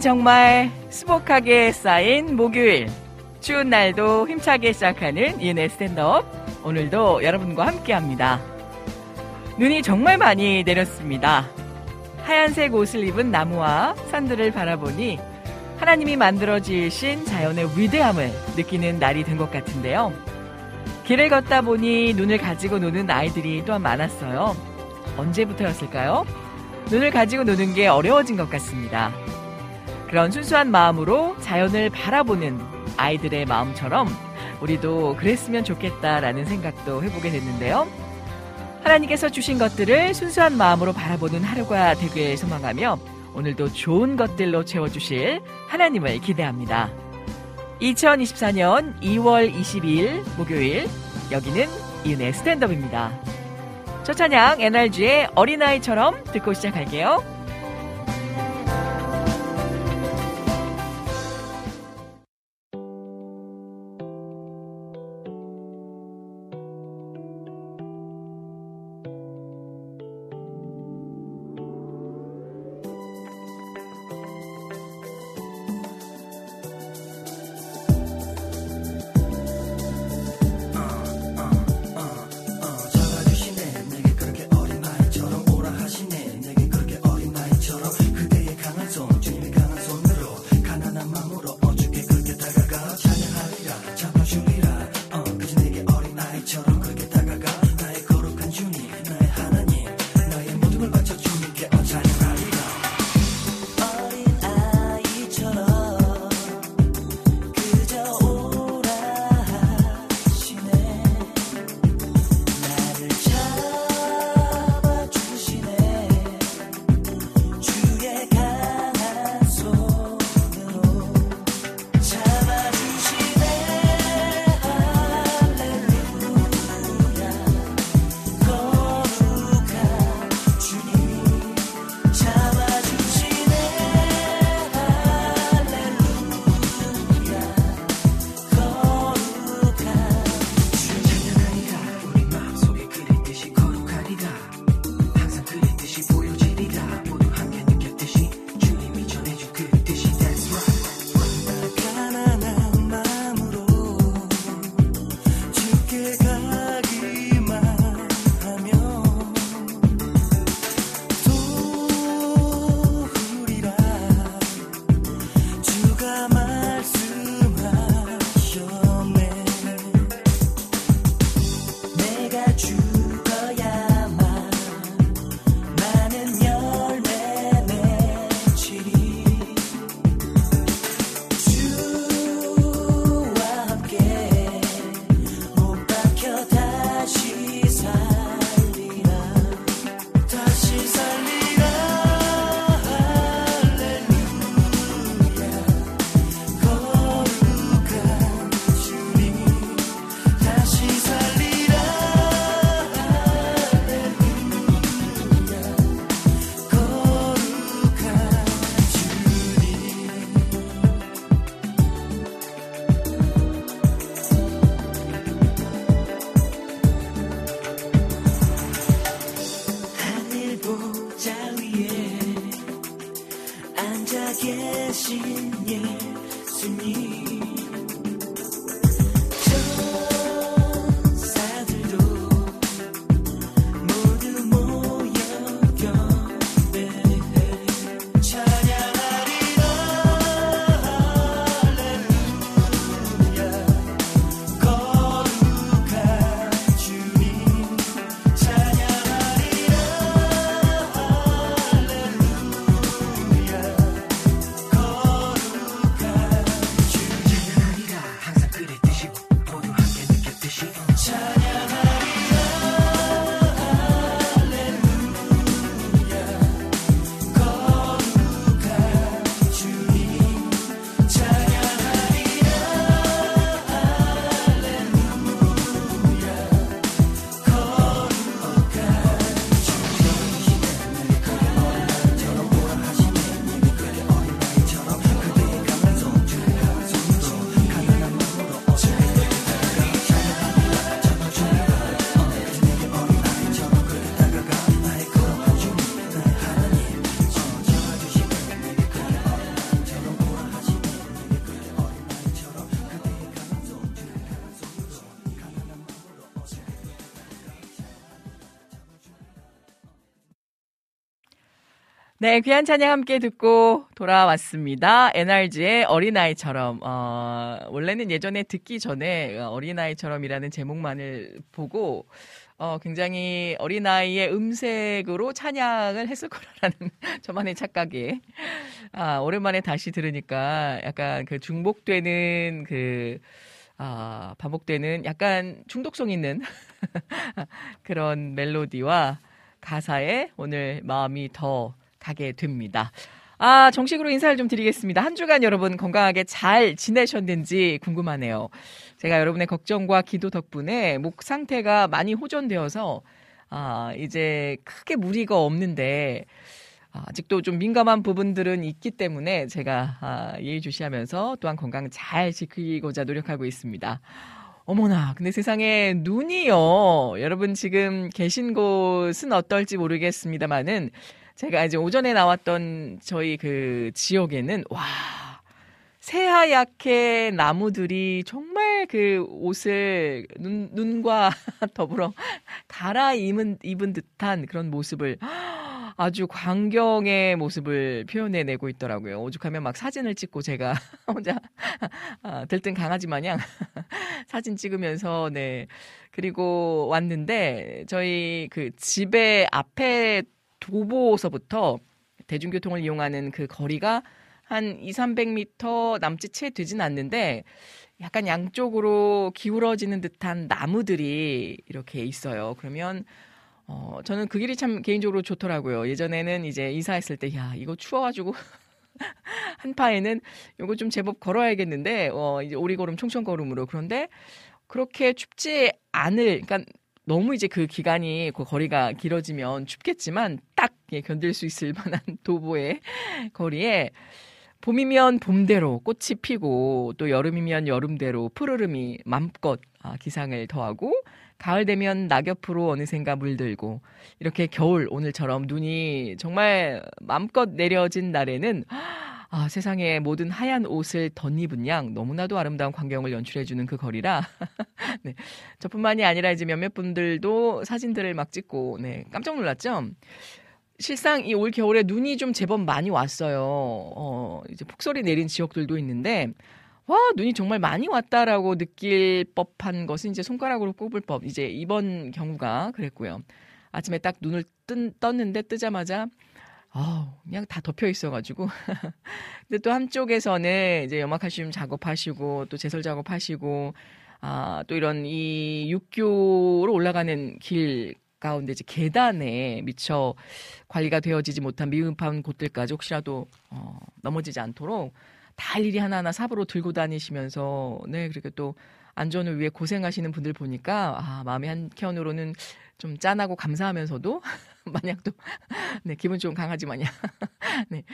정말 수복하게 쌓인 목요일. 추운 날도 힘차게 시작하는 이은의 스탠드업. 오늘도 여러분과 함께 합니다. 눈이 정말 많이 내렸습니다. 하얀색 옷을 입은 나무와 산들을 바라보니 하나님이 만들어 지으신 자연의 위대함을 느끼는 날이 된 것 같은데요. 길을 걷다 보니 눈을 가지고 노는 아이들이 또한 많았어요. 언제부터였을까요? 눈을 가지고 노는 게 어려워진 것 같습니다. 그런 순수한 마음으로 자연을 바라보는 아이들의 마음처럼 우리도 그랬으면 좋겠다라는 생각도 해보게 됐는데요. 하나님께서 주신 것들을 순수한 마음으로 바라보는 하루가 되길 소망하며 오늘도 좋은 것들로 채워주실 하나님을 기대합니다. 2024년 2월 22일 목요일 여기는 이은의 스탠드업입니다. 첫 찬양 NRG의 어린아이처럼 듣고 시작할게요. 네, 귀한 찬양 함께 듣고 돌아왔습니다. NRG의 어린아이처럼, 어, 원래는 예전에 듣기 전에 어린아이처럼이라는 제목만을 보고, 어, 굉장히 어린아이의 음색으로 찬양을 했을 거라는 저만의 착각에, 아, 오랜만에 다시 들으니까 약간 그 중복되는 그, 아, 반복되는 약간 중독성 있는 그런 멜로디와 가사에 오늘 마음이 더 가게 됩니다. 아, 정식으로 인사를 좀 드리겠습니다. 한 주간 여러분 건강하게 잘 지내셨는지 궁금하네요. 제가 여러분의 걱정과 기도 덕분에 목 상태가 많이 호전되어서 아, 이제 크게 무리가 없는데 아, 아직도 좀 민감한 부분들은 있기 때문에 제가 아, 예의주시하면서 또한 건강 잘 지키고자 노력하고 있습니다. 어머나, 근데 세상에 눈이요. 여러분 지금 계신 곳은 어떨지 모르겠습니다만은 제가 이제 오전에 나왔던 저희 그 지역에는 와 새하얗게 나무들이 정말 그 옷을 눈, 눈과 더불어 갈아입은 입은 듯한 그런 모습을 아주 광경의 모습을 표현해내고 있더라고요. 오죽하면 막 사진을 찍고 제가 혼자 아, 들뜬 강아지 마냥 사진 찍으면서 네 그리고 왔는데 저희 그 집의 앞에 도보서부터 대중교통을 이용하는 그 거리가 한 2, 300m 남짓 채 되진 않는데 약간 양쪽으로 기울어지는 듯한 나무들이 이렇게 있어요. 그러면 어, 저는 그 길이 참 개인적으로 좋더라고요. 예전에는 이제 이사했을 때, 야, 이거 추워가지고. 한파에는 요거 좀 제법 걸어야겠는데, 어, 이제 오리걸음 총총걸음으로. 그런데 그렇게 춥지 않을, 그러니까 너무 이제 그 기간이 그 거리가 길어지면 춥겠지만 딱 예, 견딜 수 있을 만한 도보의 거리에 봄이면 봄대로 꽃이 피고 또 여름이면 여름대로 푸르름이 맘껏 아, 기상을 더하고 가을 되면 낙엽으로 어느샌가 물들고 이렇게 겨울 오늘처럼 눈이 정말 맘껏 내려진 날에는 아, 세상에 모든 하얀 옷을 덧입은 양 너무나도 아름다운 광경을 연출해주는 그 거리라. 네. 저뿐만이 아니라 이제 몇몇 분들도 사진들을 막 찍고, 네. 깜짝 놀랐죠? 실상 이 올 겨울에 눈이 좀 제법 많이 왔어요. 어, 이제 폭설이 내린 지역들도 있는데, 와, 눈이 정말 많이 왔다라고 느낄 법한 것은 이제 손가락으로 꼽을 법. 이제 이번 경우가 그랬고요. 아침에 딱 눈을 뜬, 떴는데 뜨자마자 아, 그냥 다 덮여 있어가지고. 근데 또 한쪽에서는 이제 염화칼슘 작업하시고 또 제설 작업하시고 아, 또 이런 이 육교로 올라가는 길 가운데 이제 계단에 미처 관리가 되어지지 못한 미흡한 곳들까지 혹시라도 어, 넘어지지 않도록 다 일일이 하나하나 삽으로 들고 다니시면서 네 그렇게 또 안전을 위해 고생하시는 분들 보니까 아 마음이 한켠으로는 좀 짠하고 감사하면서도 마냥 또 네, 기분 좋은 강아지 마냥. 네,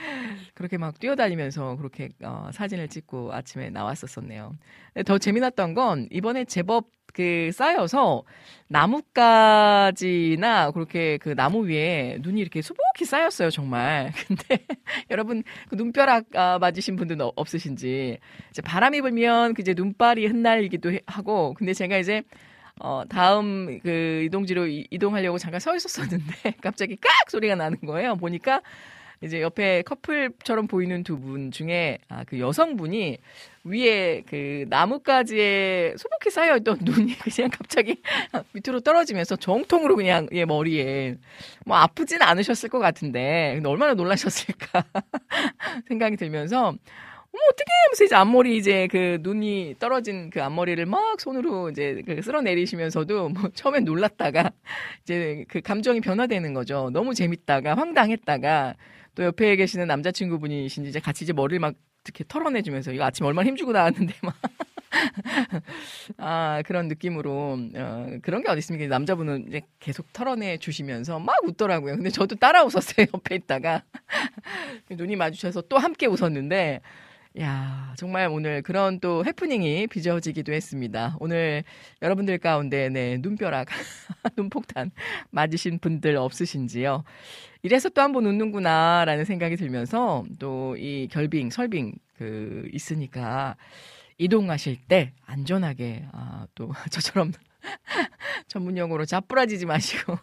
그렇게 막 뛰어다니면서 그렇게 어, 사진을 찍고 아침에 나왔었었네요. 더 재미났던 건 이번에 제법 그 쌓여서 나뭇가지나 그렇게 그 나무 위에 눈이 이렇게 수북히 쌓였어요 정말. 근데 여러분 그 눈벼락 아, 맞으신 분들은 없으신지. 이제 바람이 불면 그 이제 눈발이 흩날리기도 하고. 근데 제가 이제 어, 다음 그 이동지로 이동하려고 잠깐 서 있었었는데 갑자기 깍 소리가 나는 거예요. 보니까 이제 옆에 커플처럼 보이는 두 분 중에 아, 그 여성분이 위에 그 나뭇가지에 소복히 쌓여있던 눈이 그냥 갑자기 밑으로 떨어지면서 정통으로 그냥 얘 머리에 뭐 아프진 않으셨을 것 같은데 근데 얼마나 놀라셨을까 생각이 들면서 어머 어떻게 하면서 이제 앞머리 이제 그 눈이 떨어진 그 앞머리를 막 손으로 이제 그 쓸어내리시면서도 뭐 처음엔 놀랐다가 이제 그 감정이 변화되는 거죠. 너무 재밌다가 황당했다가 또 옆에 계시는 남자친구분이신지 이제 같이 이제 머리를 막 이렇게 털어내주면서 이거 아침 얼마나 힘주고 나왔는데 막. 아, 그런 느낌으로, 어, 그런 게 어디 있습니까? 남자분은 이제 계속 털어내 주시면서 막 웃더라고요. 근데 저도 따라 웃었어요. 옆에 있다가. 눈이 마주쳐서 또 함께 웃었는데, 야, 정말 오늘 그런 또 해프닝이 빚어지기도 했습니다. 오늘 여러분들 가운데 네, 눈벼락, 눈폭탄 맞으신 분들 없으신지요? 이래서 또 한 번 웃는구나라는 생각이 들면서 또 이 결빙, 설빙 그 있으니까 이동하실 때 안전하게 아, 또 저처럼 전문 용어로 자뿌라지지 마시고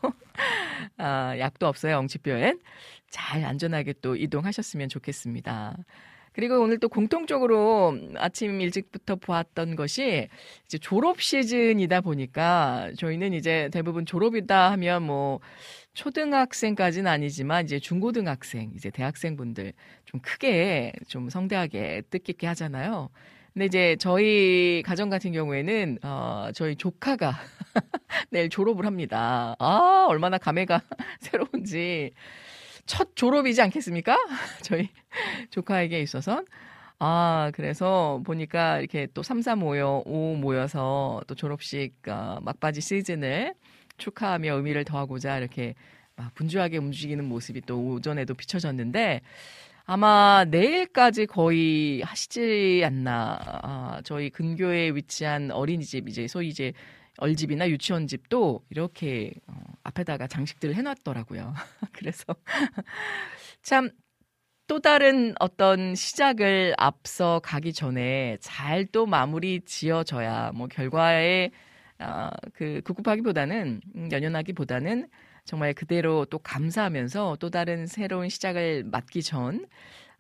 아, 약도 없어요 엉치뼈엔 잘 안전하게 또 이동하셨으면 좋겠습니다. 그리고 오늘 또 공통적으로 아침 일찍부터 보았던 것이 이제 졸업 시즌이다 보니까 저희는 이제 대부분 졸업이다 하면 뭐 초등학생까지는 아니지만 이제 중고등학생, 이제 대학생분들 좀 크게 좀 성대하게 뜻깊게 하잖아요. 근데 이제 저희 가정 같은 경우에는 어 저희 조카가 내일 졸업을 합니다. 아, 얼마나 감회가 새로운지 첫 졸업이지 않겠습니까? 저희 조카에게 있어서. 아, 그래서 보니까 이렇게 또 3, 4 모여, 5 모여서 또 졸업식 어, 막바지 시즌을 축하하며 의미를 더하고자 이렇게 막 분주하게 움직이는 모습이 또 오전에도 비춰졌는데 아마 내일까지 거의 하시지 않나. 아, 저희 근교에 위치한 어린이집, 이제 소위 이제 얼집이나 유치원집도 이렇게 어, 앞에다가 장식들을 해놨더라고요. 그래서 참 또 다른 어떤 시작을 앞서 가기 전에 잘 또 마무리 지어져야 뭐 결과에 아, 그 급급하기보다는 음, 연연하기보다는 정말 그대로 또 감사하면서 또 다른 새로운 시작을 맞기 전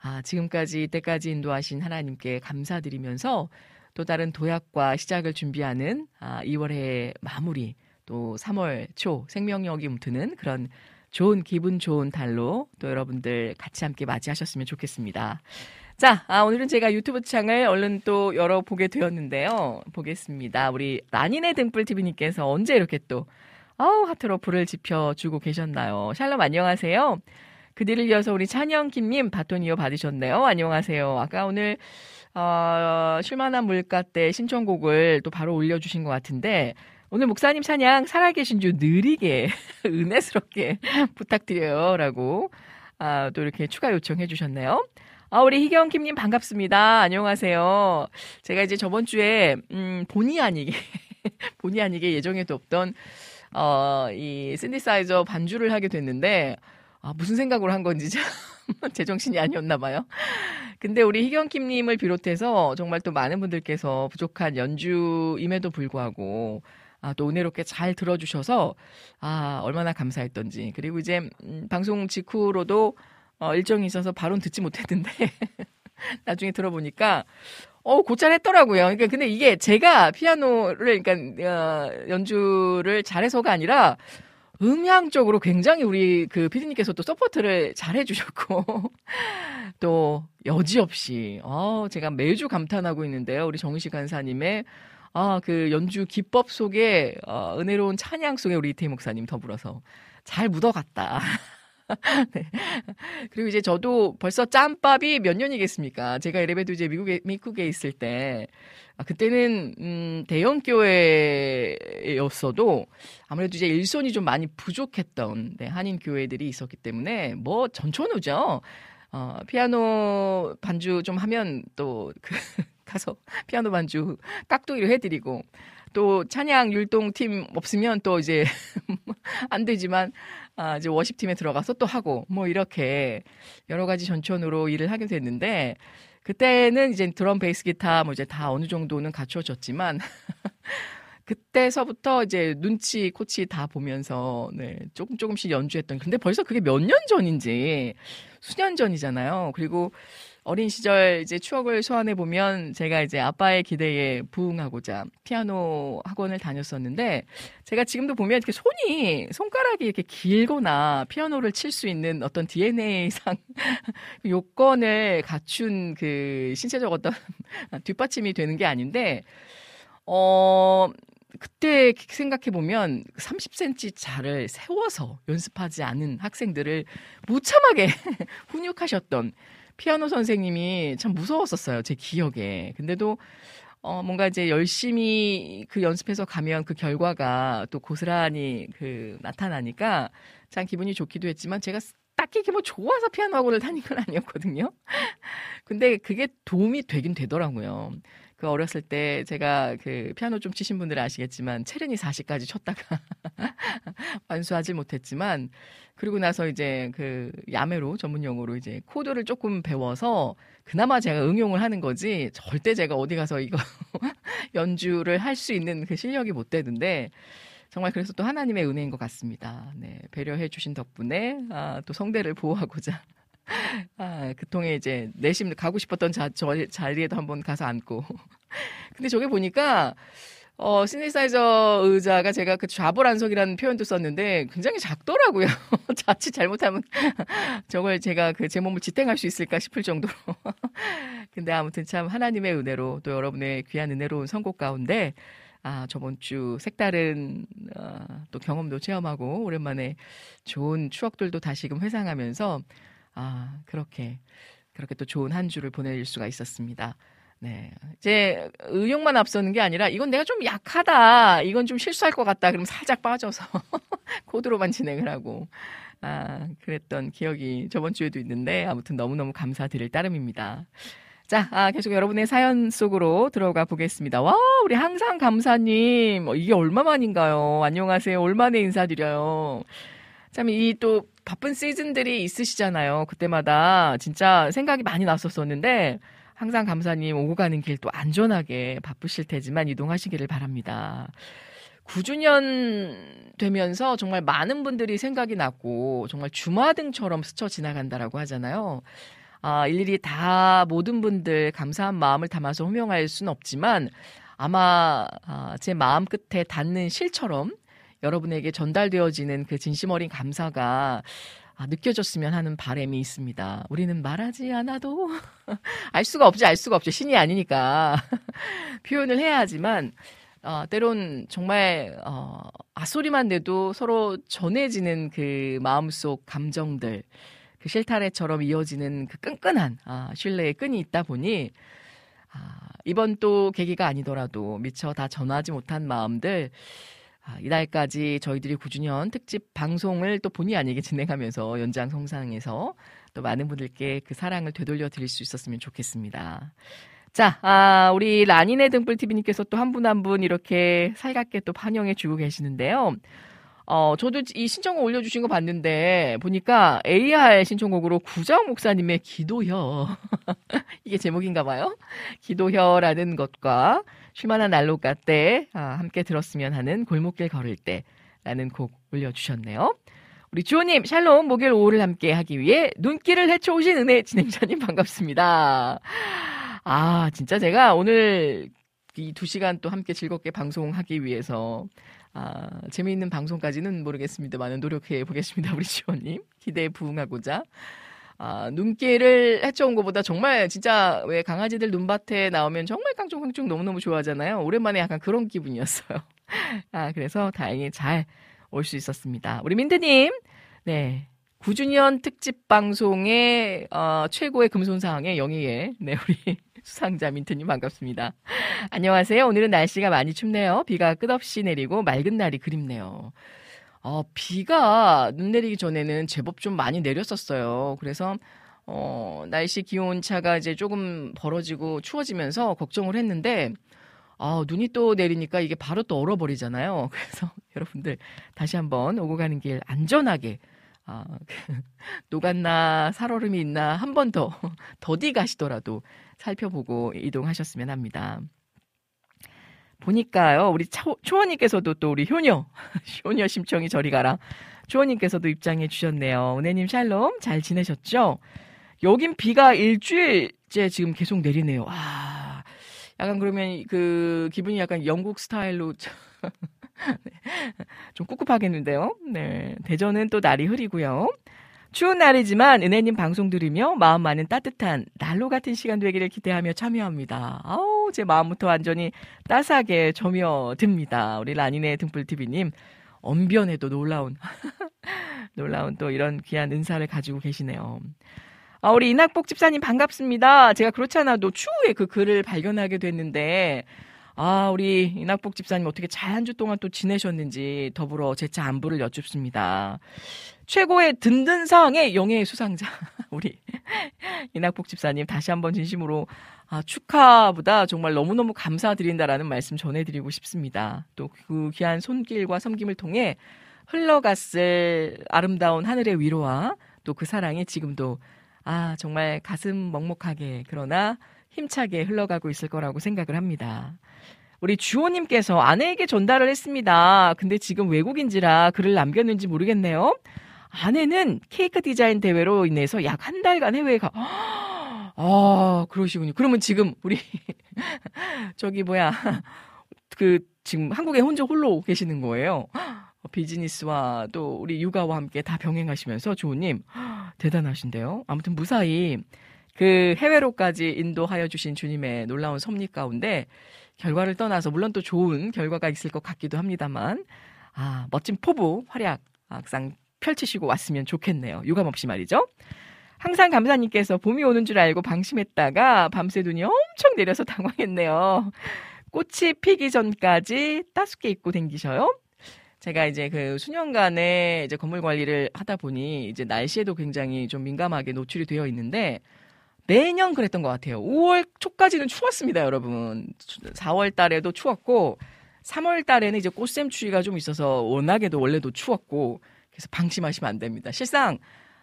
아, 지금까지 이때까지 인도하신 하나님께 감사드리면서 또 다른 도약과 시작을 준비하는 아, 2월의 마무리 또 3월 초 생명력이 움트는 그런 좋은 기분 좋은 달로 또 여러분들 같이 함께 맞이하셨으면 좋겠습니다. 자, 아, 오늘은 제가 유튜브 창을 얼른 또 열어보게 되었는데요. 보겠습니다. 우리 라니네 등불TV님께서 언제 이렇게 또, 아우, 하트로 불을 지펴주고 계셨나요? 샬롬 안녕하세요. 그 뒤를 이어서 우리 찬영킴님 바톤 이어 받으셨네요. 안녕하세요. 아까 오늘, 어, 쉴만한 물가 때 신청곡을 또 바로 올려주신 것 같은데, 오늘 목사님 찬양 살아계신 주 느리게 은혜스럽게 부탁드려요. 라고 아, 또 이렇게 추가 요청해 주셨네요. 아, 우리 희경킴님 반갑습니다. 안녕하세요. 제가 이제 저번 주에, 음, 본의 아니게, 본의 아니게 예정에도 없던, 어, 이 신디사이저 반주를 하게 됐는데, 아, 무슨 생각으로 한 건지 참 제정신이 아니었나 봐요. 근데 우리 희경킴님을 비롯해서 정말 또 많은 분들께서 부족한 연주임에도 불구하고 아, 또 은혜롭게 잘 들어주셔서 아 얼마나 감사했던지 그리고 이제 음, 방송 직후로도 어, 일정이 있어서 바로 듣지 못했는데 나중에 들어보니까 어 고퀄했더라고요. 그러니까 근데 이게 제가 피아노를 그러니까 어, 연주를 잘해서가 아니라 음향적으로 굉장히 우리 그 피디님께서 또 서포트를 잘 해주셨고 또 여지없이 어 제가 매주 감탄하고 있는데요. 우리 정인식 간사님의 아, 그 연주 기법 속에 어, 은혜로운 찬양 속에 우리 이태희 목사님 더불어서 잘 묻어갔다. 네. 그리고 이제 저도 벌써 짬밥이 몇 년이겠습니까? 제가 이래봬도 이제 미국에, 미국에 있을 때, 아, 그때는, 음, 대형 교회였어도 아무래도 이제 일손이 좀 많이 부족했던, 네, 한인 교회들이 있었기 때문에, 뭐, 전천후죠. 어, 피아노 반주 좀 하면 또, 그, 가서 피아노 반주 깍두기로 해드리고 또 찬양 율동 팀 없으면 또 이제 안 되지만 아 이제 워십 팀에 들어가서 또 하고 뭐 이렇게 여러 가지 전천으로 일을 하게 됐는데 그때는 이제 드럼 베이스 기타 뭐 이제 다 어느 정도는 갖춰졌지만 그때서부터 이제 눈치 코치 다 보면서 네 조금 조금씩 연주했던 근데 벌써 그게 몇 년 전인지 수년 전이잖아요. 그리고 어린 시절 이제 추억을 소환해 보면 제가 이제 아빠의 기대에 부응하고자 피아노 학원을 다녔었는데 제가 지금도 보면 이렇게 손이 손가락이 이렇게 길거나 피아노를 칠 수 있는 어떤 DNA상 요건을 갖춘 그 신체적 어떤 뒷받침이 되는 게 아닌데 어 그때 생각해 보면 30cm 자를 세워서 연습하지 않은 학생들을 무참하게 훈육하셨던 피아노 선생님이 참 무서웠었어요. 제 기억에. 근데도 어, 뭔가 이제 열심히 그 연습해서 가면 그 결과가 또 고스란히 그 나타나니까 참 기분이 좋기도 했지만 제가 딱히 뭐 좋아서 피아노 학원을 다닌 건 아니었거든요. 근데 그게 도움이 되긴 되더라고요. 그 어렸을 때 제가 그 피아노 좀 치신 분들은 아시겠지만 체르니 40까지 쳤다가 완수하지 못했지만 그리고 나서 이제 그 야매로 전문 용어로 이제 코드를 조금 배워서 그나마 제가 응용을 하는 거지 절대 제가 어디 가서 이거 연주를 할 수 있는 그 실력이 못 되는데 정말 그래서 또 하나님의 은혜인 것 같습니다. 네, 배려해 주신 덕분에 아, 또 성대를 보호하고자 아, 그 통에 이제 내심 가고 싶었던 자, 저 자리에도 한번 가서 앉고. 근데 저게 보니까 어, 시니사이저 의자가 제가 그 좌불안석이라는 표현도 썼는데 굉장히 작더라고요. 자칫 잘못하면 저걸 제가 그 제 몸을 지탱할 수 있을까 싶을 정도로. 근데 아무튼 참 하나님의 은혜로 또 여러분의 귀한 은혜로운 선곡 가운데 아, 저번 주 색다른 어, 또 경험도 체험하고 오랜만에 좋은 추억들도 다시금 회상하면서 아, 그렇게 그렇게 또 좋은 한 주를 보낼 수가 있었습니다. 네. 이제 의욕만 앞서는 게 아니라 이건 내가 좀 약하다. 이건 좀 실수할 것 같다. 그럼 살짝 빠져서 코드로만 진행을 하고 아, 그랬던 기억이 저번 주에도 있는데 아무튼 너무너무 감사드릴 따름입니다. 자, 아, 계속 여러분의 사연 속으로 들어가 보겠습니다. 와, 우리 항상 감사님. 어, 이게 얼마만인가요? 안녕하세요. 얼마나 인사드려요. 참, 이 또 바쁜 시즌들이 있으시잖아요. 그때마다 진짜 생각이 많이 났었었는데, 항상 감사님 오고 가는 길 또 안전하게 바쁘실 테지만 이동하시기를 바랍니다. 9주년 되면서 정말 많은 분들이 생각이 났고, 정말 주마등처럼 스쳐 지나간다라고 하잖아요. 아, 일일이 다 모든 분들 감사한 마음을 담아서 호명할 수는 없지만 아마 아, 제 마음 끝에 닿는 실처럼 여러분에게 전달되어지는 그 진심 어린 감사가 아, 느껴졌으면 하는 바람이 있습니다. 우리는 말하지 않아도 알 수가 없지, 알 수가 없죠. 신이 아니니까 표현을 해야 하지만 어, 때론 정말 어, 아소리만 내도 서로 전해지는 그 마음속 감정들 그 실타래처럼 이어지는 그 끈끈한 아, 신뢰의 끈이 있다 보니 아, 이번 또 계기가 아니더라도 미처 다 전하지 못한 마음들 아, 이날까지 저희들이 9주년 특집 방송을 또 본의 아니게 진행하면서 연장 성상에서 또 많은 분들께 그 사랑을 되돌려 드릴 수 있었으면 좋겠습니다. 자, 아, 우리 라니네 등불 TV님께서 또 한 분 한 분 이렇게 살갑게 또 환영해 주고 계시는데요. 어, 저도 이 신청곡 올려주신 거 봤는데, 보니까 AR 신청곡으로 구자욱 목사님의 기도혀. 이게 제목인가 봐요. 기도혀라는 것과 쉴만한 난로가 때, 아, 함께 들었으면 하는 골목길 걸을 때, 라는 곡 올려주셨네요. 우리 주호님, 샬롬, 목요일 오후를 함께 하기 위해 눈길을 헤쳐오신 은혜 진행자님 반갑습니다. 아, 진짜 제가 오늘 이 두 시간 또 함께 즐겁게 방송하기 위해서 아, 재미있는 방송까지는 모르겠습니다만 노력해 보겠습니다. 우리 지원님. 기대에 부응하고자. 아, 눈길을 헤쳐온 것보다 정말 진짜 왜 강아지들 눈밭에 나오면 정말 깡총깡총 너무너무 좋아하잖아요. 오랜만에 약간 그런 기분이었어요. 아, 그래서 다행히 잘 올 수 있었습니다. 우리 민트님, 네. 9주년 특집 방송의 어, 최고의 금손상의 영예에 네, 우리 수상자 민트님 반갑습니다. 안녕하세요. 오늘은 날씨가 많이 춥네요. 비가 끝없이 내리고 맑은 날이 그립네요. 어, 비가 눈 내리기 전에는 제법 좀 많이 내렸었어요. 그래서 어, 날씨 기온 차가 이제 조금 벌어지고 추워지면서 걱정을 했는데 아, 눈이 또 내리니까 이게 바로 또 얼어버리잖아요. 그래서 여러분들 다시 한번 오고 가는 길 안전하게 아, 녹았나 살얼음이 있나 한 번 더 더디 가시더라도 살펴보고 이동하셨으면 합니다. 보니까요, 우리 초, 초원님께서도 또 우리 효녀, 효녀 심청이 저리 가라. 초원님께서도 입장해 주셨네요. 은혜님 샬롬, 잘 지내셨죠? 여긴 비가 일주일째 지금 계속 내리네요. 아, 약간 그러면 그 기분이 약간 영국 스타일로 네, 좀 꿉꿉하겠는데요. 네, 대전은 또 날이 흐리고요. 추운 날이지만 은혜님 방송 들으며 마음 많은 따뜻한 난로 같은 시간 되기를 기대하며 참여합니다. 아우 제 마음부터 완전히 따스하게 점여듭니다. 우리 라니네 등불TV님 언변에도 놀라운 놀라운 또 이런 귀한 은사를 가지고 계시네요. 아, 우리 이낙복 집사님 반갑습니다. 제가 그렇지 않아도 추후에 그 글을 발견하게 됐는데 아, 우리 이낙복 집사님 어떻게 잘 한 주 동안 또 지내셨는지 더불어 재차 안부를 여쭙습니다. 최고의 든든상의 영예의 수상자 우리 이낙복 집사님 다시 한번 진심으로 아, 축하보다 정말 너무너무 감사드린다라는 말씀 전해드리고 싶습니다. 또 그 귀한 손길과 섬김을 통해 흘러갔을 아름다운 하늘의 위로와 또 그 사랑이 지금도 아 정말 가슴 먹먹하게 그러나 힘차게 흘러가고 있을 거라고 생각을 합니다. 우리 주호님께서 아내에게 전달을 했습니다. 근데 지금 외국인지라 글을 남겼는지 모르겠네요. 아내는 케이크 디자인 대회로 인해서 약 한 달간 해외에 가, 아, 그러시군요. 그러면 지금 우리, 저기 뭐야, 그, 지금 한국에 혼자 홀로 계시는 거예요. 비즈니스와 또 우리 육아와 함께 다 병행하시면서 주호님, 대단하신데요. 아무튼 무사히 그 해외로까지 인도하여 주신 주님의 놀라운 섭리 가운데 결과를 떠나서 물론 또 좋은 결과가 있을 것 같기도 합니다만 아 멋진 포부 활약 항상 펼치시고 왔으면 좋겠네요. 유감 없이 말이죠. 항상 감사님께서 봄이 오는 줄 알고 방심했다가 밤새 눈이 엄청 내려서 당황했네요. 꽃이 피기 전까지 따숩게 입고 댕기셔요. 제가 이제 그 수년간의 이제 건물 관리를 하다 보니 이제 날씨에도 굉장히 좀 민감하게 노출이 되어 있는데 매년 그랬던 것 같아요. 5월 초까지는 추웠습니다, 여러분. 4월 달에도 추웠고 3월 달에는 이제 꽃샘 추위가 좀 있어서 워낙에도 원래도 추웠고 그래서 방심하시면 안 됩니다. 실상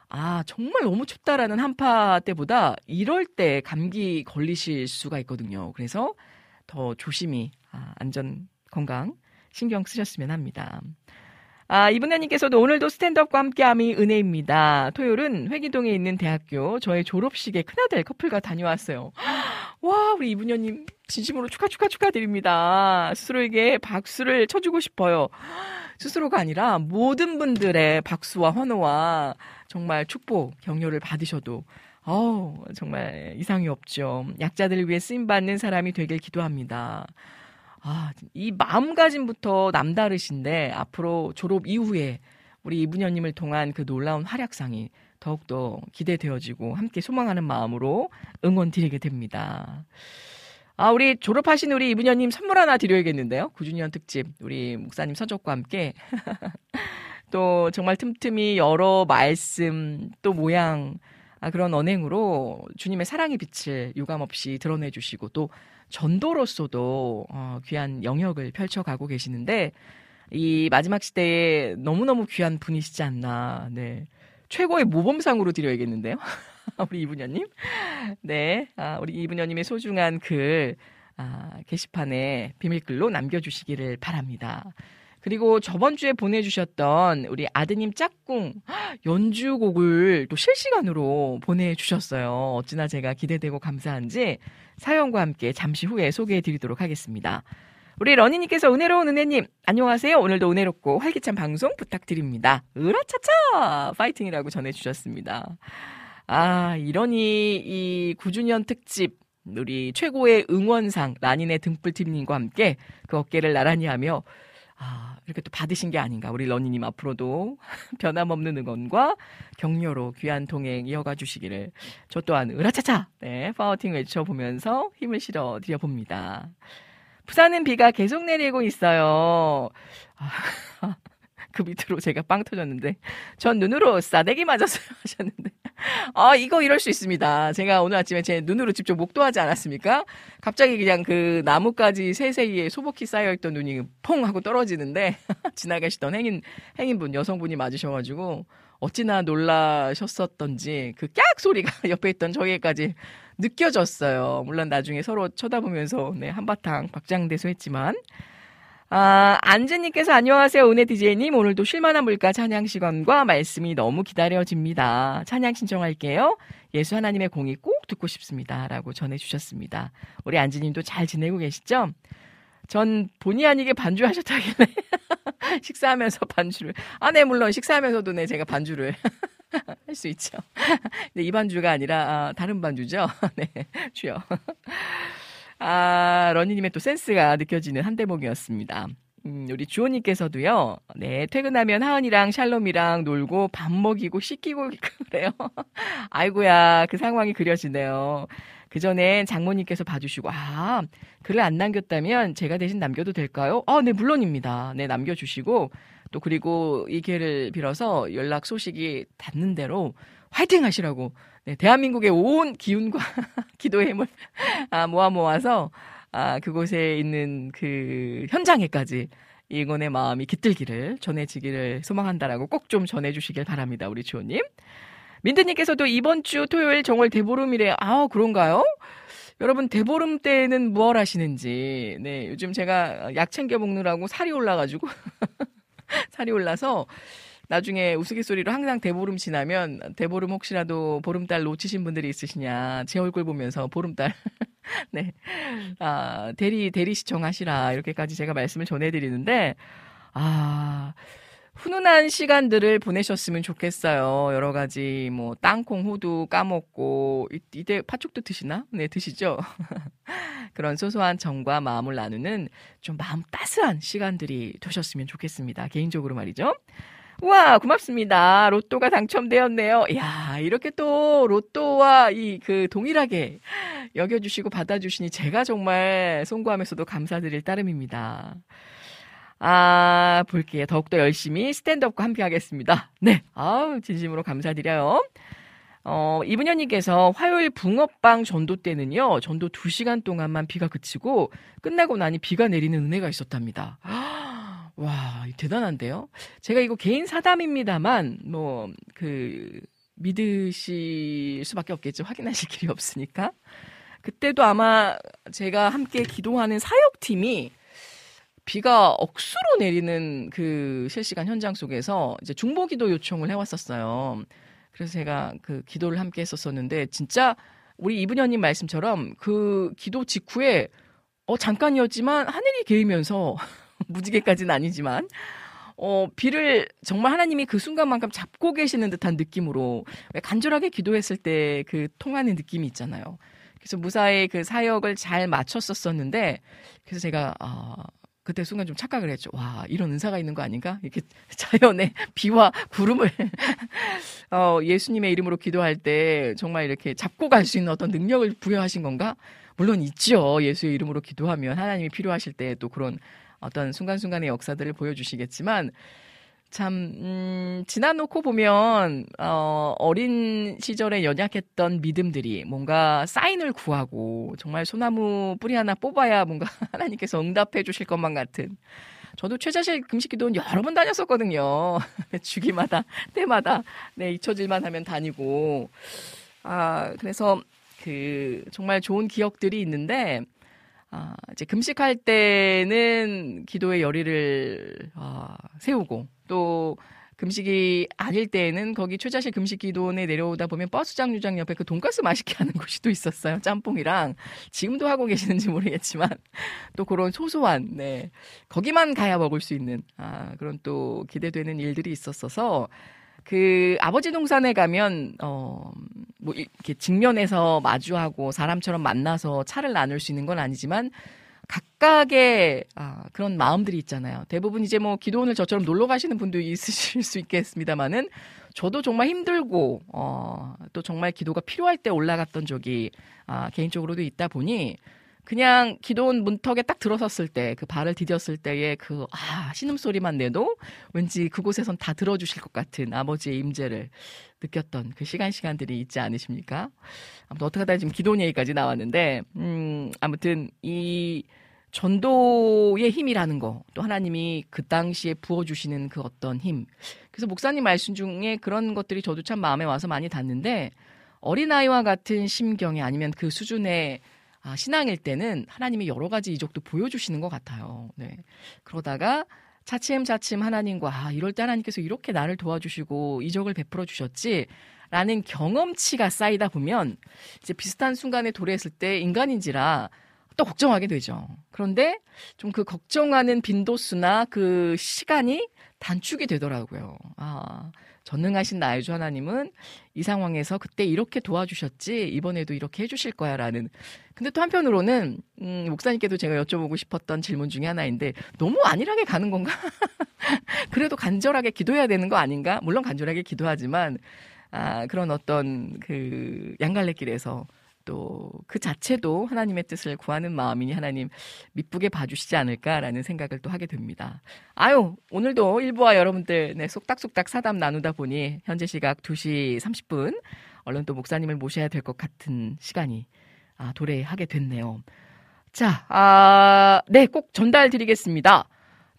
아 정말 너무 춥다라는 한파 때보다 이럴 때 감기 걸리실 수가 있거든요. 그래서 더 조심히 아, 안전 건강 신경 쓰셨으면 합니다. 아, 이분야님께서도 오늘도 스탠드업과 함께함이 은혜입니다. 토요일은 회기동에 있는 대학교 저의 졸업식에 큰아들 커플과 다녀왔어요. 와, 우리 이분녀님 진심으로 축하 축하 축하드립니다. 스스로에게 박수를 쳐주고 싶어요. 스스로가 아니라 모든 분들의 박수와 환호와 정말 축복, 격려를 받으셔도 어우, 정말 이상이 없죠. 약자들을 위해 쓰임받는 사람이 되길 기도합니다. 아, 이 마음가짐부터 남다르신데 앞으로 졸업 이후에 우리 이분녀님을 통한 그 놀라운 활약상이 더욱더 기대되어지고 함께 소망하는 마음으로 응원 드리게 됩니다. 아, 우리 졸업하신 우리 이분녀님 선물 하나 드려야겠는데요. 9주년 특집 우리 목사님 서적과 함께 또 정말 틈틈이 여러 말씀 또 모양 아, 그런 언행으로 주님의 사랑의 빛을 유감없이 드러내 주시고 또 전도로서도 어, 귀한 영역을 펼쳐가고 계시는데 이 마지막 시대에 너무너무 귀한 분이시지 않나. 네. 최고의 모범상으로 드려야겠는데요. 우리 이분녀님. 네. 아, 우리 이분녀님의 소중한 글, 아, 게시판에 비밀글로 남겨주시기를 바랍니다. 그리고 저번 주에 보내주셨던 우리 아드님 짝꿍 연주곡을 또 실시간으로 보내주셨어요. 어찌나 제가 기대되고 감사한지 사연과 함께 잠시 후에 소개해 드리도록 하겠습니다. 우리 러니님께서 은혜로운 은혜님, 안녕하세요. 오늘도 은혜롭고 활기찬 방송 부탁드립니다. 으라차차! 파이팅이라고 전해주셨습니다. 아, 이러니 이 9주년 특집, 우리 최고의 응원상, 라닌의 등불팀님과 함께 그 어깨를 나란히 하며 아, 이렇게 또 받으신 게 아닌가. 우리 러니님 앞으로도 변함없는 응원과 격려로 귀한 동행 이어가 주시기를 저 또한 으라차차! 네, 파워팅 외쳐보면서 힘을 실어 드려봅니다. 부산은 비가 계속 내리고 있어요. 아, 그 밑으로 제가 빵 터졌는데 전 눈으로 싸대기 맞았어요 하셨는데 아 이거 이럴 수 있습니다. 제가 오늘 아침에 제 눈으로 직접 목도하지 않았습니까? 갑자기 그냥 그 나뭇가지 새새이에 소복히 쌓여있던 눈이 퐁 하고 떨어지는데 지나가시던 행인 행인분 여성분이 맞으셔가지고 어찌나 놀라셨었던지 그 깍 소리가 옆에 있던 저에게까지 느껴졌어요. 물론 나중에 서로 쳐다보면서 네 한바탕 박장대소했지만 아, 안재님께서 안녕하세요. 은혜 DJ님. 오늘도 쉴만한 물가 찬양 시간과 말씀이 너무 기다려집니다. 찬양 신청할게요. 예수 하나님의 공이 꼭 듣고 싶습니다. 라고 전해주셨습니다. 우리 안재님도 잘 지내고 계시죠? 전 본의 아니게 반주하셨다길래 식사하면서 반주를 아, 네, 물론 식사하면서도 네, 제가 반주를 할 수 있죠. 근데 이 반주가 아니라 아, 다른 반주죠. 네, 주요. 아, 러니님의 또 센스가 느껴지는 한 대목이었습니다. 음, 우리 주호님께서도요, 네, 퇴근하면 하은이랑 샬롬이랑 놀고 밥 먹이고 씻기고 그래요. 아이고야, 그 상황이 그려지네요. 그 전엔 장모님께서 봐주시고, 아, 글을 안 남겼다면 제가 대신 남겨도 될까요? 아, 네, 물론입니다. 네, 남겨주시고, 또 그리고 이 기회를 빌어서 연락 소식이 닿는 대로 화이팅 하시라고 네, 대한민국의 온 기운과 기도의 힘을 아, 모아 모아서 아, 그곳에 있는 그 현장에까지 이 응원의 마음이 깃들기를 전해지기를 소망한다라고 꼭 좀 전해주시길 바랍니다. 우리 주호님. 민트님께서도 이번 주 토요일 정월 대보름이래. 아, 그런가요? 여러분 대보름 때는 무얼 하시는지. 네, 요즘 제가 약 챙겨 먹느라고 살이 올라가지고 살이 올라서 나중에 우스갯소리로 항상 대보름 지나면 대보름 혹시라도 보름달 놓치신 분들이 있으시냐 제 얼굴 보면서 보름달 네. 아, 대리 대리 시청하시라 이렇게까지 제가 말씀을 전해 드리는데 아, 훈훈한 시간들을 보내셨으면 좋겠어요. 여러 가지 뭐 땅콩 호두 까먹고 이, 이때 팥죽도 드시나? 네, 드시죠. 그런 소소한 정과 마음을 나누는 좀 마음 따스한 시간들이 되셨으면 좋겠습니다. 개인적으로 말이죠. 와, 고맙습니다. 로또가 당첨되었네요. 야, 이렇게 또 로또와 이 그 동일하게 여겨 주시고 받아 주시니 제가 정말 송구하면서도 감사드릴 따름입니다. 아, 볼게요. 더욱더 열심히 스탠드업과 함께 하겠습니다. 네. 아우, 진심으로 감사드려요. 어, 이분현님께서 화요일 붕어빵 전도 때는요, 전도 2시간 동안만 비가 그치고 끝나고 나니 비가 내리는 은혜가 있었답니다. 와, 대단한데요? 제가 이거 개인 사담입니다만, 뭐, 그, 믿으실 수밖에 없겠죠. 확인하실 길이 없으니까. 그때도 아마 제가 함께 기도하는 사역팀이 비가 억수로 내리는 그 실시간 현장 속에서 이제 중보 기도 요청을 해왔었어요. 그래서 제가 그 기도를 함께 했었었는데 진짜 우리 이분현님 말씀처럼 그 기도 직후에 어 잠깐이었지만 하늘이 개이면서 무지개까지는 아니지만 어 비를 정말 하나님이 그 순간만큼 잡고 계시는 듯한 느낌으로 간절하게 기도했을 때 그 통하는 느낌이 있잖아요. 그래서 무사히 그 사역을 잘 마쳤었었는데 그래서 제가 어, 그때 순간 좀 착각을 했죠. 와, 이런 은사가 있는 거 아닌가? 이렇게 자연의 비와 구름을, 어, 예수님의 이름으로 기도할 때 정말 이렇게 잡고 갈 수 있는 어떤 능력을 부여하신 건가? 물론 있죠. 예수의 이름으로 기도하면 하나님이 필요하실 때 또 그런 어떤 순간순간의 역사들을 보여주시겠지만, 참, 음, 지나놓고 보면, 어, 어린 시절에 연약했던 믿음들이 뭔가 사인을 구하고, 정말 소나무 뿌리 하나 뽑아야 뭔가 하나님께서 응답해 주실 것만 같은. 저도 최자실 금식 기도는 여러 번 다녔었거든요. 주기마다, 때마다, 네, 잊혀질만 하면 다니고. 아, 그래서 그, 정말 좋은 기억들이 있는데, 아, 이제 금식할 때는 기도의 열의를 아, 세우고 또 금식이 아닐 때에는 거기 최자실 금식 기도원에 내려오다 보면 버스 장류장 옆에 그 돈가스 맛있게 하는 곳이 또 있었어요. 짬뽕이랑 지금도 하고 계시는지 모르겠지만 또 그런 소소한 네 거기만 가야 먹을 수 있는 아 그런 또 기대되는 일들이 있었어서 그 아버지 동산에 가면 어 뭐 이렇게 직면해서 마주하고 사람처럼 만나서 차를 나눌 수 있는 건 아니지만 각각의 아, 그런 마음들이 있잖아요. 대부분 이제 뭐 기도원을 저처럼 놀러 가시는 분도 있으실 수 있겠습니다만은 저도 정말 힘들고 어, 또 정말 기도가 필요할 때 올라갔던 적이 아, 개인적으로도 있다 보니 그냥 기도원 문턱에 딱 들어섰을 때, 그 발을 디뎠을 때의 그, 아, 신음 소리만 내도 왠지 그곳에선 다 들어주실 것 같은 아버지의 임재를 느꼈던 그 시간 시간들이 있지 않으십니까? 아무튼 어떻게 하다 지금 기도원 얘기까지 나왔는데, 음, 아무튼 이 전도의 힘이라는 거, 또 하나님이 그 당시에 부어주시는 그 어떤 힘. 그래서 목사님 말씀 중에 그런 것들이 저도 참 마음에 와서 많이 닿는데, 어린아이와 같은 심경에 아니면 그 수준의 아, 신앙일 때는 하나님이 여러 가지 이적도 보여주시는 것 같아요. 네. 그러다가 차츰 차츰 하나님과 아, 이럴 때 하나님께서 이렇게 나를 도와주시고 이적을 베풀어 주셨지. 라는 경험치가 쌓이다 보면 이제 비슷한 순간에 도래했을 때 인간인지라 또 걱정하게 되죠. 그런데 좀 그 걱정하는 빈도수나 그 시간이 단축이 되더라고요. 아, 전능하신 나의 주 하나님은 이 상황에서 그때 이렇게 도와주셨지 이번에도 이렇게 해주실 거야라는. 근데 또 한편으로는 음, 목사님께도 제가 여쭤보고 싶었던 질문 중에 하나인데 너무 안일하게 가는 건가? 그래도 간절하게 기도해야 되는 거 아닌가? 물론 간절하게 기도하지만 아, 그런 어떤 그 양갈래길에서 또 그 자체도 하나님의 뜻을 구하는 마음이니 하나님 미쁘게 봐주시지 않을까라는 생각을 또 하게 됩니다. 아유, 오늘도 일부와 여러분들 네, 속닥속닥 사담 나누다 보니 현재 시각 2시 30분 얼른 또 목사님을 모셔야 될 것 같은 시간이 아, 도래하게 됐네요. 자, 아, 네, 꼭 전달 드리겠습니다.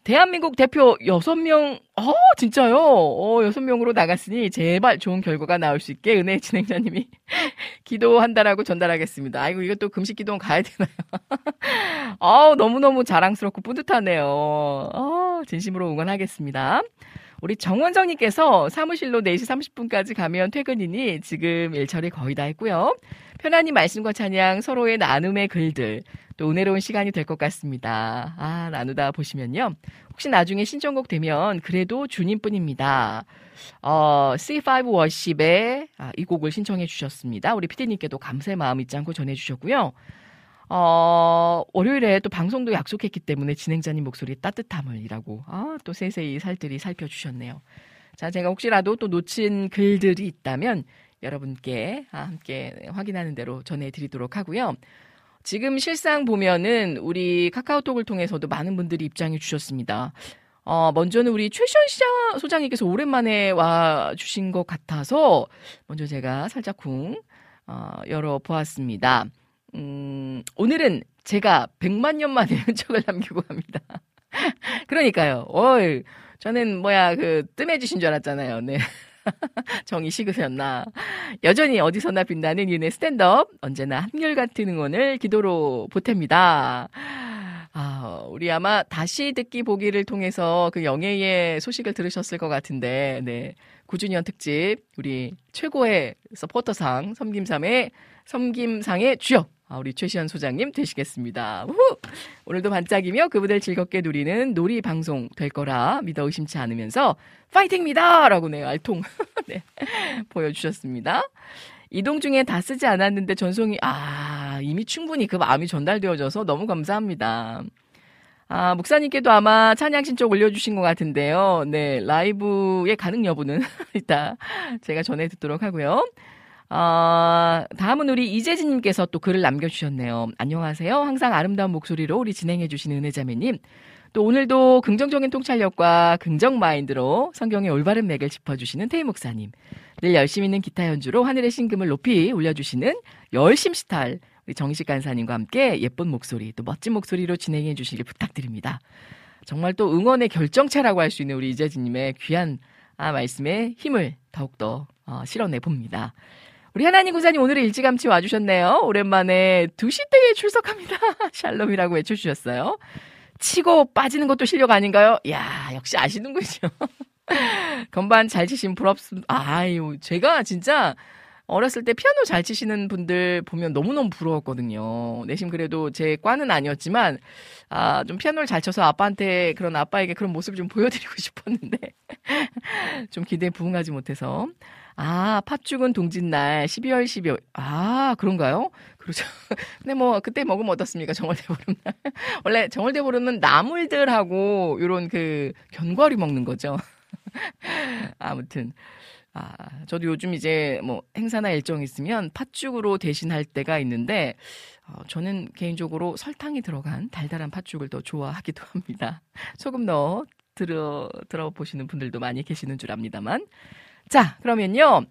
대한민국 대표 6명, 어, 진짜요? 어, 6명으로 나갔으니 제발 좋은 결과가 나올 수 있게 은혜 진행자님이 기도한다라고 전달하겠습니다. 아이고, 이것도 금식 기도 가야 되나요? 아우, 너무너무 자랑스럽고 뿌듯하네요. 어, 진심으로 응원하겠습니다. 우리 정원정님께서 사무실로 4시 30분까지 가면 퇴근이니 지금 일처리 거의 다 했고요. 편안히 말씀과 찬양 서로의 나눔의 글들 또 은혜로운 시간이 될 것 같습니다. 아, 나누다 보시면요. 혹시 나중에 신청곡 되면 그래도 주님뿐입니다. 어, C5 워십에 아, 이 곡을 신청해 주셨습니다. 우리 피디님께도 감사의 마음 잊지 않고 전해 주셨고요. 어, 월요일에 또 방송도 약속했기 때문에 진행자님 목소리 따뜻함을이라고, 아, 또 세세히 살들이 살펴주셨네요. 자, 제가 혹시라도 또 놓친 글들이 있다면 여러분께 아, 함께 확인하는 대로 전해드리도록 하고요. 지금 실상 보면은 우리 카카오톡을 통해서도 많은 분들이 입장해 주셨습니다. 어, 먼저는 우리 최시원 시장 소장님께서 오랜만에 와 주신 것 같아서 먼저 제가 살짝 쿵 어, 열어보았습니다. 음, 오늘은 제가 100만 년 만에 흔적을 남기고 갑니다. 그러니까요. 어이, 저는 뭐야, 그, 뜸해지신 줄 알았잖아요. 네. 정이 식으셨나. 여전히 어디서나 빛나는 윤의 스탠드업. 언제나 한결같은 응원을 기도로 보탭니다. 아, 우리 아마 다시 듣기 보기를 통해서 그 영예의 소식을 들으셨을 것 같은데, 네. 9주년 특집, 우리 최고의 서포터상, 섬김삼의, 섬김상의 주역. 아, 우리 최시현 소장님 되시겠습니다. 우후! 오늘도 반짝이며 그분들 즐겁게 누리는 놀이 방송 될 거라 믿어 의심치 않으면서 파이팅입니다! 라고 네, 알통 네, 보여주셨습니다. 이동 중에 다 쓰지 않았는데 전송이, 아, 이미 충분히 그 마음이 전달되어져서 너무 감사합니다. 아, 목사님께도 아마 찬양 신청 올려주신 것 같은데요. 네, 라이브의 가능 여부는 이따 제가 전해 듣도록 하고요. 어, 다음은 우리 이재진님께서 또 글을 남겨주셨네요. 안녕하세요. 항상 아름다운 목소리로 우리 진행해주시는 은혜자매님. 또 오늘도 긍정적인 통찰력과 긍정 마인드로 성경의 올바른 맥을 짚어주시는 태희 목사님. 늘 열심히 있는 기타 연주로 하늘의 신금을 높이 올려주시는 열심 스타일 우리 정식 간사님과 함께 예쁜 목소리 또 멋진 목소리로 진행해 주시길 부탁드립니다. 정말 또 응원의 결정체라고 할 수 있는 우리 이재진님의 귀한 아, 말씀에 힘을 더욱더 어, 실어내 봅니다. 우리 하나님 구사님 오늘은 일찌감치 와주셨네요. 오랜만에 2시 때에 출석합니다. 샬롬이라고 외쳐주셨어요. 치고 빠지는 것도 실력 아닌가요? 야 역시 아시는군요. 건반 잘 치신 부럽습니다. 아유, 제가 진짜 어렸을 때 피아노 잘 치시는 분들 보면 너무너무 부러웠거든요. 내심 그래도 제 과는 아니었지만, 아, 좀 피아노를 잘 쳐서 아빠한테 그런 아빠에게 그런 모습을 좀 보여드리고 싶었는데, 좀 기대에 부응하지 못해서. 아, 팥죽은 동짓날 12월 12월. 아, 그런가요? 그렇죠. 근데 뭐 그때 먹으면 어떻습니까? 정월대보름 날. 원래 정월대보름은 나물들하고 요런 그 견과류 먹는 거죠. 아무튼 아, 저도 요즘 이제 뭐 행사나 일정 있으면 팥죽으로 대신할 때가 있는데 어, 저는 개인적으로 설탕이 들어간 달달한 팥죽을 더 좋아하기도 합니다. 소금 넣어 들어 들어보시는 분들도 많이 계시는 줄 압니다만. 자, 그러면요.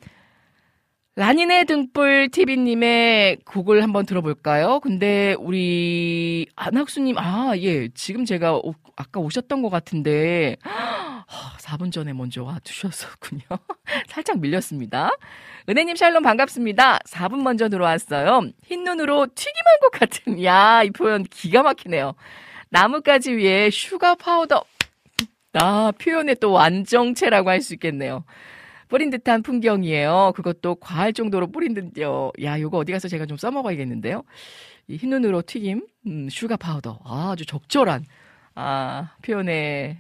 라니네 등불 TV님의 곡을 한번 들어볼까요? 근데 우리 안학수님, 아, 예, 지금 제가 오, 아까 오셨던 것 같은데, 4분 전에 먼저 와 주셨었군요. 살짝 밀렸습니다. 은혜님 샬롬 반갑습니다. 4분 먼저 들어왔어요. 흰 눈으로 튀김한 것 같은, 야, 이 표현 기가 막히네요. 나뭇가지 위에 슈가 파우더. 아, 표현의 또 완전체라고 할 수 있겠네요. 뿌린 듯한 풍경이에요. 그것도 과할 정도로 뿌린 듯요. 야, 요거 어디 가서 제가 좀 써먹어야겠는데요. 이 흰눈으로 튀김, 음, 슈가 파우더. 아, 아주 적절한, 아, 표현에,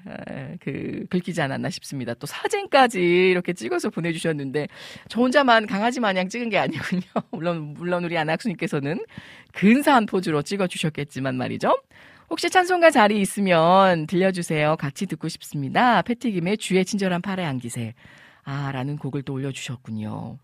그, 글귀지 않았나 싶습니다. 또 사진까지 이렇게 찍어서 보내주셨는데, 저 혼자만 강아지 마냥 찍은 게 아니군요. 물론, 물론 우리 안학수님께서는 근사한 포즈로 찍어주셨겠지만 말이죠. 혹시 찬송가 자리 있으면 들려주세요. 같이 듣고 싶습니다. 패티김의 주의 친절한 팔에 안기세. 아, 라는 곡을 또 올려주셨군요.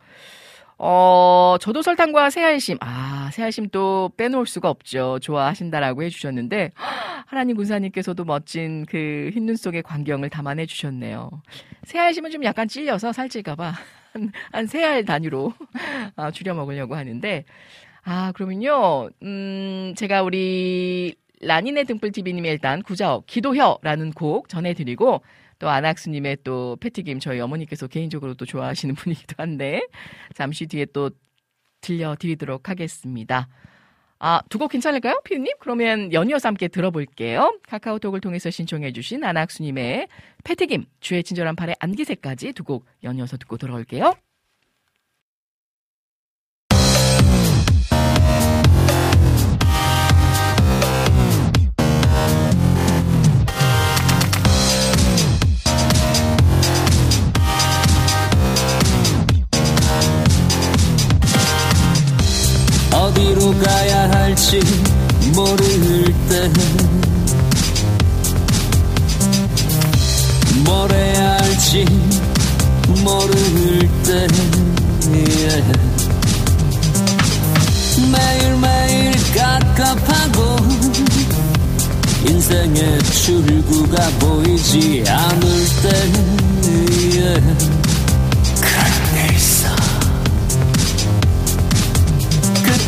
어, 저도 설탕과 새알심, 아, 새알심 또 빼놓을 수가 없죠. 좋아하신다라고 해주셨는데, 하나님 군사님께서도 멋진 그 흰눈 속의 광경을 담아내 주셨네요. 새알심은 좀 약간 찔려서 살찔까봐, 한, 한 새알 단위로 아, 줄여 먹으려고 하는데, 아, 그러면요, 음, 제가 우리 라니네 등불TV님의 일단 구자업, 기도혀라는 곡 전해드리고, 또 안학수님의 또 패티김 저희 어머니께서 개인적으로 또 좋아하시는 분이기도 한데, 잠시 뒤에 또 들려드리도록 하겠습니다. 아, 두 곡 괜찮을까요? 피디님? 그러면 연이어서 함께 들어볼게요. 카카오톡을 통해서 신청해주신 안학수님의 패티김, 주의 친절한 팔에 안기새까지 두 곡 연이어서 듣고 돌아올게요. 가야 할지 모를 때 뭘 해야 할지 모를 때 매일매일 갑갑하고 인생의 출구가 보이지 않을 때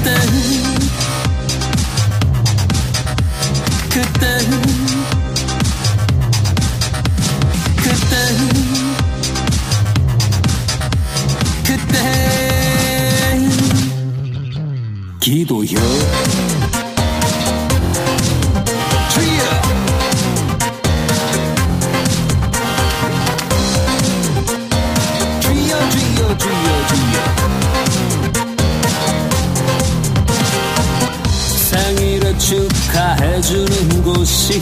그때 그때 그때 그때 기도요 곳이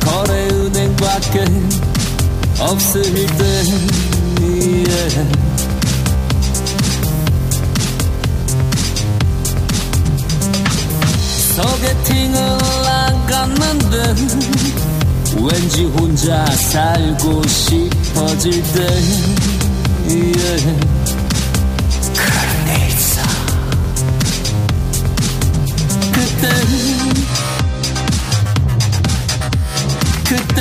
거래은행밖에 없을 때 yeah. 소개팅을 나갔는데 왠지 혼자 살고 싶어질 때 yeah. 그럴 때 그때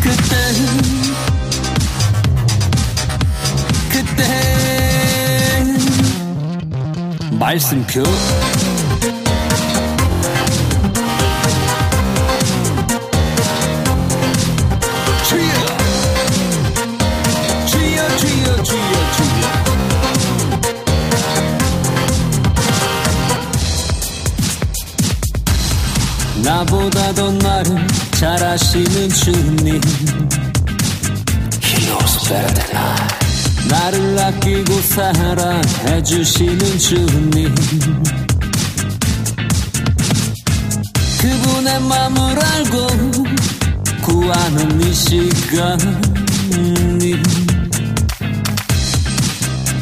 그때 그때 말씀표 나보다도 나를 잘 아시는 주님. He knows better than I. 나를 아끼고 사랑해 주시는 주님. 그분의 마음을 알고 구하는 이 시간이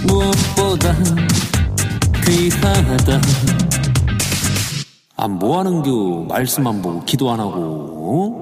무엇보다 귀하다 아, 뭐 하는 겨? 말씀 안 보고, 기도 안 하고,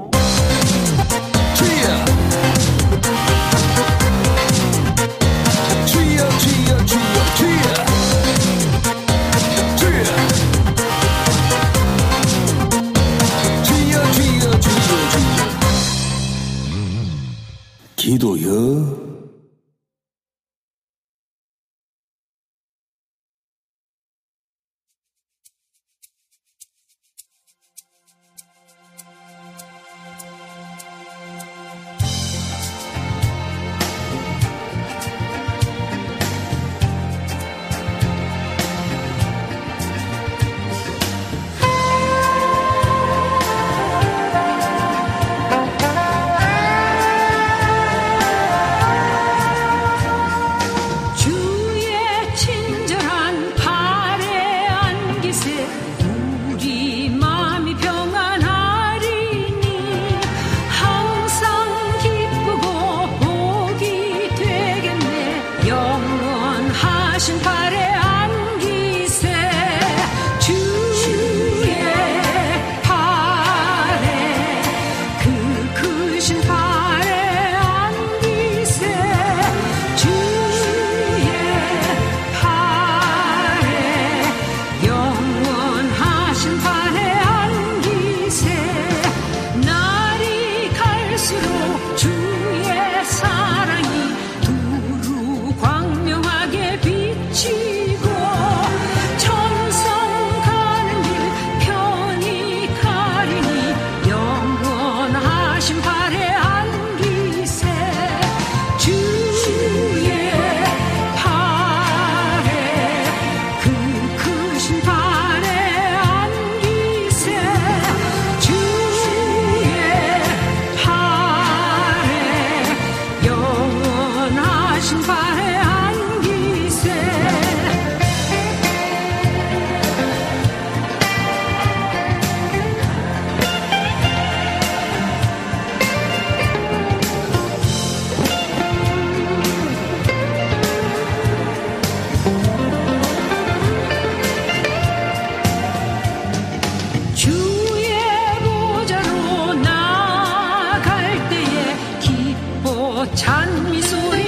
찬미소리.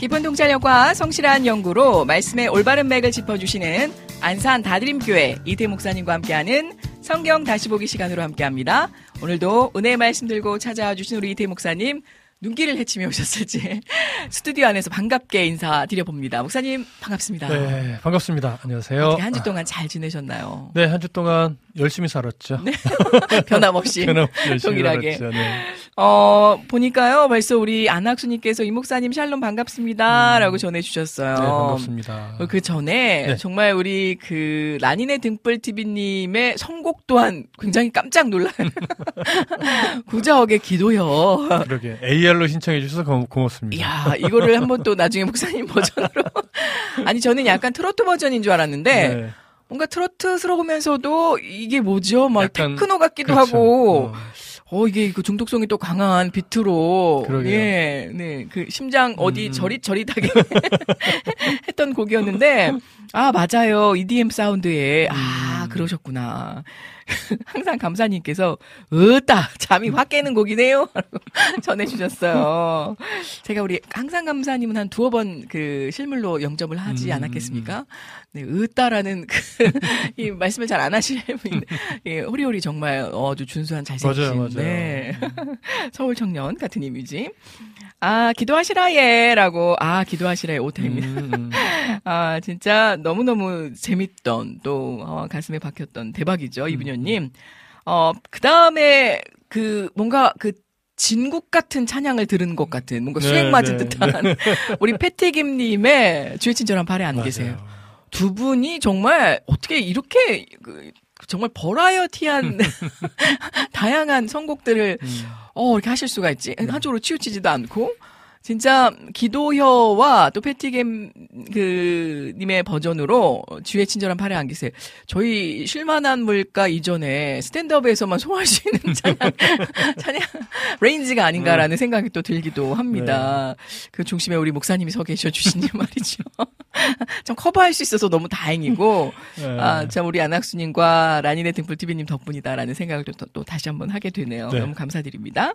깊은 통찰력과 성실한 연구로 말씀의 올바른 맥을 짚어주시는 안산 다드림교회 이태 목사님과 함께하는 성경 다시 보기 시간으로 함께합니다. 오늘도 은혜의 말씀 들고 찾아와 주신 우리 이태 목사님 눈길을 헤치며 오셨을지 스튜디오 안에서 반갑게 인사드려봅니다. 목사님 반갑습니다. 네, 반갑습니다. 안녕하세요. 한 주 동안 잘 지내셨나요? 네, 한 주 동안 열심히 살았죠. 네. 변함없이. 변함없이 동일하게. 살았죠. 네. 어, 보니까요, 벌써 우리 안학수님께서 이 목사님 샬롬 반갑습니다. 라고 전해주셨어요. 네, 반갑습니다. 어, 그 전에 네. 정말 우리 그 라니네 등불 TV님의 선곡 또한 굉장히 깜짝 놀라요. 구자옥의 기도요. 그러게 AR로 신청해 주셔서 고, 고맙습니다. 이야, 이거를 한번 또 나중에 목사님 버전으로. 아니, 저는 약간 트로트 버전인 줄 알았는데, 네, 뭔가 트로트스러우면서도 이게 뭐죠? 막 약간, 테크노 같기도 그렇죠. 하고, 어, 어, 이게 그 중독성이 또 강한 비트로. 그러게요. 예, 네. 그 심장 어디 음. 저릿저릿하게 했던 곡이었는데, 아, 맞아요. EDM 사운드에. 아, 음. 그러셨구나. 항상 감사님께서, 으따! 잠이 확 깨는 곡이네요. 전해주셨어요. 제가 우리 항상 감사님은 한 두어 번 그 실물로 영접을 하지 음. 않았겠습니까? 네, 으따라는 그, 이 말씀을 잘 안 하시는 분. 예, 호리호리 정말 어, 아주 준수한 잘생기신. 맞아요, 맞아요. 네. 서울 청년 같은 이미지. 아, 기도하시라, 예. 라고. 아, 기도하시라, 예. 오타입니다. 음, 음. 아, 진짜 너무너무 재밌던, 또, 어, 가슴에 박혔던 대박이죠, 음. 이분녀님. 어, 그 다음에, 그, 뭔가, 그, 진국 같은 찬양을 들은 것 같은, 뭔가 네, 수행 맞은 네, 듯한, 우리 패티김님의 주의 친절한 발에 안 계세요. 두 분이 정말 어떻게 이렇게, 그, 정말 버라이어티한, 다양한 선곡들을 음. 어, 이렇게 하실 수가 있지. 한쪽으로 치우치지도 않고. 진짜 기도혀와 또 패티김 그 님의 버전으로 주의 친절한 팔에 안기세 저희 쉴만한 물가 이전에 스탠드업에서만 소화할 수 있는 찬양 찬양 range가 아닌가라는 생각이 또 들기도 합니다. 그 중심에 우리 목사님이 서 계셔 주시니 말이죠. 좀 커버할 수 있어서 너무 다행이고 네. 아, 참 우리 안학수님과 라니네 등불 TV님 덕분이다라는 생각을 또, 또 다시 한번 하게 되네요. 네. 너무 감사드립니다.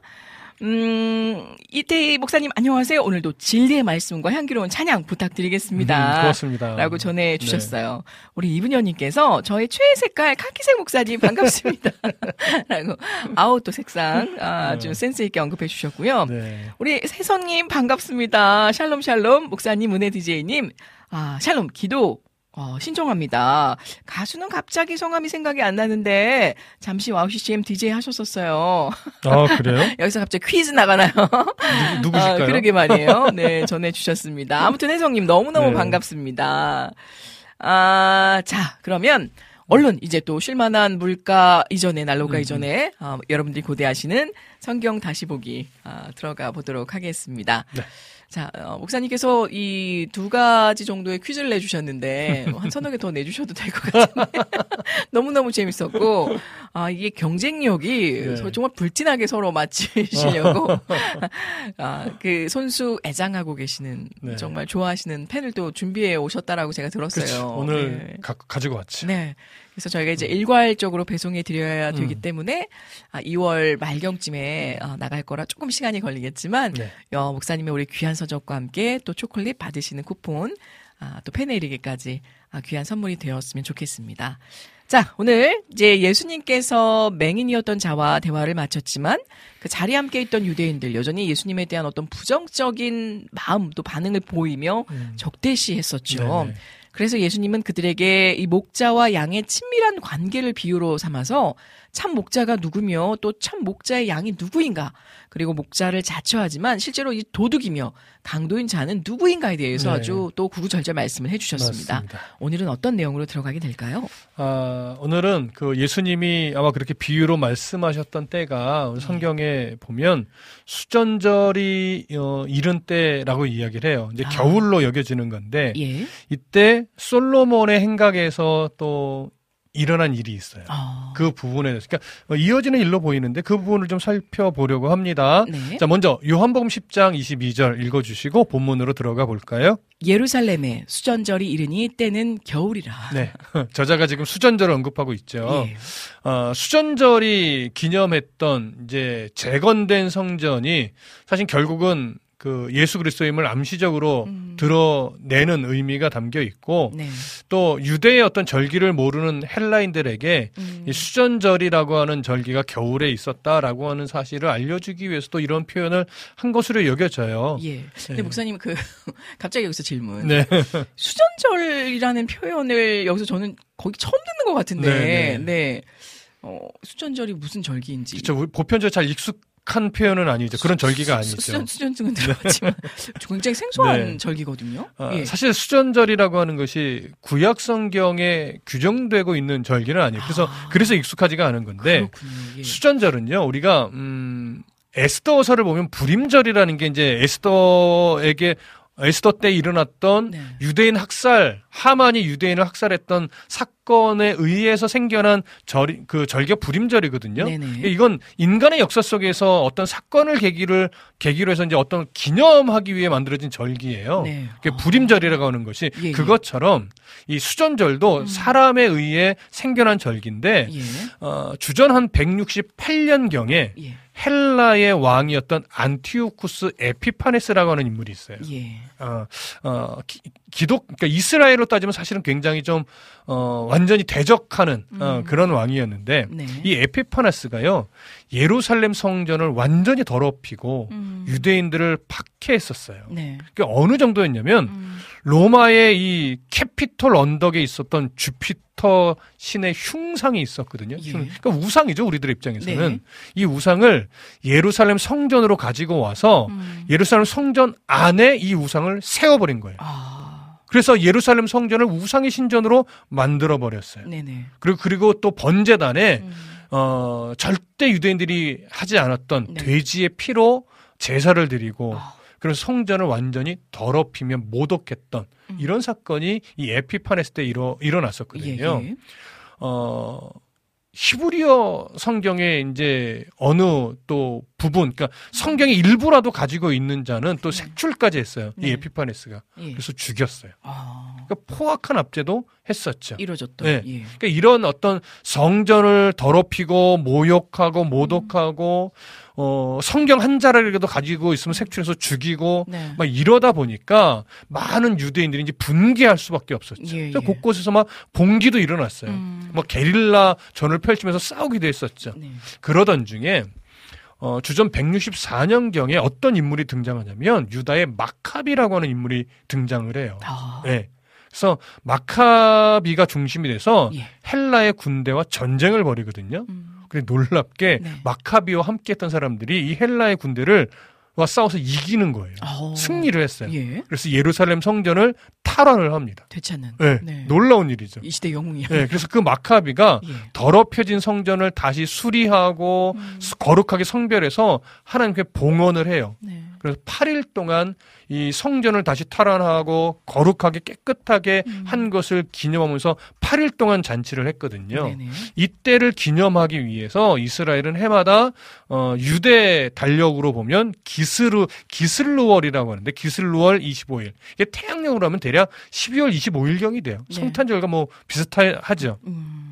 음, 이태희 목사님 안녕하세요. 오늘도 진리의 말씀과 향기로운 찬양 부탁드리겠습니다. 음, 고맙습니다. 라고 전해 주셨어요. 우리 이분녀님께서 저의 최애 색깔 카키색 목사님 반갑습니다. 라고 아웃도 색상 아주 네. 센스 있게 언급해 주셨고요. 네. 우리 세선님 반갑습니다. 샬롬 샬롬 목사님 은혜 DJ님 아 샬롬 기도 어, 신청합니다. 가수는 갑자기 성함이 생각이 안 나는데 잠시 와우 CCM DJ 하셨었어요. 아, 그래요? 여기서 갑자기 퀴즈 나가나요? 누, 누구실까요? 아, 그러게 말이에요. 네, 전해주셨습니다. 아무튼 혜성님 너무너무 네. 반갑습니다. 아, 자, 그러면 얼른 이제 또 쉴만한 물가 이전에 난로가 음, 이전에 아, 여러분들이 고대하시는 성경 다시 보기 아, 들어가 보도록 하겠습니다. 네. 자, 어, 목사님께서 이 두 가지 정도의 퀴즈를 내주셨는데 한 서너 개 더 내주셔도 될 것 같은데 너무 너무 재밌었고 아 이게 경쟁력이 네. 서- 정말 불티나게 서로 맞추시려고 아그 손수 애장하고 계시는 네. 정말 좋아하시는 팬을 또 준비해 오셨다라고 제가 들었어요. 그렇죠. 오늘 네. 가, 가지고 왔지. 네. 그래서 저희가 이제 일괄적으로 배송해 드려야 되기 음. 때문에 아, 2월 말경쯤에 어, 나갈 거라 조금 시간이 걸리겠지만 네. 어, 목사님의 우리 귀한 서적과 함께 또 초콜릿 받으시는 쿠폰 아, 또 팬에 이르기까지 아, 귀한 선물이 되었으면 좋겠습니다. 자, 오늘 이제 예수님께서 맹인이었던 자와 대화를 마쳤지만 그 자리에 함께 있던 유대인들 여전히 예수님에 대한 어떤 부정적인 마음 또 반응을 보이며 음. 적대시했었죠. 네네. 그래서 예수님은 그들에게 이 목자와 양의 친밀한 관계를 비유로 삼아서 참 목자가 누구며 또 참 목자의 양이 누구인가 그리고 목자를 자처하지만 실제로 이 도둑이며 강도인 자는 누구인가에 대해서 네. 아주 또 구구절절 말씀을 해주셨습니다. 맞습니다. 오늘은 어떤 내용으로 들어가게 될까요? 아, 오늘은 그 예수님이 아마 그렇게 비유로 말씀하셨던 때가 오늘 성경에 보면 수전절이 어, 이른 때라고 이야기를 해요. 이제 아. 겨울로 여겨지는 건데 예. 이때 솔로몬의 행각에서 또 일어난 일이 있어요. 아, 그 부분에 대해서 그러니까 어, 이어지는 일로 보이는데 그 부분을 좀 살펴보려고 합니다. 네. 자, 먼저 요한복음 10장 22절 읽어 주시고 본문으로 들어가 볼까요? 예루살렘에 수전절이 이르니 때는 겨울이라. 네, 저자가 지금 수전절을 언급하고 있죠. 예. 어, 수전절이 기념했던 이제 재건된 성전이 사실 결국은 그 예수 그리스도임을 암시적으로 음. 드러내는 의미가 담겨 있고 네. 또 유대의 어떤 절기를 모르는 헬라인들에게 음. 이 수전절이라고 하는 절기가 겨울에 있었다라고 하는 사실을 알려주기 위해서 또 이런 표현을 한 것으로 여겨져요. 예. 근데 네. 목사님 그 갑자기 여기서 질문. 네. 수전절이라는 표현을 여기서 저는 거기 처음 듣는 것 같은데, 네, 네, 네. 어, 수전절이 무슨 절기인지. 그렇죠. 보편적으로 잘 익숙 한 표현은 아니죠. 그런 절기가 아니죠. 수전 수전증은 들어봤지만 굉장히 생소한 네. 절기거든요. 아, 예. 사실 수전절이라고 하는 것이 구약 성경에 규정되고 있는 절기는 아니에요. 그래서 아. 그래서 익숙하지가 않은 건데. 예. 수전절은요. 우리가 음 에스더서를 보면 불임절이라는 게 이제 에스더에게 에스더 때 일어났던 네. 유대인 학살, 하만이 유대인을 학살했던 사건에 의해서 생겨난 절, 그 절기가 불임절이거든요. 네네. 이건 인간의 역사 속에서 어떤 사건을 계기를, 계기로 해서 이제 어떤 기념하기 위해 만들어진 절기예요. 네. 그게 불임절이라고 하는 것이 예, 예. 그것처럼 이 수전절도 음. 사람에 의해 생겨난 절기인데 예. 어, 주전 한 168년 경에 예. 헬라의 왕이었던 안티오쿠스 에피파네스라고 하는 인물이 있어요. 예. 어, 어, 기, 기독, 그러니까 이스라엘로 따지면 사실은 굉장히 좀, 어, 완전히 대적하는, 어, 음. 그런 왕이었는데, 네. 이 에피파네스가요, 예루살렘 성전을 완전히 더럽히고, 음. 유대인들을 박해했었어요. 네. 그게 어느 정도였냐면, 음. 로마의 이 캐피톨 언덕에 있었던 주피터 신의 흉상이 있었거든요. 예. 흉- 그러니까 우상이죠, 우리들 입장에서는. 네. 이 우상을 예루살렘 성전으로 가지고 와서 음. 예루살렘 성전 안에 이 우상을 세워버린 거예요. 아. 그래서 예루살렘 성전을 우상의 신전으로 만들어 버렸어요. 네네. 그리고 그리고 또 번제단에 음. 어 절대 유대인들이 하지 않았던 네. 돼지의 피로 제사를 드리고 아. 그래서 성전을 완전히 더럽히며 모독했던 음. 이런 사건이 이 에피파네스 때 일어, 일어났었거든요. 예, 예. 어, 히브리어 성경에 이제 어느 또 부분, 그러니까 성경의 일부라도 가지고 있는 자는 또 네. 색출까지 했어요. 네. 이 에피파네스가. 예. 그래서 죽였어요. 아. 그러니까 포악한 압제도 했었죠. 이루어졌던. 네. 예. 그러니까 이런 어떤 성전을 더럽히고 모욕하고 모독하고 어 성경 한 자락이라도 가지고 있으면 색출해서 죽이고 네. 막 이러다 보니까 많은 유대인들이 이제 분개할 수밖에 없었죠. 예, 그래서 예. 곳곳에서 막 봉기도 일어났어요. 음. 뭐 게릴라 전을 펼치면서 싸우기도 했었죠. 네. 그러던 중에 어, 주전 164년경에 어떤 인물이 등장하냐면 유다의 마카비라고 하는 인물이 등장을 해요. 아. 네. 그래서 마카비가 중심이 돼서 예. 헬라의 군대와 전쟁을 벌이거든요. 음. 근데 놀랍게 네. 마카비와 함께했던 사람들이 이 헬라의 군대를 싸워서 이기는 거예요. 어. 승리를 했어요. 예. 그래서 예루살렘 성전을 탈환을 합니다. 되찾는. 네, 네. 놀라운 일이죠. 이 시대 영웅이야. 네, 그래서 그 마카비가 예. 더럽혀진 성전을 다시 수리하고 음. 수- 거룩하게 성별해서 하나님께 봉헌을 해요. 네. 그래서 8일 동안 이 성전을 다시 탈환하고 거룩하게 깨끗하게 음. 한 것을 기념하면서 8일 동안 잔치를 했거든요. 네네. 이때를 기념하기 위해서 이스라엘은 해마다 어, 유대 달력으로 보면 기스르 기슬루월이라고 하는데 기슬루월 25일. 이게 태양력으로 하면 대략 12월 25일 경이 돼요. 네. 성탄절과 뭐 비슷하죠. 음.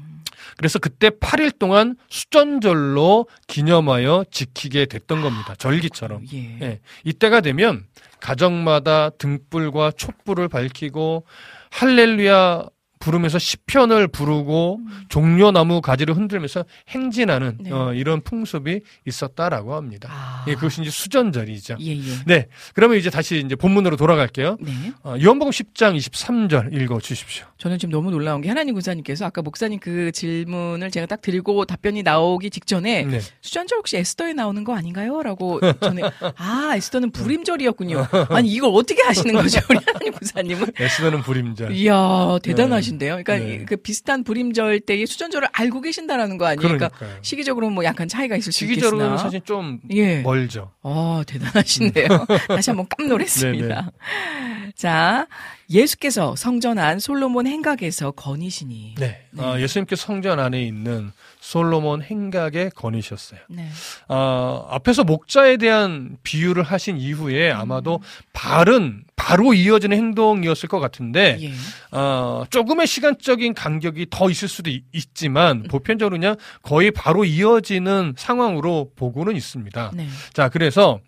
그래서 그때 8일 동안 수전절로 기념하여 지키게 됐던 겁니다. 절기처럼. 예. 예. 이때가 되면 가정마다 등불과 촛불을 밝히고 할렐루야 부르면서 시편을 부르고 종려나무 가지를 흔들면서 행진하는 음. 네. 어, 이런 풍습이 있었다라고 합니다. 아. 예, 그것이 이제 수전절이죠. 예, 예. 네. 그러면 이제 다시 이제 본문으로 돌아갈게요. 네. 어, 요한복음 10장 23절 읽어 주십시오. 저는 지금 너무 놀라운 게 하나님 군사님께서 아까 목사님 그 질문을 제가 딱 드리고 답변이 나오기 직전에 네. 수전절 혹시 에스더에 나오는 거 아닌가요? 라고 전에 아 에스더는 불임절이었군요. 아니 이걸 어떻게 하시는 거죠? 우리 하나님 군사님은 에스더는 불임절. 이야 대단하 신데요. 그러니까 네. 이- 그 비슷한 불임절 때의 수전절을 알고 계신다라는 거 아니에요? 그러니까 그러니까요. 시기적으로는 뭐 약간 차이가 있을 수 시기적으로는 있겠으나 사실 좀 예. 멀죠. 어, 대단하신데요. 다시 한번 깜놀했습니다. 자, 예수께서 성전한 솔로몬 행각에서 건이시니. 네. 어, 예수님께서 성전 안에 있는 솔로몬 행각에 거니셨어요. 네. 어, 앞에서 목자에 대한 비유를 하신 이후에 아마도 바른 바로 이어지는 행동이었을 것 같은데 예. 어, 조금의 시간적인 간격이 더 있을 수도 있, 지만 보편적으로 그냥 거의 바로 이어지는 상황으로 보고는 있습니다. 네. 자, 그래서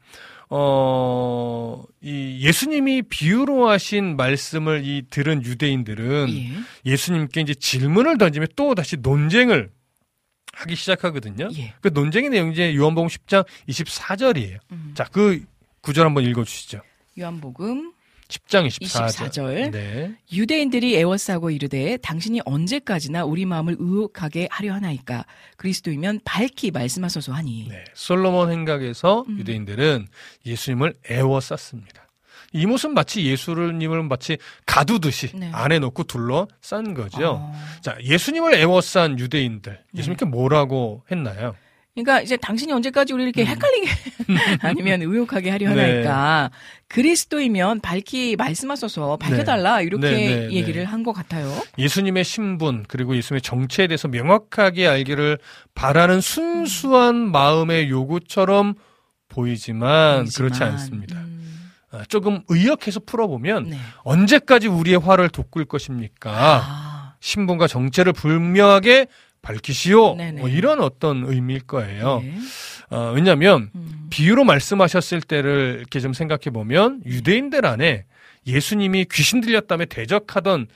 어, 이 예수님이 비유로 하신 말씀을 이 들은 유대인들은 예. 예수님께 이제 질문을 던지면 또 다시 논쟁을 하기 시작하거든요. 예. 그 논쟁의 내용이 이제 요한복음 10장 24절이에요. 음. 자, 그 구절 한번 읽어 주시죠. 요한복음 10장 24절. 24절. 네. 유대인들이 애워싸고 이르되 당신이 언제까지나 우리 마음을 의혹하게 하려 하나이까 그리스도이면 밝히 말씀하소서 하니. 네. 솔로몬 행각에서 음. 유대인들은 예수님을 애워쌌습니다. 이 모습 마치 예수님을 마치 가두듯이 네. 안에 놓고 둘러싼 거죠. 어. 자, 예수님을 애워싼 유대인들. 네. 예수님께 뭐라고 했나요? 그러니까 이제 당신이 언제까지 우리 이렇게 헷갈리게 아니면 의혹하게 하려 음. 네. 그리스도이면 밝히 말씀하소서 밝혀달라 이렇게 네, 네, 얘기를 네. 한것 같아요. 예수님의 신분 그리고 예수님의 정체에 대해서 명확하게 알기를 바라는 순수한 마음의 요구처럼 보이지만, 보이지만, 그렇지 않습니다. 음, 아, 조금 의역해서 풀어보면 네. 언제까지 우리의 화를 돋굴 것입니까? 아, 신분과 정체를 분명하게 밝히시오. 네네. 뭐 이런 어떤 의미일 거예요. 네. 어, 왜냐하면 음, 비유로 말씀하셨을 때를 이렇게 좀 생각해 보면 유대인들 안에 예수님이 귀신 들렸다며 대적하던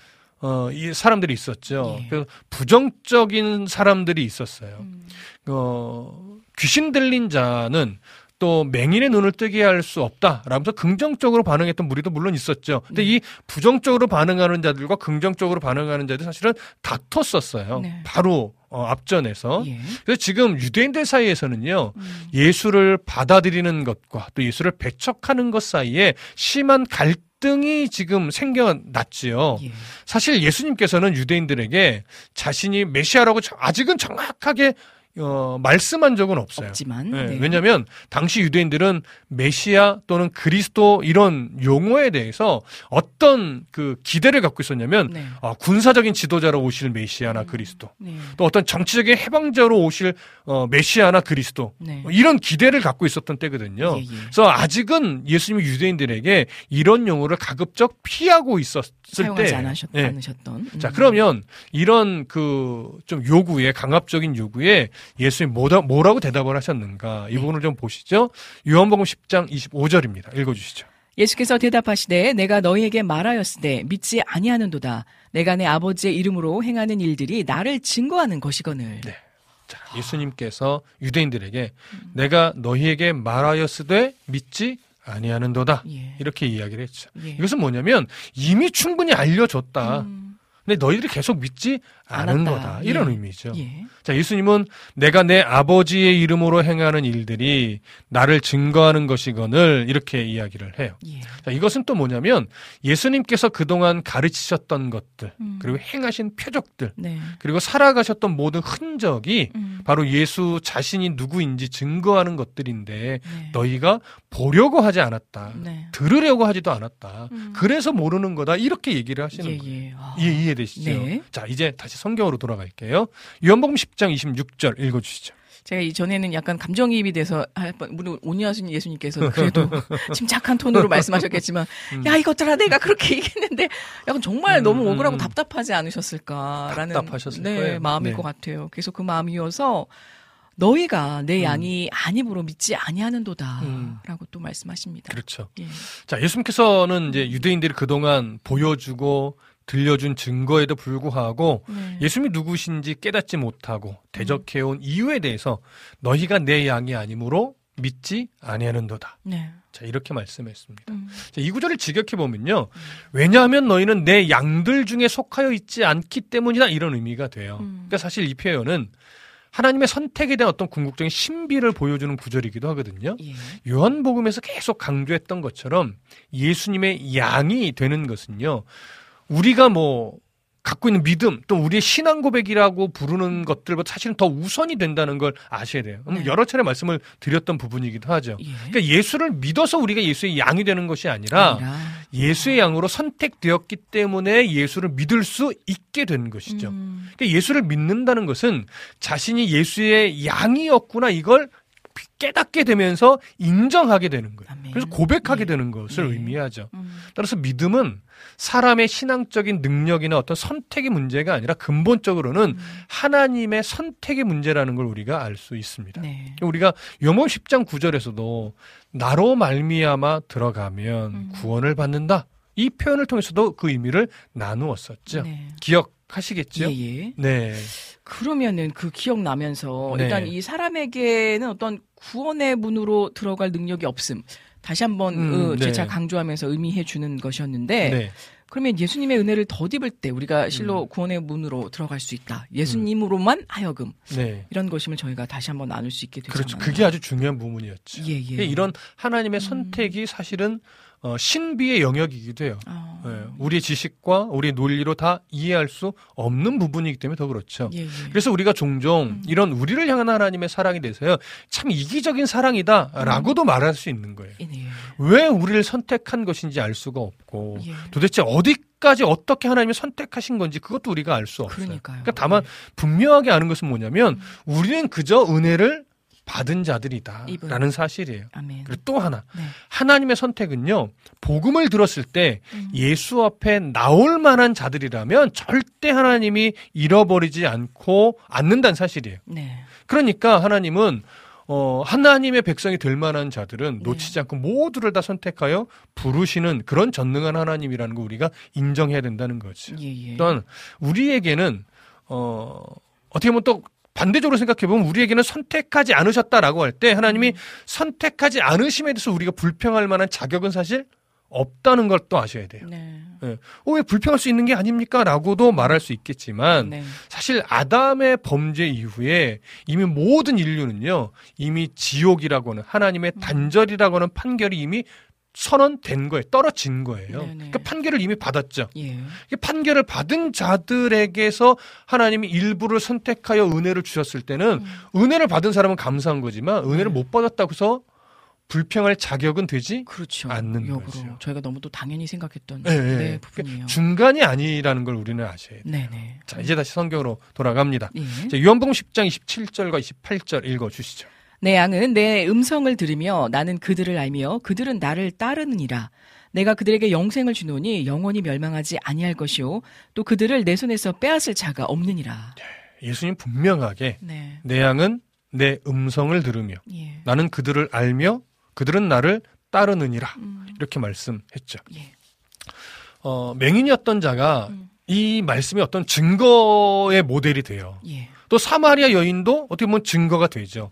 어, 이 사람들이 있었죠. 예. 그래서 부정적인 사람들이 있었어요. 음, 어, 귀신 들린 자는 또 맹인의 눈을 뜨게 할 수 없다 라면서 긍정적으로 반응했던 무리도 물론 있었죠. 근데 네. 이 부정적으로 반응하는 자들과 긍정적으로 반응하는 자들 사실은 다퉜었어요. 네. 바로 어, 앞전에서. 예. 그래서 지금 유대인들 사이에서는요. 음, 예수를 받아들이는 것과 또 예수를 배척하는 것 사이에 심한 갈등이 지금 생겨났지요. 예. 사실 예수님께서는 유대인들에게 자신이 메시아라고 저- 아직은 정확하게 어, 말씀한 적은 없어요. 없지만 네, 네. 왜냐하면 당시 유대인들은 메시아 또는 그리스도 이런 용어에 대해서 어떤 그 기대를 갖고 있었냐면 네. 아, 군사적인 지도자로 오실 메시아나 그리스도 네. 또 어떤 정치적인 해방자로 오실 어, 메시아나 그리스도 네. 뭐 이런 기대를 갖고 있었던 때거든요. 예, 예. 그래서 아직은 예수님이 유대인들에게 이런 용어를 가급적 피하고 있었을 사용하지 때, 않으셨, 예. 않으셨던. 음. 자 그러면 이런 그 좀 요구에 강압적인 요구에 예수님 뭐다, 뭐라고 대답을 하셨는가 이 네. 부분을 좀 보시죠. 요한복음 10장 25절입니다. 읽어주시죠. 예수께서 대답하시되 내가 너희에게 말하였으되 믿지 아니하는도다. 내가 내 아버지의 이름으로 행하는 일들이 나를 증거하는 것이거늘. 네. 자 예수님께서 유대인들에게 내가 너희에게 말하였으되 믿지 아니하는도다 예. 이렇게 이야기를 했죠. 예. 이것은 뭐냐면 이미 충분히 알려줬다. 음, 근데 너희들이 계속 믿지 아는. 거다. 이런 예. 의미죠. 예. 자, 예수님은 내가 내 아버지의 이름으로 행하는 일들이 나를 증거하는 것이거늘 이렇게 이야기를 해요. 예. 자, 이것은 또 뭐냐면 예수님께서 그동안 가르치셨던 것들, 음. 그리고 행하신 표적들, 네. 그리고 살아가셨던 모든 흔적이 음. 바로 예수 자신이 누구인지 증거하는 것들인데 네. 너희가 보려고 하지 않았다. 네. 들으려고 하지도 않았다. 음. 그래서 모르는 거다. 이렇게 얘기를 하시는 예, 거예요. 예. 아. 이해, 이해 되시죠? 네. 자, 이제 다시 성경으로 돌아갈게요. 요한복음 10장 26절 읽어주시죠. 제가 이전에는 약간 감정이입이 돼서 물론 온유하신 예수님께서 그래도 침착한 톤으로 말씀하셨겠지만, 음. 야, 이것들아, 내가 그렇게 얘기했는데, 약간 정말 음, 너무 음, 억울하고 음. 답답하지 않으셨을까라는. 답답하셨을 네, 거예요. 마음일 네. 것 같아요. 그래서 그 마음이어서, 너희가 내 음. 양이 아님으로 믿지 아니하는도다. 음. 라고 또 말씀하십니다. 그렇죠. 예. 자, 예수님께서는 이제 유대인들이 그동안 보여주고 들려준 증거에도 불구하고 네. 예수님이 누구신지 깨닫지 못하고 대적해온 이유에 대해서 너희가 내 양이 아니므로 믿지 아니하는도다. 네. 자, 이렇게 말씀했습니다. 음. 자, 이 구절을 직역해 보면요. 왜냐하면 너희는 내 양들 중에 속하여 있지 않기 때문이다. 이런 의미가 돼요. 음. 그러니까 사실 이 표현은 하나님의 선택에 대한 어떤 궁극적인 신비를 보여주는 구절이기도 하거든요. 예. 요한복음에서 계속 강조했던 것처럼 예수님의 양이 되는 것은요. 우리가 뭐 갖고 있는 믿음 또 우리의 신앙 고백이라고 부르는 것들보다 사실은 더 우선이 된다는 걸 아셔야 돼요. 네. 여러 차례 말씀을 드렸던 부분이기도 하죠. 예. 그러니까 예수를 믿어서 우리가 예수의 양이 되는 것이 아니라 아니라. 예수의 양으로 선택되었기 때문에 예수를 믿을 수 있게 된 것이죠. 음. 그러니까 예수를 믿는다는 것은 자신이 예수의 양이었구나 이걸 깨닫게 되면서 인정하게 되는 거예요. 아멘. 그래서 고백하게 예. 되는 것을 예. 의미하죠. 음. 따라서 믿음은 사람의 신앙적인 능력이나 어떤 선택의 문제가 아니라 근본적으로는 음. 하나님의 선택의 문제라는 걸 우리가 알 수 있습니다. 네. 우리가 요모 10장 9절에서도 나로 말미암아 들어가면 음. 구원을 받는다. 이 표현을 통해서도 그 의미를 나누었었죠. 네. 기억하시겠죠? 예, 예. 네. 그러면은 그 기억나면서 네. 일단 이 사람에게는 어떤 구원의 문으로 들어갈 능력이 없음. 다시 한번 음, 어, 네. 재차 강조하면서 의미해 주는 것이었는데 네. 그러면 예수님의 은혜를 덧입을 때 우리가 실로 구원의 문으로 들어갈 수 있다. 예수님으로만 하여금 네. 이런 것임을 저희가 다시 한번 나눌 수 있게 되잖아요. 그렇죠. 그게 아주 중요한 부분이었죠. 예, 예. 이런 하나님의 선택이 사실은 어, 신비의 영역이기도 해요. 아, 예, 우리의 지식과 우리의 논리로 다 이해할 수 없는 부분이기 때문에 더 그렇죠. 예, 예. 그래서 우리가 종종 음. 이런 우리를 향한 하나님의 사랑에 대해서요, 참 이기적인 사랑이다라고도 말할 수 있는 거예요. 예, 예. 왜 우리를 선택한 것인지 알 수가 없고, 예. 도대체 어디 까지 어떻게 하나님이 선택하신 건지 그것도 우리가 알 수 없어요. 그러니까요. 그러니까 다만 분명하게 아는 것은 뭐냐면 우리는 그저 은혜를 받은 자들이다라는. 사실이에요. 아멘. 그리고 또 하나 네. 하나님의 선택은요 복음을 들었을 때 음. 예수 앞에 나올 만한 자들이라면 절대 하나님이 잃어버리지 않고 않는다는 사실이에요. 네. 그러니까 하나님은 어, 하나님의 백성이 될 만한 자들은 네. 놓치지 않고 모두를 다 선택하여 부르시는 그런 전능한 하나님이라는 거 우리가 인정해야 된다는 거죠. 예, 예. 또한 우리에게는 어, 어떻게 보면 또 반대적으로 생각해 보면 우리에게는 선택하지 않으셨다라고 할 때 하나님이 선택하지 않으심에 대해서 우리가 불평할 만한 자격은 사실 없다는 걸 또 아셔야 돼요. 네. 어, 왜 불평할 수 있는 게 아닙니까? 라고도 말할 수 있겠지만 네. 사실 아담의 범죄 이후에 이미 모든 인류는요, 이미 지옥이라고는 하나님의 음. 단절이라고는 판결이 이미 선언된 거예요. 떨어진 거예요. 네네. 그러니까 판결을 이미 받았죠. 예. 이 판결을 받은 자들에게서 하나님이 일부를 선택하여 은혜를 주셨을 때는 은혜를 받은 사람은 감사한 거지만 은혜를 음. 네. 못 받았다고 해서 불평할 자격은 되지 그렇죠. 않는 역으로 거죠. 저희가 너무 또 당연히 생각했던 예, 예. 네, 부분이에요. 중간이 아니라는 걸 우리는 아셔야 돼요. 네, 네. 자, 이제 다시 성경으로 돌아갑니다. 예. 자, 요한복음 10장 27절과 28절 읽어 주시죠. 내 양은 내 음성을 들으며 나는 그들을 알며 그들은 나를 따르느니라. 내가 그들에게 영생을 주노니 영원히 멸망하지 아니할 것이요 또 그들을 내 손에서 빼앗을 자가 없느니라. 예수님 분명하게 네. 내 양은 내 음성을 들으며 예. 나는 그들을 알며 그들은 나를 따르느니라. 음. 이렇게 말씀했죠. 예. 어, 맹인이었던 자가 음. 이 말씀이 어떤 증거의 모델이 돼요. 예. 또 사마리아 여인도 어떻게 보면 증거가 되죠.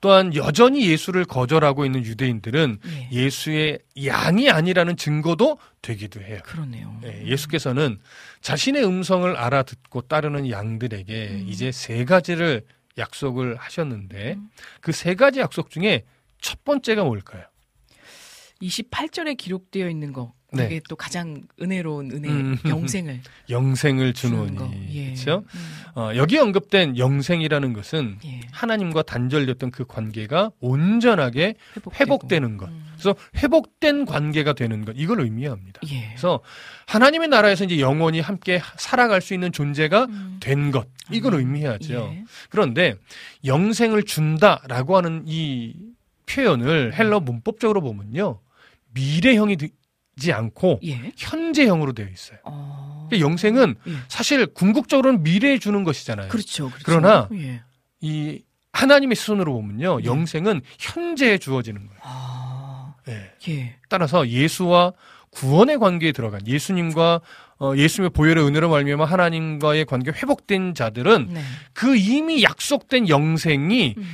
또한 여전히 예수를 거절하고 있는 유대인들은 예. 예수의 양이 아니라는 증거도 되기도 해요. 그러네요. 예, 예수께서는 자신의 음성을 알아듣고 따르는 양들에게 음. 이제 세 가지를 약속을 하셨는데 음. 그세 가지 약속 중에 첫 번째가 뭘까요? 28절에 기록되어 있는 거. 네. 그게 또 가장 은혜로운 은혜, 음. 영생을 영생을 주는 주노니. 거. 예. 그렇죠? 음. 어, 여기 언급된 영생이라는 것은 예. 하나님과 단절됐던 그 관계가 온전하게 회복되고. 회복되는 것. 음. 그래서 회복된 관계가 되는 것. 이걸 의미합니다. 예. 그래서 하나님의 나라에서 이제 영원히 함께 살아갈 수 있는 존재가 음. 된 것. 이걸 음. 의미하죠. 예. 그런데 영생을 준다라고 하는 이 표현을 헬러 문법적으로 보면요. 미래형이 되 지 않고 예. 현재형으로 되어 있어요. 어. 그러니까 영생은 예. 사실 궁극적으로는 미래에 주는 것이잖아요. 그렇죠. 그렇죠. 그러나 예. 이 하나님의 시선으로 보면요. 네. 영생은 현재에 주어지는 거예요. 아. 예. 예. 따라서 예수와 구원의 관계에 들어간 예수님과 어, 예수님의 보혈의 은혜로 말미암아 하나님과의 관계 회복된 자들은 네. 그 이미 약속된 영생이 음.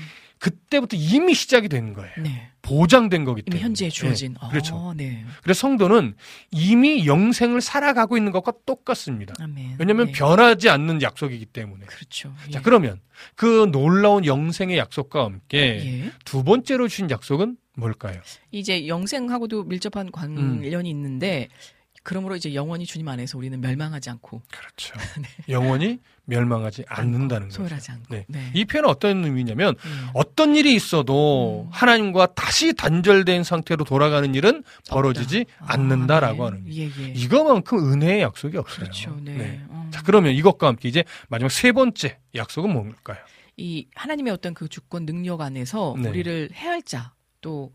그때부터 이미 시작이 된 거예요. 네. 보장된 거기 때문에. 현재에 주어진. 예, 그렇죠. 어, 네. 그래서 성도는 이미 영생을 살아가고 있는 것과 똑같습니다. 아멘. 왜냐하면 네. 변하지 않는 약속이기 때문에. 그렇죠. 자, 예. 그러면 그 놀라운 영생의 약속과 함께 예. 두 번째로 주신 약속은 뭘까요? 이제 영생하고도 밀접한 관련이 있는데 그러므로 이제 영원히 주님 안에서 우리는 멸망하지 않고 그렇죠. 영원히 멸망하지 않는다는 거죠. 소홀하지 않고. 네. 네. 이 표현은 어떤 의미냐면 예. 어떤 일이 있어도 음. 하나님과 다시 단절된 상태로 돌아가는 일은 벌어지지 아, 않는다라고 네. 하는. 예, 예. 이거만큼 은혜의 약속이 없어요. 그렇죠. 네. 음. 자, 그러면 이것과 함께 이제 마지막 세 번째 약속은 뭘까요? 이 하나님의 어떤 그 주권 능력 안에서 네. 우리를 해할 자 또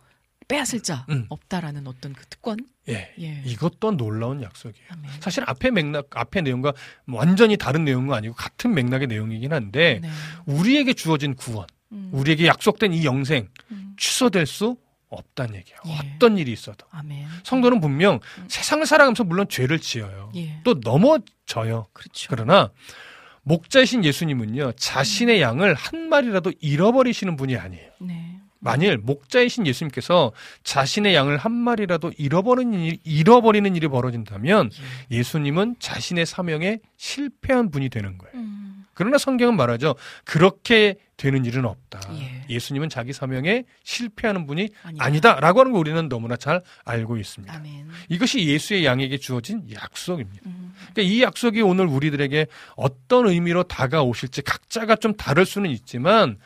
빼앗을 자 음. 없다라는 어떤 그 특권. 예. 예. 이것도 놀라운 약속이에요. 아멘. 사실 앞에 맥락, 앞에 내용과 완전히 다른 내용은 아니고 같은 맥락의 내용이긴 한데 네. 우리에게 주어진 구원, 음. 우리에게 약속된 이 영생 음. 취소될 수 없다는 얘기예요. 예. 어떤 일이 있어도. 아멘. 성도는 분명 음. 세상을 살아가면서 물론 죄를 지어요. 예. 또 넘어져요. 그렇죠. 그러나 목자이신 예수님은요, 자신의 양을 한 마리라도 잃어버리시는 분이 아니에요. 네. 만일 목자이신 예수님께서 자신의 양을 한 마리라도 잃어버리는, 일, 잃어버리는 일이 벌어진다면 예. 예수님은 자신의 사명에 실패한 분이 되는 거예요. 음. 그러나 성경은 말하죠. 그렇게 되는 일은 없다. 예. 수님은 자기 사명에 실패하는 분이 아니다. 아니다 라고 하는 걸 우리는 너무나 잘 알고 있습니다. 아멘. 이것이 예수의 양에게 주어진 약속입니다. 음. 그러니까 이 약속이 오늘 우리들에게 어떤 의미로 다가오실지 각자가 좀 다를 수는 있지만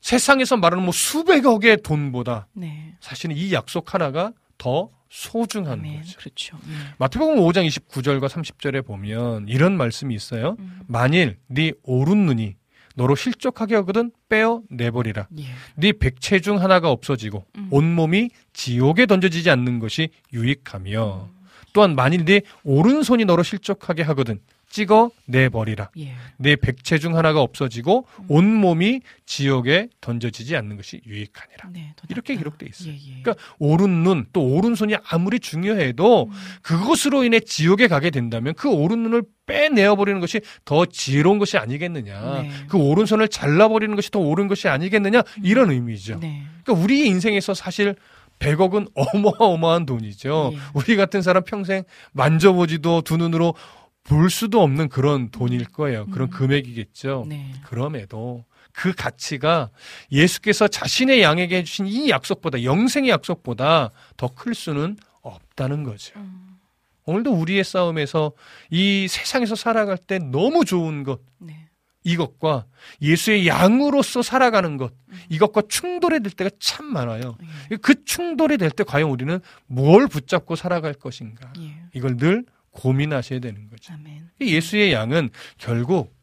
세상에서 말하는 뭐 수백억의 돈보다 네. 사실은 이 약속 하나가 더 소중한 아멘. 거죠. 그렇죠. 예. 마태복음 5장 29절과 30절에 보면 이런 말씀이 있어요. 음. 만일 네 오른 눈이 너로 실족하게 하거든 빼어 내버리라. 예. 네 백체 중 하나가 없어지고 음. 온 몸이 지옥에 던져지지 않는 것이 유익하며 음. 또한 만일 네 오른손이 너로 실족하게 하거든 찍어 내버리라. 예. 내 백체 중 하나가 없어지고 음. 온 몸이 지옥에 던져지지 않는 것이 유익하니라. 네. 더 이렇게. 기록돼 있어요. 예, 예. 그러니까 오른 눈 또 오른 손이 아무리 중요해도 음. 그것으로 인해 지옥에 가게 된다면 그 오른 눈을 빼내어 버리는 것이 더 지혜로운 것이 아니겠느냐. 네. 그 오른손을 잘라 버리는 것이 더 옳은 것이 아니겠느냐. 이런 의미죠. 네. 그러니까 우리의 인생에서 사실 100억은 어마어마한 돈이죠. 예. 우리 같은 사람 평생 만져보지도 두 눈으로 볼 수도 없는 그런 돈일 거예요. 그런 음. 금액이겠죠. 네. 그럼에도 그 가치가 예수께서 자신의 양에게 해주신 이 약속보다 영생의 약속보다 더 클 수는 없다는 거죠. 음. 오늘도 우리의 싸움에서 이 세상에서 살아갈 때 너무 좋은 것 네. 이것과 예수의 양으로서 살아가는 것 음. 이것과 충돌이 될 때가 참 많아요. 예. 그 충돌이 될 때 과연 우리는 뭘 붙잡고 살아갈 것인가 예. 이걸 늘 고민하셔야 되는 거죠. 아멘. 이 예수의 양은 결국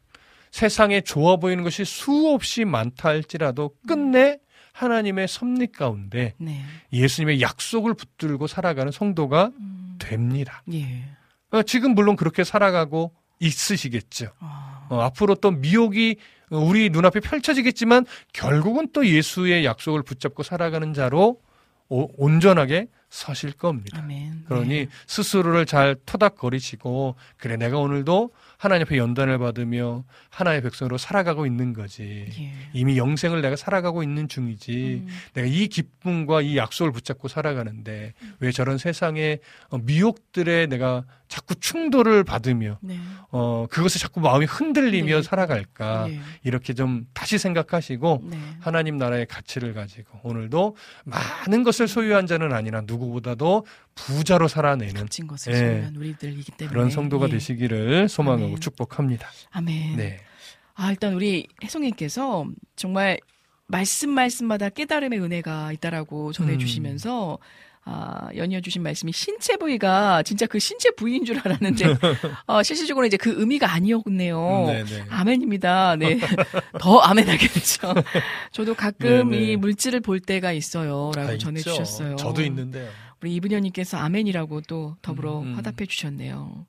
세상에 좋아 보이는 것이 수없이 많다 할지라도 끝내 하나님의 섭리 가운데 네. 예수님의 약속을 붙들고 살아가는 성도가 음. 됩니다. 예. 어, 지금 물론 그렇게 살아가고 있으시겠죠. 아. 어, 앞으로 또 미혹이 어, 우리 눈앞에 펼쳐지겠지만 결국은 또 예수의 약속을 붙잡고 살아가는 자로 오- 온전하게 서실 겁니다. 아멘. 그러니 네. 스스로를 잘 토닥거리시고 그래 내가 오늘도 하나님 앞에 연단을 받으며 하나의 백성으로 살아가고 있는 거지. 예. 이미 영생을 내가 살아가고 있는 중이지. 음. 내가 이 기쁨과 이 약속을 붙잡고 살아가는데 왜 저런 세상의 어, 미혹들에 내가 자꾸 충돌을 받으며 네. 어 그것에 자꾸 마음이 흔들리며 네. 살아갈까 예. 이렇게 좀 다시 생각하시고 네. 하나님 나라의 가치를 가지고 오늘도 많은 것을 소유한 자는 아니라 누 구보다도 부자로 살아내는 값진 것을 예. 우리들이기 때문에 그런 성도가 예. 되시기를 소망하고 아멘. 축복합니다. 아멘. 네. 아 일단 우리 혜송님께서 정말 말씀 말씀마다 깨달음의 은혜가 있다라고 전해주시면서 아, 연이어 주신 말씀이 신체 부위가 진짜 그 신체 부위인 줄 알았는데 어, 실질적으로 이제 그 의미가 아니었네요. 네, 네. 아멘입니다. 네. 더 아멘하게 됐죠. 저도 가끔 네, 네. 이 물질을 볼 때가 있어요. 라고 아, 전해주셨어요. 있죠. 저도 있는데요. 우리 이분현님께서 아멘이라고 또 더불어 음, 음. 화답해 주셨네요.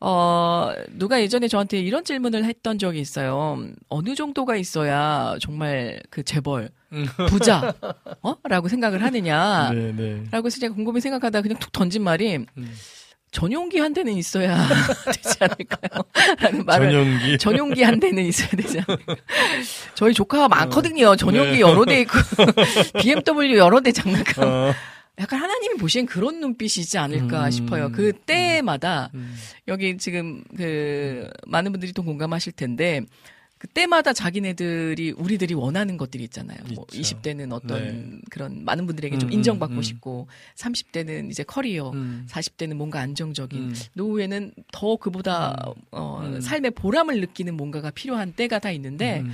어, 누가 예전에 저한테 이런 질문을 했던 적이 있어요. 어느 정도가 있어야 정말 그 재벌, 부자, 어? 라고 생각을 하느냐. 네, 네. 라고 제가 곰곰이 생각하다 그냥 툭 던진 말이 음. 전용기 한 대는 있어야 되지 않을까요? 라는 말을 전용기. 전용기 한 대는 있어야 되지 않을까. 저희 조카가 많거든요. 전용기 네. 여러 대 있고, BMW 여러 대 장난감. 어. 약간 하나님이 보시엔 그런 눈빛이지 않을까 음. 싶어요. 그 때마다, 음. 여기 지금 그, 많은 분들이 또 공감하실 텐데, 그 때마다 자기네들이, 우리들이 원하는 것들이 있잖아요. 뭐 있죠. 20대는 어떤 네. 그런 많은 분들에게 좀 음, 인정받고 음, 음. 싶고, 30대는 이제 커리어, 음. 40대는 뭔가 안정적인, 음. 노후에는 더 그보다 어, 음. 삶의 보람을 느끼는 뭔가가 필요한 때가 다 있는데 음.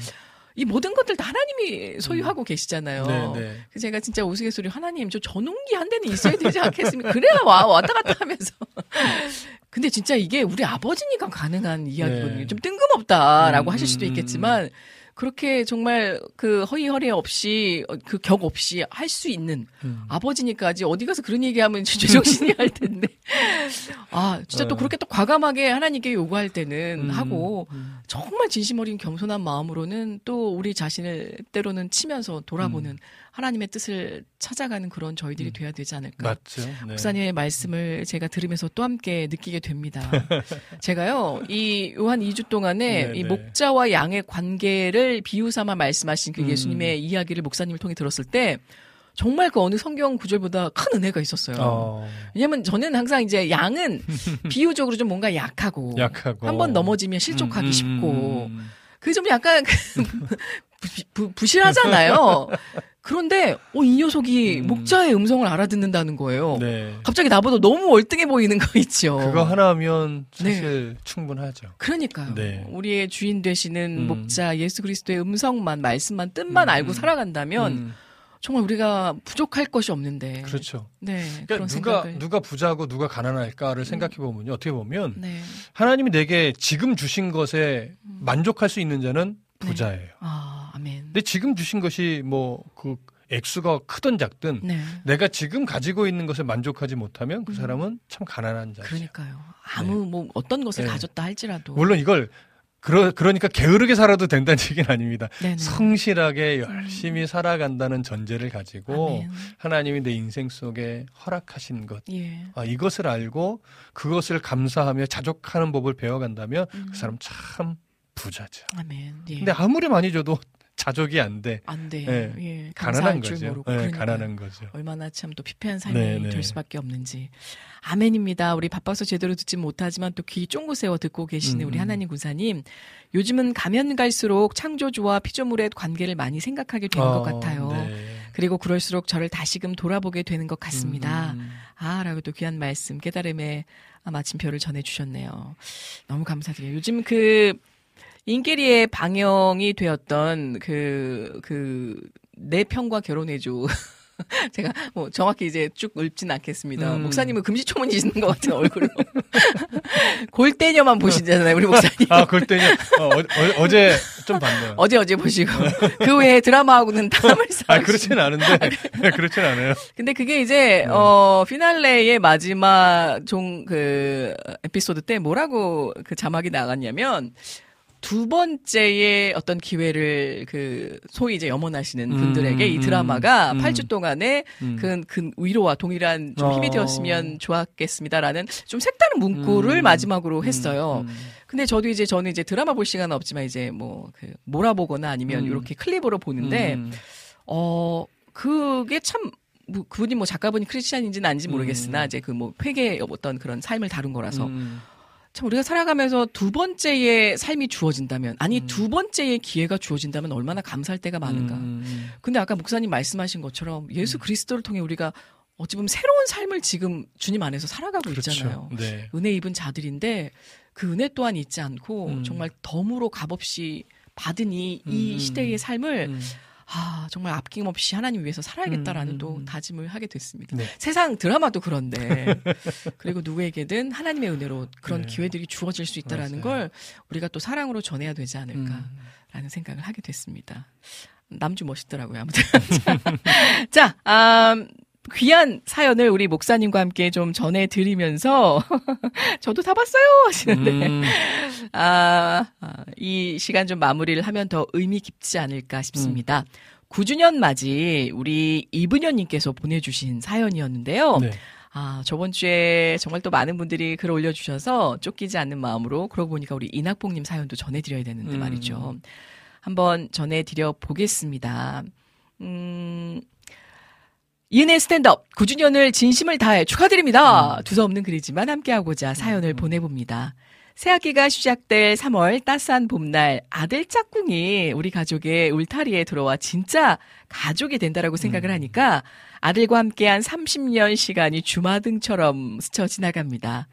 이 모든 것들 다 하나님이 소유하고 계시잖아요. 네, 네. 그래서 제가 진짜 우스갯소리 하나님 저 전용기 한 대는 있어야 되지 않겠습니까? 그래야 와 왔다 갔다 하면서. 근데 진짜 이게 우리 아버지니까 가능한 이야기거든요. 네. 좀 뜬금없다라고 음, 하실 수도 음, 있겠지만 그렇게 정말 그 허위허리 없이 어, 그격 없이 할 수 있는 음. 아버지니까지 어디 가서 그런 얘기하면 진짜 제정신이 할 텐데. 아, 진짜 또 어. 그렇게 또 과감하게 하나님께 요구할 때는 음, 하고 음. 정말 진심 어린 겸손한 마음으로는 또 우리 자신을 때로는 치면서 돌아보는 하나님의 뜻을 찾아가는 그런 저희들이 음. 돼야 되지 않을까. 맞죠. 네. 목사님의 말씀을 제가 들으면서 또 함께 느끼게 됩니다. 제가요, 이 요한 2주 동안에 네, 이 네. 목자와 양의 관계를 비유 삼아 말씀하신 그 음. 예수님의 이야기를 목사님을 통해 들었을 때 정말 그 어느 성경 구절보다 큰 은혜가 있었어요. 어, 왜냐면 저는 항상 이제 양은 비유적으로 좀 뭔가 약하고, 약하고 한 번 넘어지면 실족하기 음, 음, 쉽고 음, 그 좀 약간 부, 실하잖아요 그런데 어, 이 녀석이 음. 목자의 음성을 알아듣는다는 거예요. 음. 네. 갑자기 나보다 너무 월등해 보이는 거 있죠. 그거 하나면 네. 사실 충분하죠. 그러니까요. 네. 우리의 주인 되시는 음. 목자 예수 그리스도의 음성만 말씀만 뜻만 음, 알고 음. 살아간다면 음, 정말 우리가 부족할 것이 없는데. 그렇죠. 네. 그러니까 누가 생각을. 누가 부자고 누가 가난할까를 생각해 보면요. 어떻게 보면 네. 하나님이 내게 지금 주신 것에 만족할 수 있는 자는 네. 부자예요. 아, 아멘. 근데 지금 주신 것이 뭐그 액수가 크든 작든 네. 내가 지금 가지고 있는 것에 만족하지 못하면 그 사람은 참 가난한 자죠. 음. 그러니까요. 아무 뭐 어떤 것을 네. 가졌다 할지라도. 물론 이걸 그러, 그러니까 게으르게 살아도 된다는 얘기는 아닙니다. 네네. 성실하게 열심히 살아간다는 전제를 가지고 아멘. 하나님이 내 인생 속에 허락하신 것 예. 아, 이것을 알고 그것을 감사하며 자족하는 법을 배워간다면 음. 그 사람 참 부자죠. 아멘. 예. 근데 아무리 많이 줘도 자족이 안 돼. 안 돼. 예. 예. 가난한 거죠. 모르고. 예, 그러니까요. 가난한 거죠. 얼마나 참 또 피폐한 삶이 네, 네. 될 수밖에 없는지. 아멘입니다. 우리 바빠서 제대로 듣지 못하지만 또 귀 쫑긋 세워 듣고 계시는 음, 우리 음. 하나님 군사님. 요즘은 가면 갈수록 창조주와 피조물의 관계를 많이 생각하게 되는 것 어, 같아요. 네. 그리고 그럴수록 저를 다시금 돌아보게 되는 것 같습니다. 음, 아, 라고 또 귀한 말씀, 깨달음의 아, 마침표를 전해주셨네요. 너무 감사드려요. 요즘 그, 인게리의 방영이 되었던 그, 그, 내 편과 결혼해줘. 제가 뭐 정확히 이제 쭉 읊진 않겠습니다. 음. 목사님은 금시초문이시는 것 같은 얼굴로. 골대녀만 보시잖아요, 우리 목사님. 아, 그럴 때는 어, 어, 제좀 봤네요. 어제 어제 보시고. 그 외에 드라마하고는 땀을 쌓으시고. 아, 그렇진 않은데. 네, 그렇진 않아요. 근데 그게 네. 이제 어 피날레의 마지막 종 그 에피소드 때 뭐라고 그 자막이 나갔냐면 두 번째의 어떤 기회를 그 소위 이제 염원하시는 음, 분들에게 이 음, 드라마가 음. 8주 동안에 음. 그, 그 위로와 동일한 좀 힘이 어. 되었으면 좋았겠습니다라는 좀 색다른 문구를 음. 마지막으로 했어요. 음. 근데 저도 이제 저는 이제 드라마 볼 시간은 없지만 이제 뭐 그 몰아보거나 아니면 음. 이렇게 클립으로 보는데 음. 어 그게 참 뭐, 그분이 뭐 작가분이 크리스찬인지는 아닌지 모르겠으나 음. 이제 그 뭐 회개의 어떤 그런 삶을 다룬 거라서 음. 참 우리가 살아가면서 두 번째의 삶이 주어진다면 아니 음. 두 번째의 기회가 주어진다면 얼마나 감사할 때가 많은가. 음. 근데 아까 목사님 말씀하신 것처럼 예수 그리스도를 통해 우리가 어찌 보면 새로운 삶을 지금 주님 안에서 살아가고 있잖아요. 그렇죠. 네. 은혜 입은 자들인데 그 은혜 또한 잊지 않고 음. 정말 덤으로 값없이 받은 이, 이 음. 시대의 삶을 음. 아 정말 아낌없이 하나님 위해서 살아야겠다라는 음. 또 다짐을 하게 됐습니다. 네. 세상 드라마도 그런데 그리고 누구에게든 하나님의 은혜로 그런 네. 기회들이 주어질 수 있다라는 맞아요. 걸 우리가 또 사랑으로 전해야 되지 않을까라는 음. 생각을 하게 됐습니다. 남주 멋있더라고요. 아무튼 자, 음, 귀한 사연을 우리 목사님과 함께 좀 전해드리면서 저도 다 봤어요 하시는데 음. 아, 아, 이 시간 좀 마무리를 하면 더 의미 깊지 않을까 싶습니다. 9주년 맞이 우리 이분현님께서 보내주신 사연이었는데요. 네. 아, 저번 주에 정말 또 많은 분들이 글 올려주셔서 쫓기지 않는 마음으로 그러고 보니까 우리 이낙봉님 사연도 전해드려야 되는데 음. 말이죠. 한번 전해드려 보겠습니다. 음, 이은혜 스탠드업 9주년을 진심을 다해 축하드립니다. 두서없는 글이지만 함께하고자 사연을 보내봅니다. 새학기가 시작될 3월 따스한 봄날 아들 짝꿍이 우리 가족의 울타리에 들어와 진짜 가족이 된다라고 생각을 하니까 아들과 함께한 30년 시간이 주마등처럼 스쳐 지나갑니다.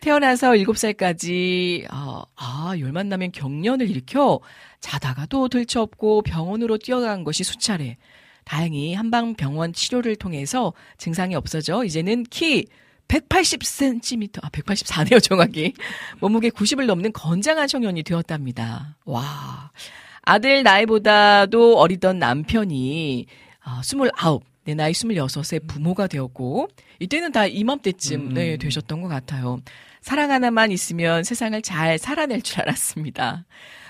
태어나서 7살까지 어, 아, 열만 나면 경련을 일으켜 자다가도 들쳐업고 병원으로 뛰어간 것이 수차례. 다행히 한방병원 치료를 통해서 증상이 없어져 이제는 키 180cm, 아, 184네요, 정확히. 몸무게 90을 넘는 건장한 청년이 되었답니다. 와. 아들 나이보다도 어리던 남편이, 아, 29, 내 나이 26에 부모가 되었고, 이때는 다 이맘때쯤, 음. 네, 되셨던 것 같아요. 사랑 하나만 있으면 세상을 잘 살아낼 줄 알았습니다.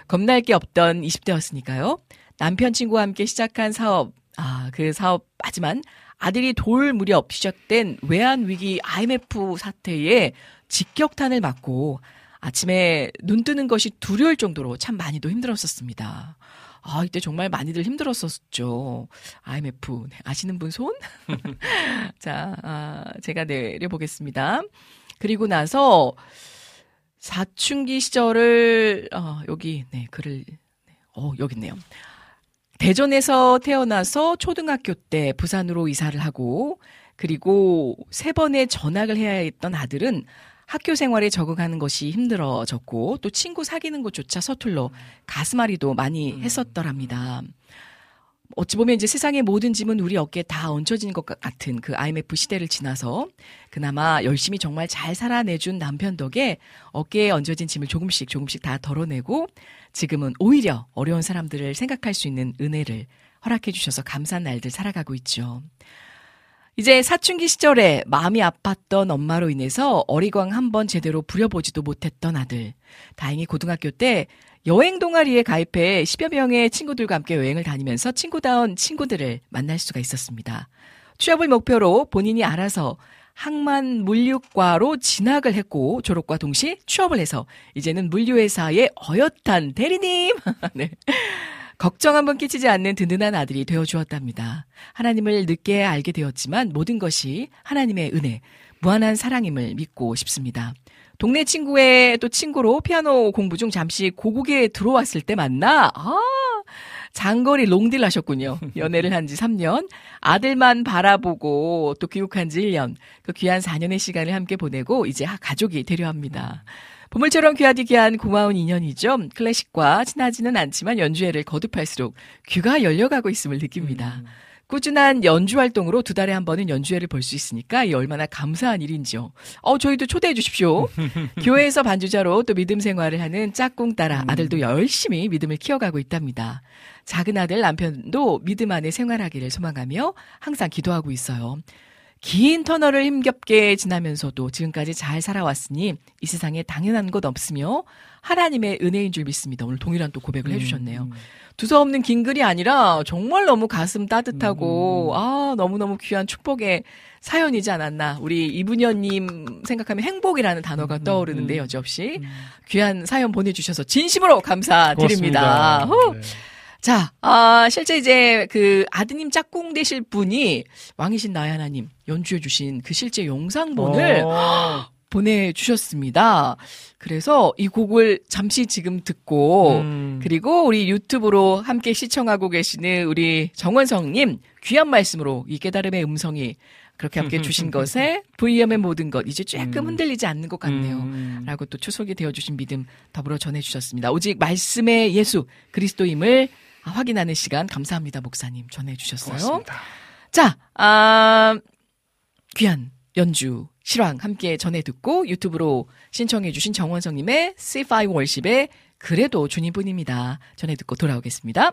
겁날 게 없던 20대였으니까요. 남편 친구와 함께 시작한 사업, 아, 그 사업, 하지만 아들이 돌 무렵 시작된 외환 위기 IMF 사태에 직격탄을 맞고 아침에 눈 뜨는 것이 두려울 정도로 참 많이도 힘들었었습니다. 아, 이때 정말 많이들 힘들었었죠. IMF. 네, 아시는 분 손? 자, 아, 제가 내려보겠습니다. 그리고 나서 사춘기 시절을, 어, 여기, 네, 글을, 네, 어, 여기 있네요. 대전에서 태어나서 초등학교 때 부산으로 이사를 하고 그리고 세 번의 전학을 해야 했던 아들은 학교 생활에 적응하는 것이 힘들어졌고 또 친구 사귀는 것조차 서툴러 가슴앓이도 많이 했었더랍니다. 어찌 보면 이제 세상의 모든 짐은 우리 어깨에 다 얹혀진 것 같은 그 IMF 시대를 지나서 그나마 열심히 정말 잘 살아내준 남편 덕에 어깨에 얹어진 짐을 조금씩 조금씩 다 덜어내고 지금은 오히려 어려운 사람들을 생각할 수 있는 은혜를 허락해 주셔서 감사한 날들 살아가고 있죠. 이제 사춘기 시절에 마음이 아팠던 엄마로 인해서 어리광 한번 제대로 부려보지도 못했던 아들. 다행히 고등학교 때 여행 동아리에 가입해 10여 명의 친구들과 함께 여행을 다니면서 친구다운 친구들을 만날 수가 있었습니다. 취업을 목표로 본인이 알아서 항만 물류과로 진학을 했고 졸업과 동시에 취업을 해서 이제는 물류회사의 어엿한 대리님. 네. 걱정 한번 끼치지 않는 든든한 아들이 되어 주었답니다. 하나님을 늦게 알게 되었지만 모든 것이 하나님의 은혜, 무한한 사랑임을 믿고 싶습니다. 동네 친구의 또 친구로 피아노 공부 중 잠시 고국에 들어왔을 때 만나, 아, 장거리 롱딜 하셨군요. 연애를 한 지 3년, 아들만 바라보고 또 귀국한 지 1년, 그 귀한 4년의 시간을 함께 보내고 이제 가족이 되려 합니다. 보물처럼 귀하디 귀한 고마운 인연이죠. 클래식과 친하지는 않지만 연주회를 거듭할수록 귀가 열려가고 있음을 느낍니다. 꾸준한 연주 활동으로 두 달에 한 번은 연주회를 볼 수 있으니까 이 얼마나 감사한 일인지요. 어, 저희도 초대해 주십시오. 교회에서 반주자로 또 믿음 생활을 하는 짝꿍 따라 아들도 열심히 믿음을 키워가고 있답니다. 작은 아들 남편도 믿음 안에 생활하기를 소망하며 항상 기도하고 있어요. 긴 터널을 힘겹게 지나면서도 지금까지 잘 살아왔으니 이 세상에 당연한 것 없으며 하나님의 은혜인 줄 믿습니다. 오늘 동일한 또 고백을 해주셨네요. 두서없는 긴 글이 아니라 정말 너무 가슴 따뜻하고 아 너무너무 귀한 축복의 사연이지 않았나. 우리 이분현님 생각하면 행복이라는 단어가 떠오르는데 여지없이 귀한 사연 보내주셔서 진심으로 감사드립니다. 후. 네. 자, 아, 실제 이제 그 아드님 짝꿍 되실 분이 왕이신 나야나님 연주해 주신 그 실제 영상본을 어. 보내주셨습니다. 그래서 이 곡을 잠시 지금 듣고 음. 그리고 우리 유튜브로 함께 시청하고 계시는 우리 정원성님 귀한 말씀으로 이 깨달음의 음성이 그렇게 함께 주신 것에 VM의 모든 것 이제 조금 음. 흔들리지 않는 것 같네요. 음. 라고 또 추석이 되어주신 믿음 더불어 전해주셨습니다. 오직 말씀의 예수 그리스도임을 확인하는 시간 감사합니다 목사님 전해주셨어요. 고맙습니다. 자, 아, 귀한 연주 실황 함께 전해 듣고 유튜브로 신청해 주신 정원성님의 C5 월십의 그래도 주님뿐입니다. 전해 듣고 돌아오겠습니다.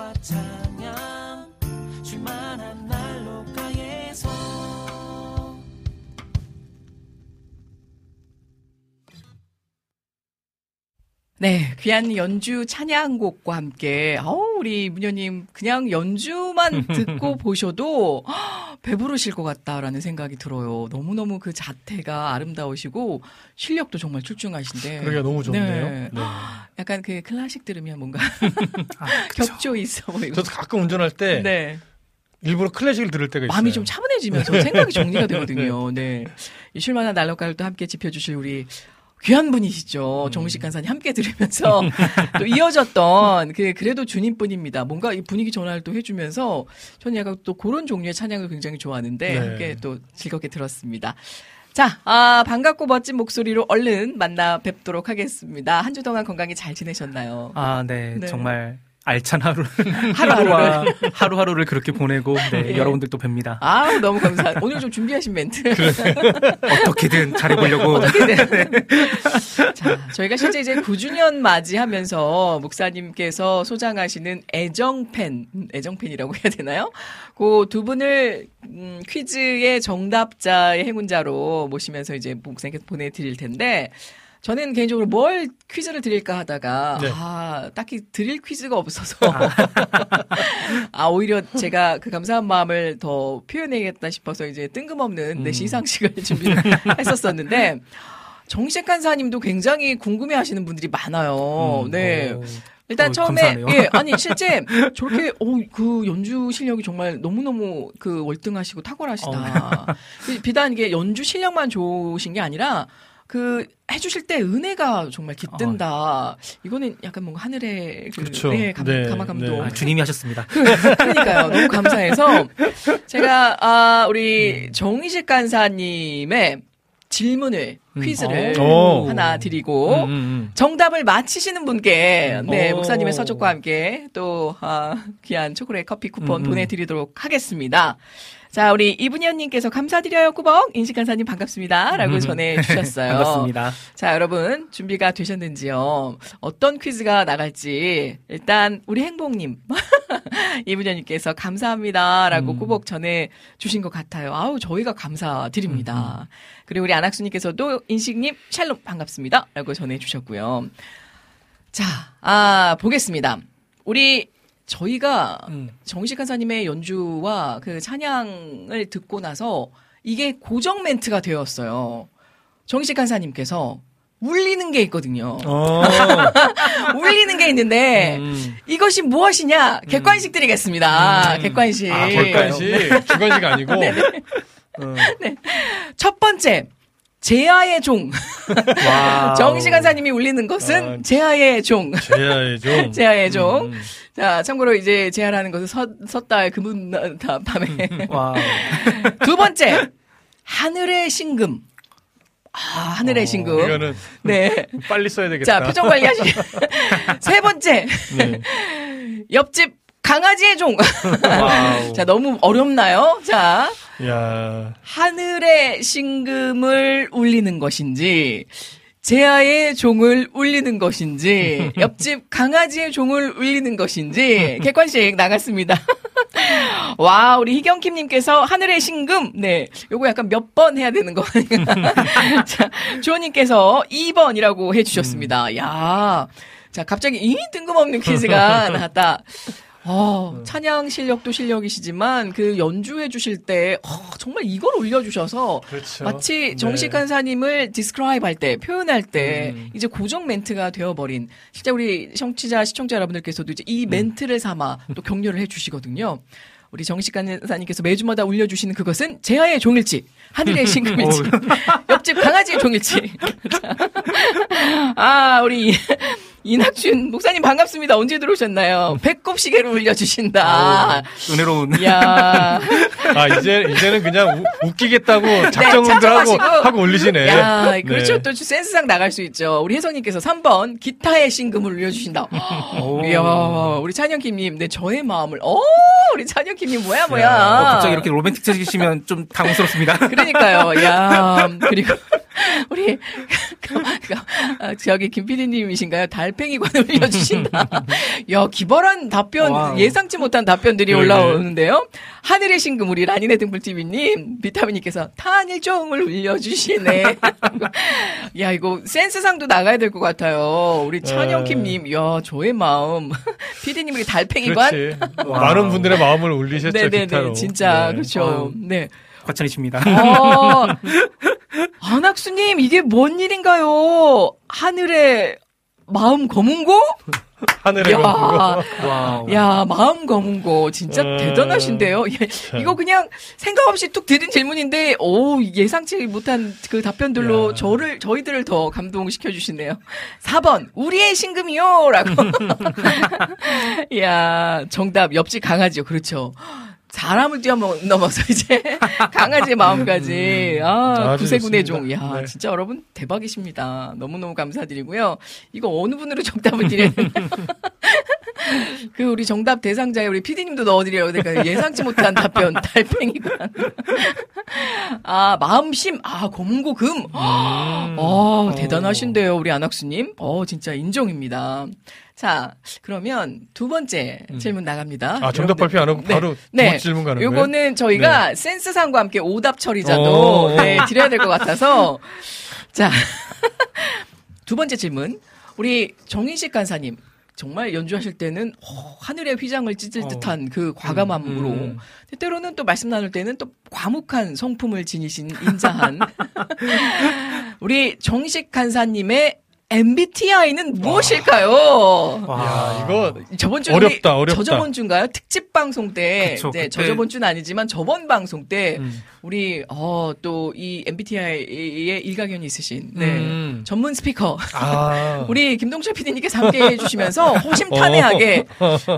말씀과 찬양. 쉴만한 난로가에서 네, 귀한 연주 찬양곡과 함께, 어우, 우리 문효님, 그냥 연주만 듣고 보셔도 배부르실 것 같다라는 생각이 들어요. 너무 너무 그 자태가 아름다우시고, 실력도 정말 출중하신데. 그러기가 너무 좋네요. 네. 네. 약간 그 클래식 들으면 뭔가 아. 격조 있어 보이고. 저도 가끔 운전할 때 네. 일부러 클래식을 들을 때가 있어요. 마음이 좀 차분해지면서 생각이 정리가 되거든요. 네. 이 쉴만한 날로가를 또 함께 지펴주실 우리 귀한 분이시죠. 음. 정우식 간사님 함께 들으면서 또 이어졌던 그 그래도 주님뿐입니다. 뭔가 이 분위기 전환을 또 해주면서 저는 약간 또 그런 종류의 찬양을 굉장히 좋아하는데 네. 함께 또 즐겁게 들었습니다. 자, 아, 반갑고 멋진 목소리로 얼른 만나 뵙도록 하겠습니다. 한 주 동안 건강히 잘 지내셨나요? 아, 네. 네. 정말 알찬 하루. 하루와 하루하루를 그렇게 보내고, 네, 네. 여러분들도 뵙니다. 아 너무 감사합니다. 오늘 좀 준비하신 멘트. 어떻게든 잘해보려고. 자, 저희가 실제 이제 9주년 맞이하면서 목사님께서 소장하시는 애정펜, 음, 애정펜이라고 해야 되나요? 그 두 분을 음, 퀴즈의 정답자의 행운자로 모시면서 이제 목사님께 보내드릴 텐데, 저는 개인적으로 뭘 퀴즈를 드릴까 하다가 네. 아 딱히 드릴 퀴즈가 없어서 아 오히려 제가 그 감사한 마음을 더 표현해야겠다 싶어서 이제 뜬금없는 내 음. 시상식을 준비했었었는데 정식 간사님도 굉장히 궁금해하시는 분들이 많아요. 음, 네. 어, 일단 어, 처음에 감사하네요. 예 아니 실제 저렇게 어그 연주 실력이 정말 너무 너무 그 월등하시고 탁월하시다. 어. 그 비단 이게 연주 실력만 좋으신 게 아니라 그 해주실 때 은혜가 정말 깃든다. 이거는 약간 뭔가 하늘의 그 그렇죠. 네, 감, 네, 가마 감동. 네. 아, 주님이 하셨습니다. 그러니까요. 너무 감사해서 제가 아 우리 정희식 간사님의 질문을 음. 퀴즈를 오. 하나 드리고 음, 음, 음. 정답을 맞히시는 분께 네 오. 목사님의 서적과 함께 또 아, 귀한 초콜릿 커피 쿠폰 음, 음. 보내드리도록 하겠습니다. 자 우리 이분현님께서 감사드려요 꾸벅 인식 간사님 반갑습니다 라고 음. 전해주셨어요. 반갑습니다. 자 여러분 준비가 되셨는지요? 어떤 퀴즈가 나갈지 일단 우리 행복님 이분현님께서 감사합니다 라고 음. 꾸벅 전해 주신 것 같아요. 아우 저희가 감사드립니다. 그리고 우리 안학수님께서도 인식님 샬롬 반갑습니다 라고 전해 주셨고요. 자, 아 보겠습니다. 우리 저희가 음. 정식 간사님의 연주와 그 찬양을 듣고 나서 이게 고정 멘트가 되었어요. 정식 간사님께서 울리는 게 있거든요. 어. 울리는 게 있는데 음. 이것이 무엇이냐? 객관식 드리겠습니다. 음. 객관식. 아, 객관식. 주관식 아니고. 네, 어. 첫 번째. 제아의 종. 와. 정식 간사님이 울리는 것은 아, 제아의 종. 제야의 종. 제아의 종. 음, 음. 자, 참고로 이제 제아라는 것은 섰, 섰달 금은 다 밤에. 와. 두 번째. 하늘의 신금. 아, 하늘의 신금. 어, 이거는 네. 빨리 써야 되겠다. 자, 표정 관리하시게. 세 번째. 네. 옆집 강아지의 종. 자, 너무 어렵나요? 자, 야. 하늘의 신금을 울리는 것인지, 제아의 종을 울리는 것인지, 옆집 강아지의 종을 울리는 것인지, 객관식 나갔습니다. 와, 우리 희경킴님께서 하늘의 신금, 네, 요거 약간 몇 번 해야 되는 거. 자, 주호님께서 2번이라고 해주셨습니다. 야 자, 갑자기 이 뜬금없는 퀴즈가 나왔다. 어, 찬양 실력도 실력이시지만 그 연주해 주실 때 어, 정말 이걸 올려주셔서 그렇죠. 마치 네. 정식 간사님을 describe 할 때, 표현할 때, 음. 이제 고정 멘트가 되어버린, 진짜 우리 청취자, 시청자 여러분들께서도 이제 음. 이 멘트를 삼아 또 격려를 해주시거든요. 우리 정식 간사님께서 매주마다 올려주시는 그것은 제야의 종일지, 하늘의 심금일지, 옆집 강아지의 종일지. 자. 아, 우리 이낙준 목사님 반갑습니다. 언제 들어오셨나요? 배꼽 시계를 올려주신다. 은혜로운. 야 아, 이제, 이제는 그냥 우- 웃기겠다고 작정들 하고, 작정하시고. 하고 올리시네. 야, 그렇죠. 네. 또 센스상 나갈 수 있죠. 우리 혜성님께서 3번 기타의 신금을 올려주신다. 오. 이야, 우리 찬영킴님, 네 저의 마음을. 어, 우리 찬영킴님 뭐야 뭐야. 어, 갑자기 이렇게 로맨틱해지시면 좀 당황스럽습니다. 그러니까요. 야, 그리고 우리 아, 저기 김 PD님이신가요? 달팽이관을 올려주신다. 야, 기발한 답변, 와우. 예상치 못한 답변들이. 올라오는데요. 하늘의 심금 우리 라니네 등불TV님, 비타민님께서 탄일종을 올려주시네. 야, 이거 센스상도 나가야 될 것 같아요. 우리 찬영킴님, 야, 저의 마음. PD님이 달팽이관. 많은 분들의 마음을 울리셨죠, 네네네, 기타로. 진짜 네. 그렇죠. 네. 과찬이십니다. 어, 안학수님, 이게 뭔 일인가요? 하늘의 마음 검은고? 하늘에 야. 야, 마음 검은고. 진짜 어, 대단하신데요? 예, 이거 그냥 생각 없이 뚝 드린 질문인데, 오, 예상치 못한 그 답변들로 야. 저를, 저희들을 더 감동시켜 주시네요. 4번, 우리의 신금이요! 라고. 야 정답, 옆집 강아지요. 그렇죠. 사람을 뛰어넘어서 이제 강아지의 마음까지 아 음. 아주 구세군의 좋습니다. 종, 야 네. 진짜 여러분 대박이십니다. 너무 너무 감사드리고요. 이거 어느 분으로 정답을 드려야 되나? 그 우리 정답 대상자에 우리 PD님도 넣어드려야 되니까 예상치 못한 답변 달팽이관. 아 마음심, 아 검고 금. 음. 어 대단하신데요 우리 안학수님. 어 진짜 인정입니다. 자 그러면 두 번째 질문 나갑니다. 아, 정답 여러분들. 발표 안 하고 네. 바로 두 네. 번째 질문 가는 거예요? 요거는 저희가 센스상과 함께 오답 처리자도 어. 네, 드려야 될 것 같아서 자 두 번째 질문. 우리 정인식 간사님. 정말 연주하실 때는 어, 하늘의 휘장을 찢을 어. 듯한 그 과감함으로 음. 때로는 또 말씀 나눌 때는 또 과묵한 성품을 지니신 인자한 우리 정식 간사님의 MBTI는 무엇일까요? 와, 야, 이거 저번 주 어렵다, 어렵다. 저 저번 주인가요? 특집 방송 때, 그쵸, 네, 그때- 저저번 주는 아니지만 저번 방송 때 음. 우리 어 또 이 MBTI에 일가견이 있으신 네, 음. 전문 스피커 아. 우리 김동철 PD님께서 함께 해 주시면서 호심탄회하게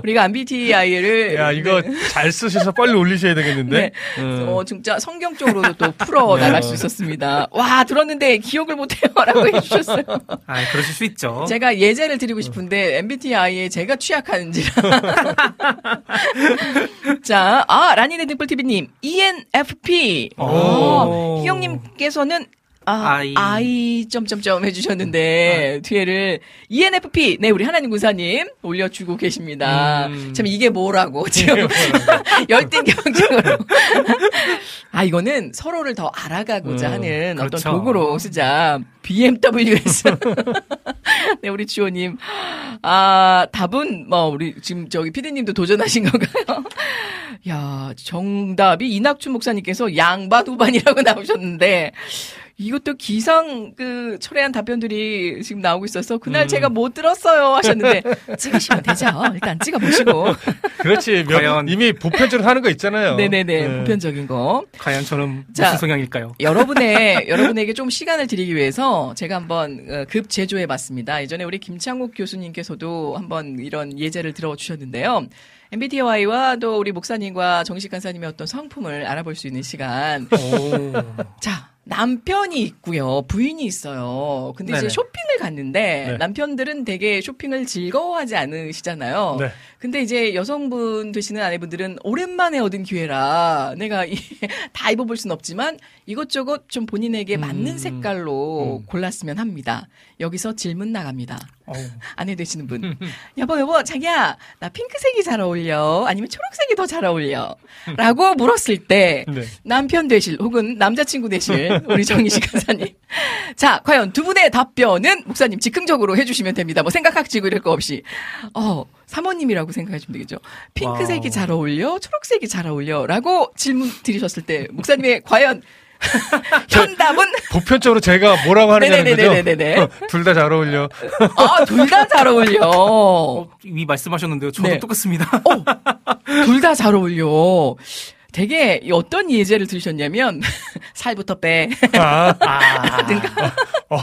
우리가 MBTI를 야, 이거 잘 쓰셔서 빨리 올리셔야 되겠는데? 네. 음. 어, 진짜 성경적으로도 또 풀어 나갈 수 있었습니다. 와, 들었는데 기억을 못해요라고 해주셨어요. 아, 그러실 수 있죠. 제가 예제를 드리고 싶은데 MBTI에 제가 취약한지라. 자, 아 라니네 등불TV님 ENFP. 오. 어, 희영님께서는 아, I. I 점점점 해주셨는데 뒤에를 ENFP 네 우리 하나님 군사님 올려주고 계십니다. 음. 참 이게 뭐라고 지금 열띤 경쟁으로. 아 이거는 서로를 더 알아가고자 음, 하는 어떤 그렇죠. 도구로 쓰자. BMW에서 네 우리 주호님 아 답은 뭐 우리 지금 저기 피디님도 도전하신 건가요? 야 정답이 이낙춘 목사님께서 양바 두반이라고 나오셨는데 이것도 기상 그 철회한 답변들이 지금 나오고 있어서 그날 음. 제가 못 들었어요 하셨는데 찍으시면 되죠. 일단 찍어보시고 그렇지. 몇- 과연- 이미 보편적으로 하는 거 있잖아요. 네네네 네. 보편적인 거. 과연 저는 자. 무슨 성향일까요? 여러분의 여러분에게 좀 시간을 드리기 위해서 제가 한번 어, 급 제조해 봤습니다. 예전에 우리 김창욱 교수님께서도 한번 이런 예제를 들어 주셨는데요. MBTI와 또 우리 목사님과 정식 간사님의 어떤 성품을 알아볼 수 있는 시간. 오. 자, 남편이 있고요. 부인이 있어요. 근데 이제 네네. 쇼핑을 갔는데 네. 남편들은 되게 쇼핑을 즐거워하지 않으시잖아요. 네. 근데 이제 여성분 되시는 아내분들은 오랜만에 얻은 기회라 내가 이- 다 입어볼 수는 없지만 이것저것 좀 본인에게 맞는 음. 색깔로 음. 골랐으면 합니다. 여기서 질문 나갑니다. 어우. 아내 되시는 분. 여보, 여보, 자기야, 나 핑크색이 잘 어울려? 아니면 초록색이 더 잘 어울려? 라고 물었을 때, 네. 남편 되실, 혹은 남자친구 되실, 우리 정인식 간사님. 자, 과연 두 분의 답변은, 목사님, 즉흥적으로 해주시면 됩니다. 뭐 생각하시고 이럴 거 없이. 어, 사모님이라고 생각하시면 되겠죠. 핑크색이 와우. 잘 어울려? 초록색이 잘 어울려? 라고 질문 드리셨을 때, 목사님의 과연, 현답은, 보편적으로 제가 뭐라고 하느냐는 거죠? 네네네네네네. 둘다 잘 어울려. 아, 둘 다 잘 어울려. 어, 이미 말씀하셨는데요. 저도 네. 똑같습니다. 둘다 잘 어울려. 되게 어떤 예제를 들으셨냐면 살부터 빼. 아, 라든가 어,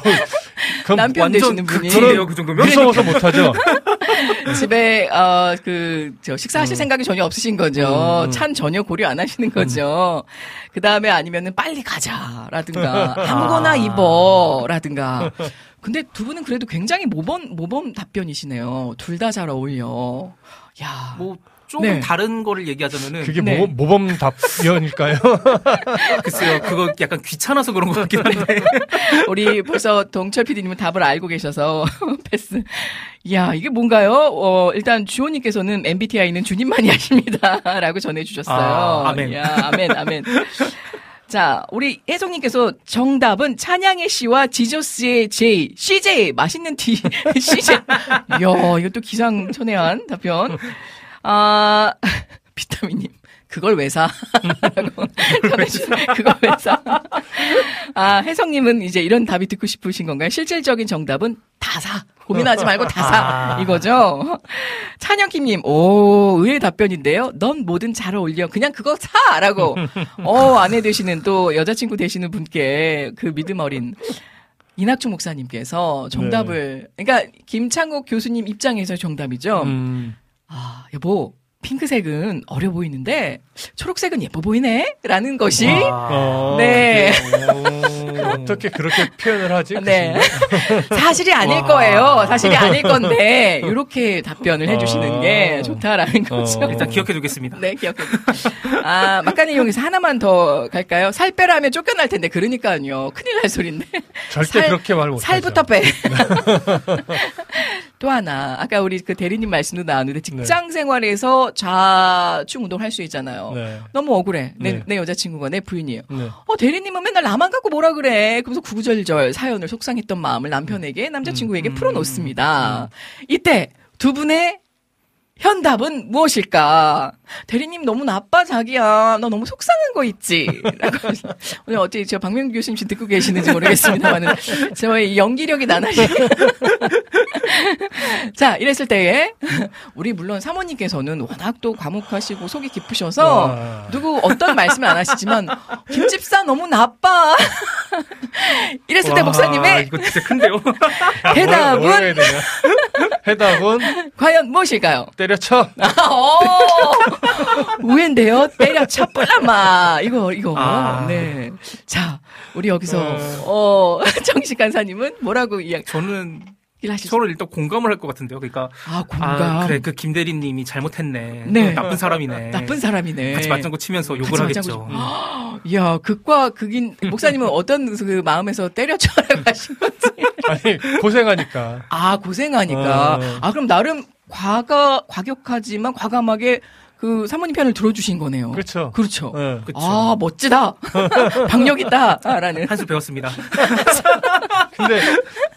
그럼 남편 완전 되시는 분이 극진이에요, 그 정도면. 무서워서 못하죠. 집에 어 그 저 식사하실 생각이 전혀 없으신 거죠. 음. 찬 전혀 고려 안 하시는 거죠. 그 다음에 아니면은 빨리 가자라든가 아무거나 입어라든가. 근데 두 분은 그래도 굉장히 모범 모범 답변이시네요. 둘 다 잘 어울려. 야. 뭐 조금 네. 다른 거를 얘기하자면은 그게 네. 모범, 모범 답변일까요? 글쎄요. 그거 약간 귀찮아서 그런 것 같긴 한데. 우리 벌써 동철 PD님은 답을 알고 계셔서 패스. 이야, 이게 뭔가요? 어, 일단 주호님께서는 MBTI는 주님만이 하십니다. 라고 전해주셨어요. 아, 아멘. 이야, 아멘, 아멘. 자, 우리 혜정님께서 정답은 찬양의 씨와 지저스의 J, CJ, 맛있는 T, CJ. 이야, 이것도 기상천외한 답변. 아, 비타민님. 그걸 왜 사? 라고. 그걸 왜 사? 아, 혜성님은 이제 이런 답이 듣고 싶으신 건가요? 실질적인 정답은 다 사. 고민하지 말고 다 사. 아. 이거죠. 찬영킴님, 오, 의외의 답변인데요. 넌 뭐든 잘 어울려. 그냥 그거 사! 라고. 어, 아내 되시는 또 여자친구 되시는 분께 그 믿음 어린 이낙준 목사님께서 정답을, 그러니까 김창국 교수님 입장에서 정답이죠. 음. 아, 여보, 핑크색은 어려 보이는데 초록색은 예뻐 보이네? 라는 것이 어, 네. 어, 어떻게 그렇게 표현을 하지? 그 네. 사실이 아닐 와. 거예요. 사실이 아닐 건데 이렇게 답변을 해주시는 아. 게 좋다라는 거죠. 어. 일단 기억해 두겠습니다. 네, 기억해. 아, 막간을 이용해서 하나만 더 갈까요? 살 빼라면 쫓겨날 텐데, 그러니까요. 큰일 날 소린데. 절대 그렇게 말 못하죠. 살부터 빼. 또 하나 아까 우리 그 대리님 말씀도 나왔는데 직장 생활에서 좌충 운동을 할수 있잖아요. 네. 너무 억울해. 내, 네. 내 여자친구가 내 부인이에요. 네. 어, 대리님은 맨날 나만 갖고 뭐라 그래. 그러면서 구구절절 사연을 속상했던 마음을 남편에게, 남자친구에게 음, 풀어놓습니다. 이때 두 분의 현답은 무엇일까? 대리님 너무 나빠, 자기야. 너 너무 속상한 거 있지? 라고 오늘 어떻게 저 박명규 교수님 지금 듣고 계시는지 모르겠습니다만은, 저의 연기력이 나나시. 자, 이랬을 때에, 우리 물론 사모님께서는 워낙 또 과묵하시고 속이 깊으셔서, 와. 누구 어떤 말씀을 안 하시지만, 김 집사 너무 나빠. 이랬을 때 와, 목사님의 이거 진짜 큰데요. 뭘 대답은? 해답은 과연 무엇일까요? 때려쳐. 어, 우회인데요. 때려쳐 뿔라마. 이거, 이거. 아. 네. 자, 우리 여기서, 어. 어, 정식 간사님은 뭐라고 이야기를 저는 하시죠? 서로 일단 공감을 할 것 같은데요. 그러니까 아, 공감. 아 그래 그 김대리님이 잘못했네. 네. 나쁜 사람이네. 나쁜 사람이네. 같이 맞장구 치면서 욕을 하겠죠. 맞장구 이야, 극과 극인, 목사님은 어떤 그 마음에서 때려쳐라고 하신 건지. 아니 고생하니까. 아, 고생하니까. 어. 아, 그럼 나름 과가, 과격하지만 과감하게 그 사모님 편을 들어주신 거네요. 그렇죠. 그렇죠. 네. 그쵸. 아, 멋지다. 박력 있다. 라는. 한 수 배웠습니다. 근데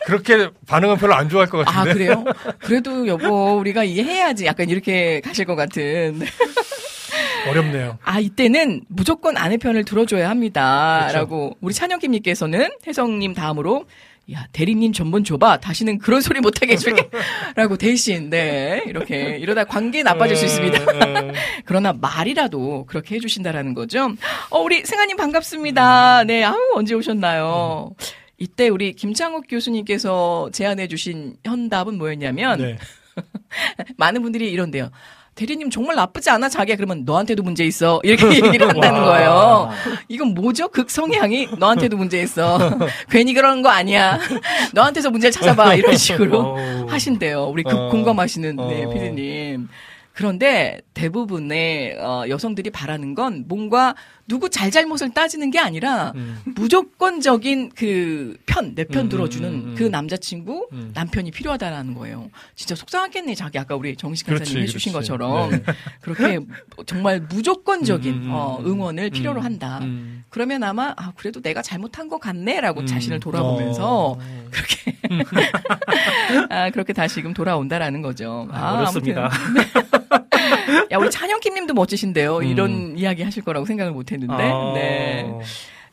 그렇게 반응은 별로 안 좋아할 것 아, 같은데. 그래요? 그래도 여보, 우리가 이해해야지. 약간 이렇게 가실 것 같은. 어렵네요. 아, 이때는 무조건 아내 편을 들어줘야 합니다. 그렇죠. 라고 우리 찬영김님께서는 혜성님 다음으로 야, 대리님 전본 줘봐. 다시는 그런 소리 못하게 해줄게. 라고 대신, 네. 이렇게, 이러다 관계 나빠질 수 있습니다. 어, 그러나 말이라도 그렇게 해주신다라는 거죠. 어, 우리 승아님 반갑습니다. 네, 아우, 언제 오셨나요? 이때 우리 김창욱 교수님께서 제안해주신 현답은 뭐였냐면, 네. 많은 분들이 이런데요. 대리님 정말 나쁘지 않아 자기야 그러면 너한테도 문제 있어 이렇게 얘기를 한다는 거예요. 이건 뭐죠? 극 성향이 너한테도 문제 있어. 괜히 그러는 거 아니야. 너한테서 문제를 찾아봐 이런 식으로 어우. 하신대요. 우리 극 어. 공감하시는 네, 어. 피디님. 그런데 대부분의 어, 여성들이 바라는 건 뭔가 누구 잘잘못을 따지는 게 아니라 음. 무조건적인 그 편, 내편 음, 들어주는 음, 음. 그 남자친구, 음. 남편이 필요하다라는 거예요. 진짜 속상하겠네, 자기. 아까 우리 정식 간사님 해주신 그렇지. 것처럼. 네. 그렇게 정말 무조건적인 음, 음, 어, 음. 응원을 필요로 음, 한다. 음. 그러면 아마, 아, 그래도 내가 잘못한 것 같네라고 음. 자신을 돌아보면서 어. 그렇게, 아, 그렇게 다시금 돌아온다라는 거죠. 아, 어렵습니다. 야, 우리 찬영킴 님도 멋지신데요. 음. 이런 이야기 하실 거라고 생각을 못 했는데. 아, 네.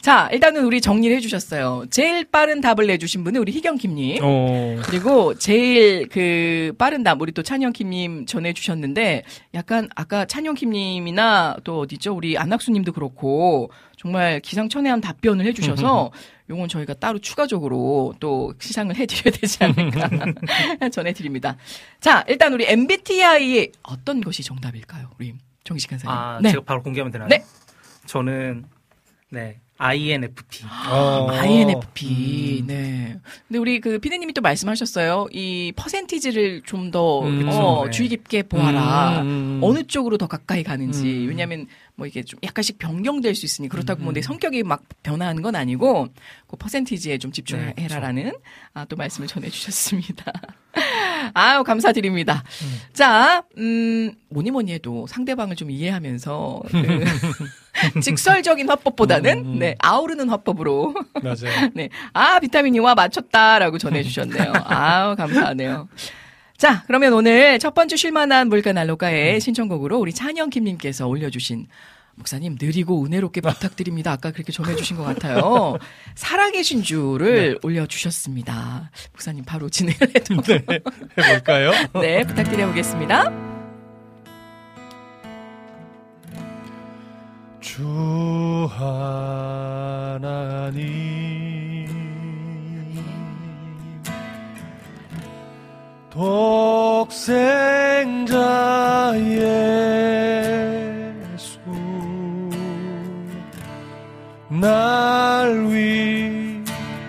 자, 일단은 우리 정리를 해주셨어요. 제일 빠른 답을 내주신 분은 우리 희경킴님. 어. 그리고 제일 그 빠른 답, 우리 또 찬영킴님 전해주셨는데, 약간 아까 찬영킴님이나 또 어디죠? 우리 안학수님도 그렇고, 정말 기상천외한 답변을 해주셔서, 요건 저희가 따로 추가적으로 또 시상을 해드려야 되지 않을까 전해드립니다. 자, 일단 우리 MBTI의 어떤 것이 정답일까요? 우리 정식 간사님. 아, 네. 제가 바로 공개하면 되나요? 네. 저는 네 INFP. 어. INFP. 네. 근데 우리 그 피디님이 또 말씀하셨어요. 이 퍼센티지를 좀더 음, 어, 네. 주의 깊게 보아라. 음, 음. 어느 쪽으로 더 가까이 가는지. 음. 왜냐하면 뭐 이게 좀 약간씩 변경될 수 있으니 그렇다고 음. 뭐내 성격이 막 변화하는 건 아니고 그 퍼센티지에 좀 네, 집중해라라는 아, 또 말씀을 전해주셨습니다. 아유 감사드립니다. 음. 자, 음 뭐니 뭐니 해도 상대방을 좀 이해하면서 그 직설적인 화법보다는 음, 음. 네 아우르는 화법으로 맞아요. 네. 아, 비타민이와 맞췄다라고 전해주셨네요. 아우, 감사하네요. 자, 그러면 오늘 첫 번째 쉴만한 물가 난로가의 신청곡으로 우리 찬영킴님께서 올려주신 목사님 느리고 은혜롭게 부탁드립니다. 아까 그렇게 전해주신 것 같아요. 살아계신 주를 올려주셨습니다. 목사님 바로 진행을 해도 해볼까요? 네, 부탁드려보겠습니다. 주 하나님 독생자 예수 날 위하여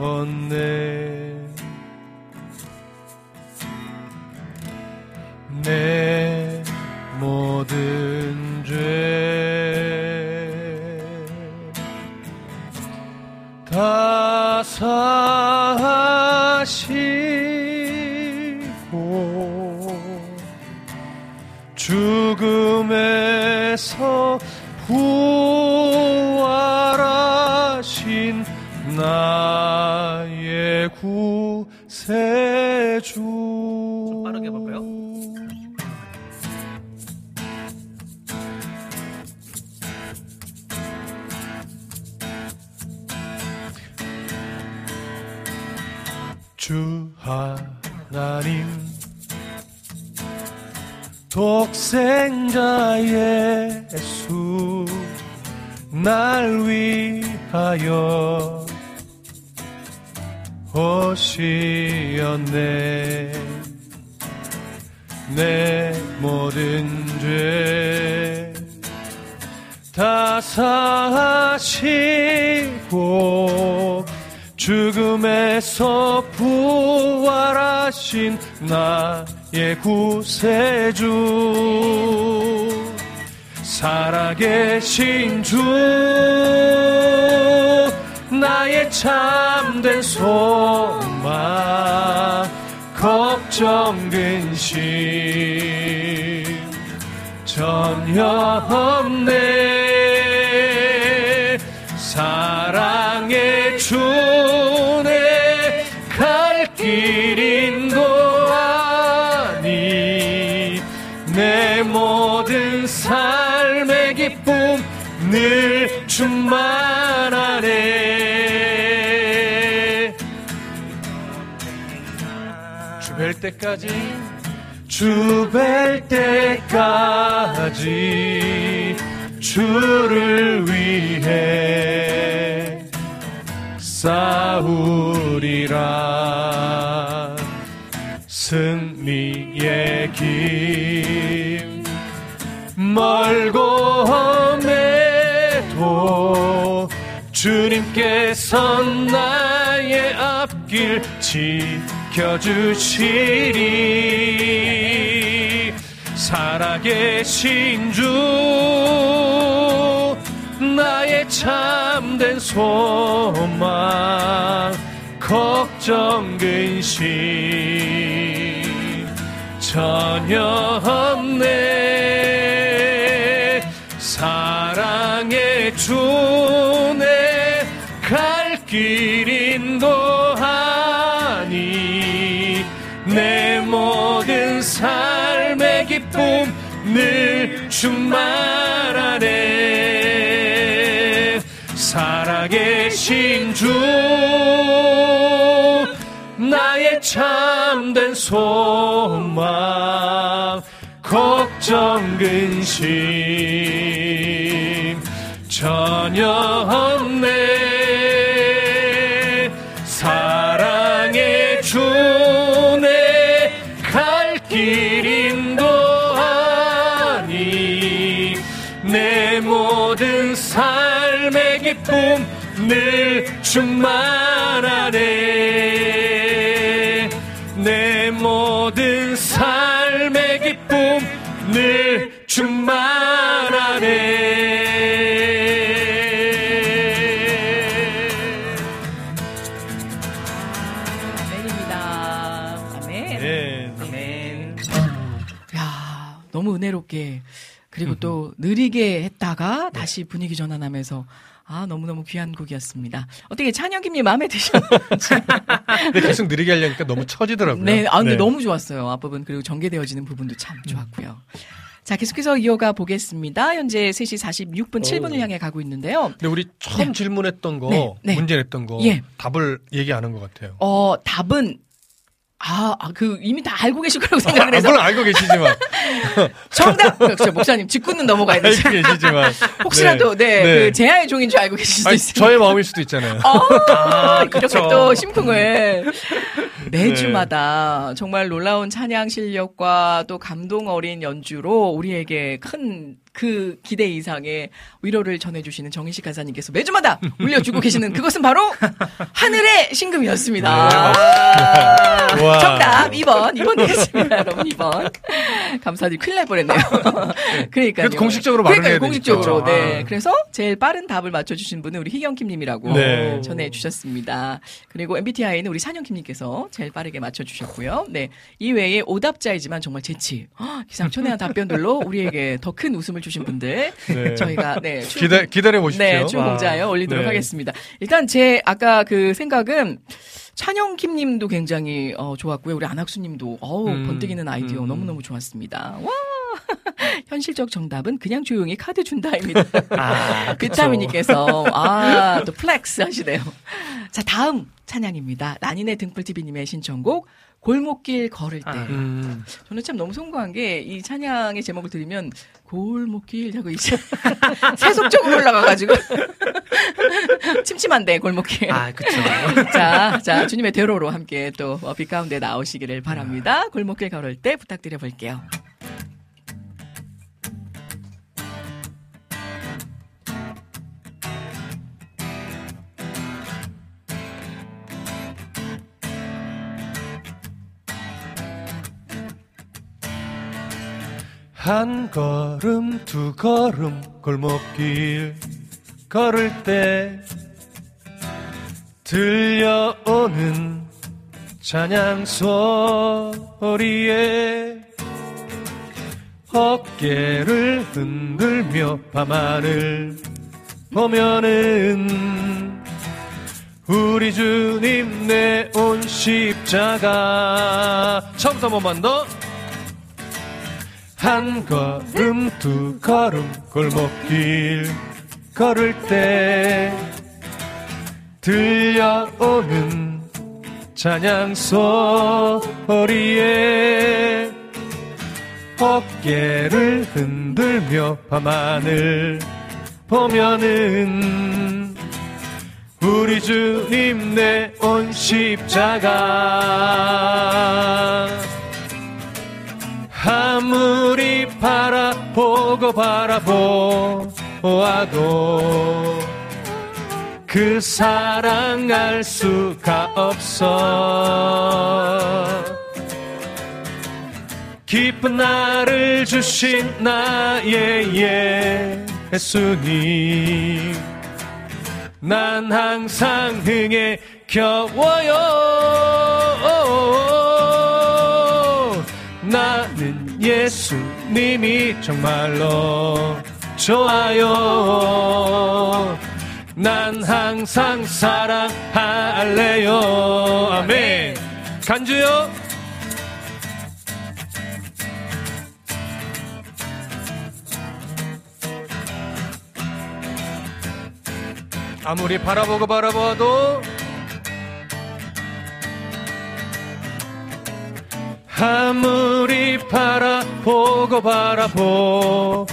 오시었네 부활하신 나의 구세주. 살아계신 주 나의 참된 소망 걱정 근심. 전혀 없네 때까지 주 뵐 때까지 주를 위해 싸우리라. 승리의 길 멀고 험해도 주님께서 나의 앞길 지 켜주시리. 살아계신 주 나의 참된 소망 걱정 근심 전혀 없네. 사랑의 주 늘 충만하네 살아계신 주 나의 참된 소망 걱정 근심 전혀 없네 삶의 기쁨 늘 충만하네 내 모든 삶의 기쁨 늘 충만하네 아멘입니다. 아멘. 네. 아멘. 야, 너무 은혜롭게 그리고 또 느리게 했다가 다시 분위기 전환하면서 아 너무너무 귀한 곡이었습니다. 어떻게 찬혁님이 마음에 드셨는지. 근데 계속 느리게 하려니까 너무 처지더라고요. 네, 아 근데 네. 너무 좋았어요. 앞부분 그리고 전개되어지는 부분도 참 좋았고요. 자, 계속해서 이어가 보겠습니다. 현재 3시 46분 7분을 향해 가고 있는데요. 근데 우리 처음 질문했던 거, 네, 네. 문제 냈던 거, 예. 답을 얘기 안 한 것 같아요. 어, 답은 아, 아, 그 이미 다 알고 계실 거라고 생각을 아, 해서 물론 알고 계시지만, 정답. 그렇죠. 목사님 뒷구는 넘어가야 되죠. 알고 계시지만. 혹시라도 네, 네. 그 제아의 종인 줄 알고 계실 수도 있습니다. 저의 마음일 수도 있잖아요. 아, 이렇게 그쵸. 또 심쿵을 네. 매주마다 정말 놀라운 찬양 실력과 또 감동 어린 연주로 우리에게 큰그 기대 이상의 위로를 전해주시는 정희식 간사님께서 매주마다 올려주고 계시는 그것은 바로 하늘의 신금이었습니다. 네. 와. 정답 2번 2번 되겠습니다 여러분 2번 감사드리고 큰일 날 뻔했네요 그러니까요 그래도 공식적으로 말을 그러니까요, 해야 공식적으로. 네 아. 그래서 제일 빠른 답을 맞춰주신 분은 우리 희경킴님이라고 네. 전해주셨습니다 그리고 MBTI는 우리 산영킴님께서 제일 빠르게 맞춰주셨고요 네 이외에 오답자이지만 정말 재치 헉, 기상천외한 답변들로 우리에게 더 큰 웃음을 주신 분들 네. 저희가 네 출- 기다 기다려 보십시오. 네, 출공자에 올리도록 네. 하겠습니다. 일단 제 아까 그 생각은 찬영킴 님도 굉장히 어, 좋았고요. 우리 안학수 님도 어우, 음, 번뜩이는 아이디어 음. 너무 너무 좋았습니다. 와! 현실적 정답은 그냥 조용히 카드 준다입니다. 아. 비타민님께서 아, 또 flex 하시네요. 자, 다음 찬양입니다. 라니네 등불TV님의 신청곡 골목길 걸을 때. 아. 음. 저는 참 너무 송구한 게 이 찬양의 제목을 들으면 골목길 하고 이제 세속적으로 올라가가지고 침침한데 골목길. 아, 그쵸. 자, 자 주님의 대로로 함께 또 어, 빛 가운데 나오시기를 바랍니다. 골목길 걸을 때 부탁드려 볼게요. 한 걸음 두 걸음 골목길 걸을 때 들려오는 찬양 소리에 어깨를 흔들며 밤하늘 보면은 우리 주님 내 온 십자가. 처음부터 한 번만 더 한 걸음 두 걸음 골목길 걸을 때 들려오는 찬양 소리에 어깨를 흔들며 밤하늘 보면은 우리 주님 내 온 십자가 아무리 바라보고 바라보아도 그 사랑 알 수가 없어. 기쁜 나를 주신 나의 예수님 난 항상 흥에 겨워요. 나는 예수님이 정말로 좋아요. 난 항상 사랑할래요. 아멘. 간주요. 아무리 바라보고 바라봐도 아무리 바라보고 바라보아도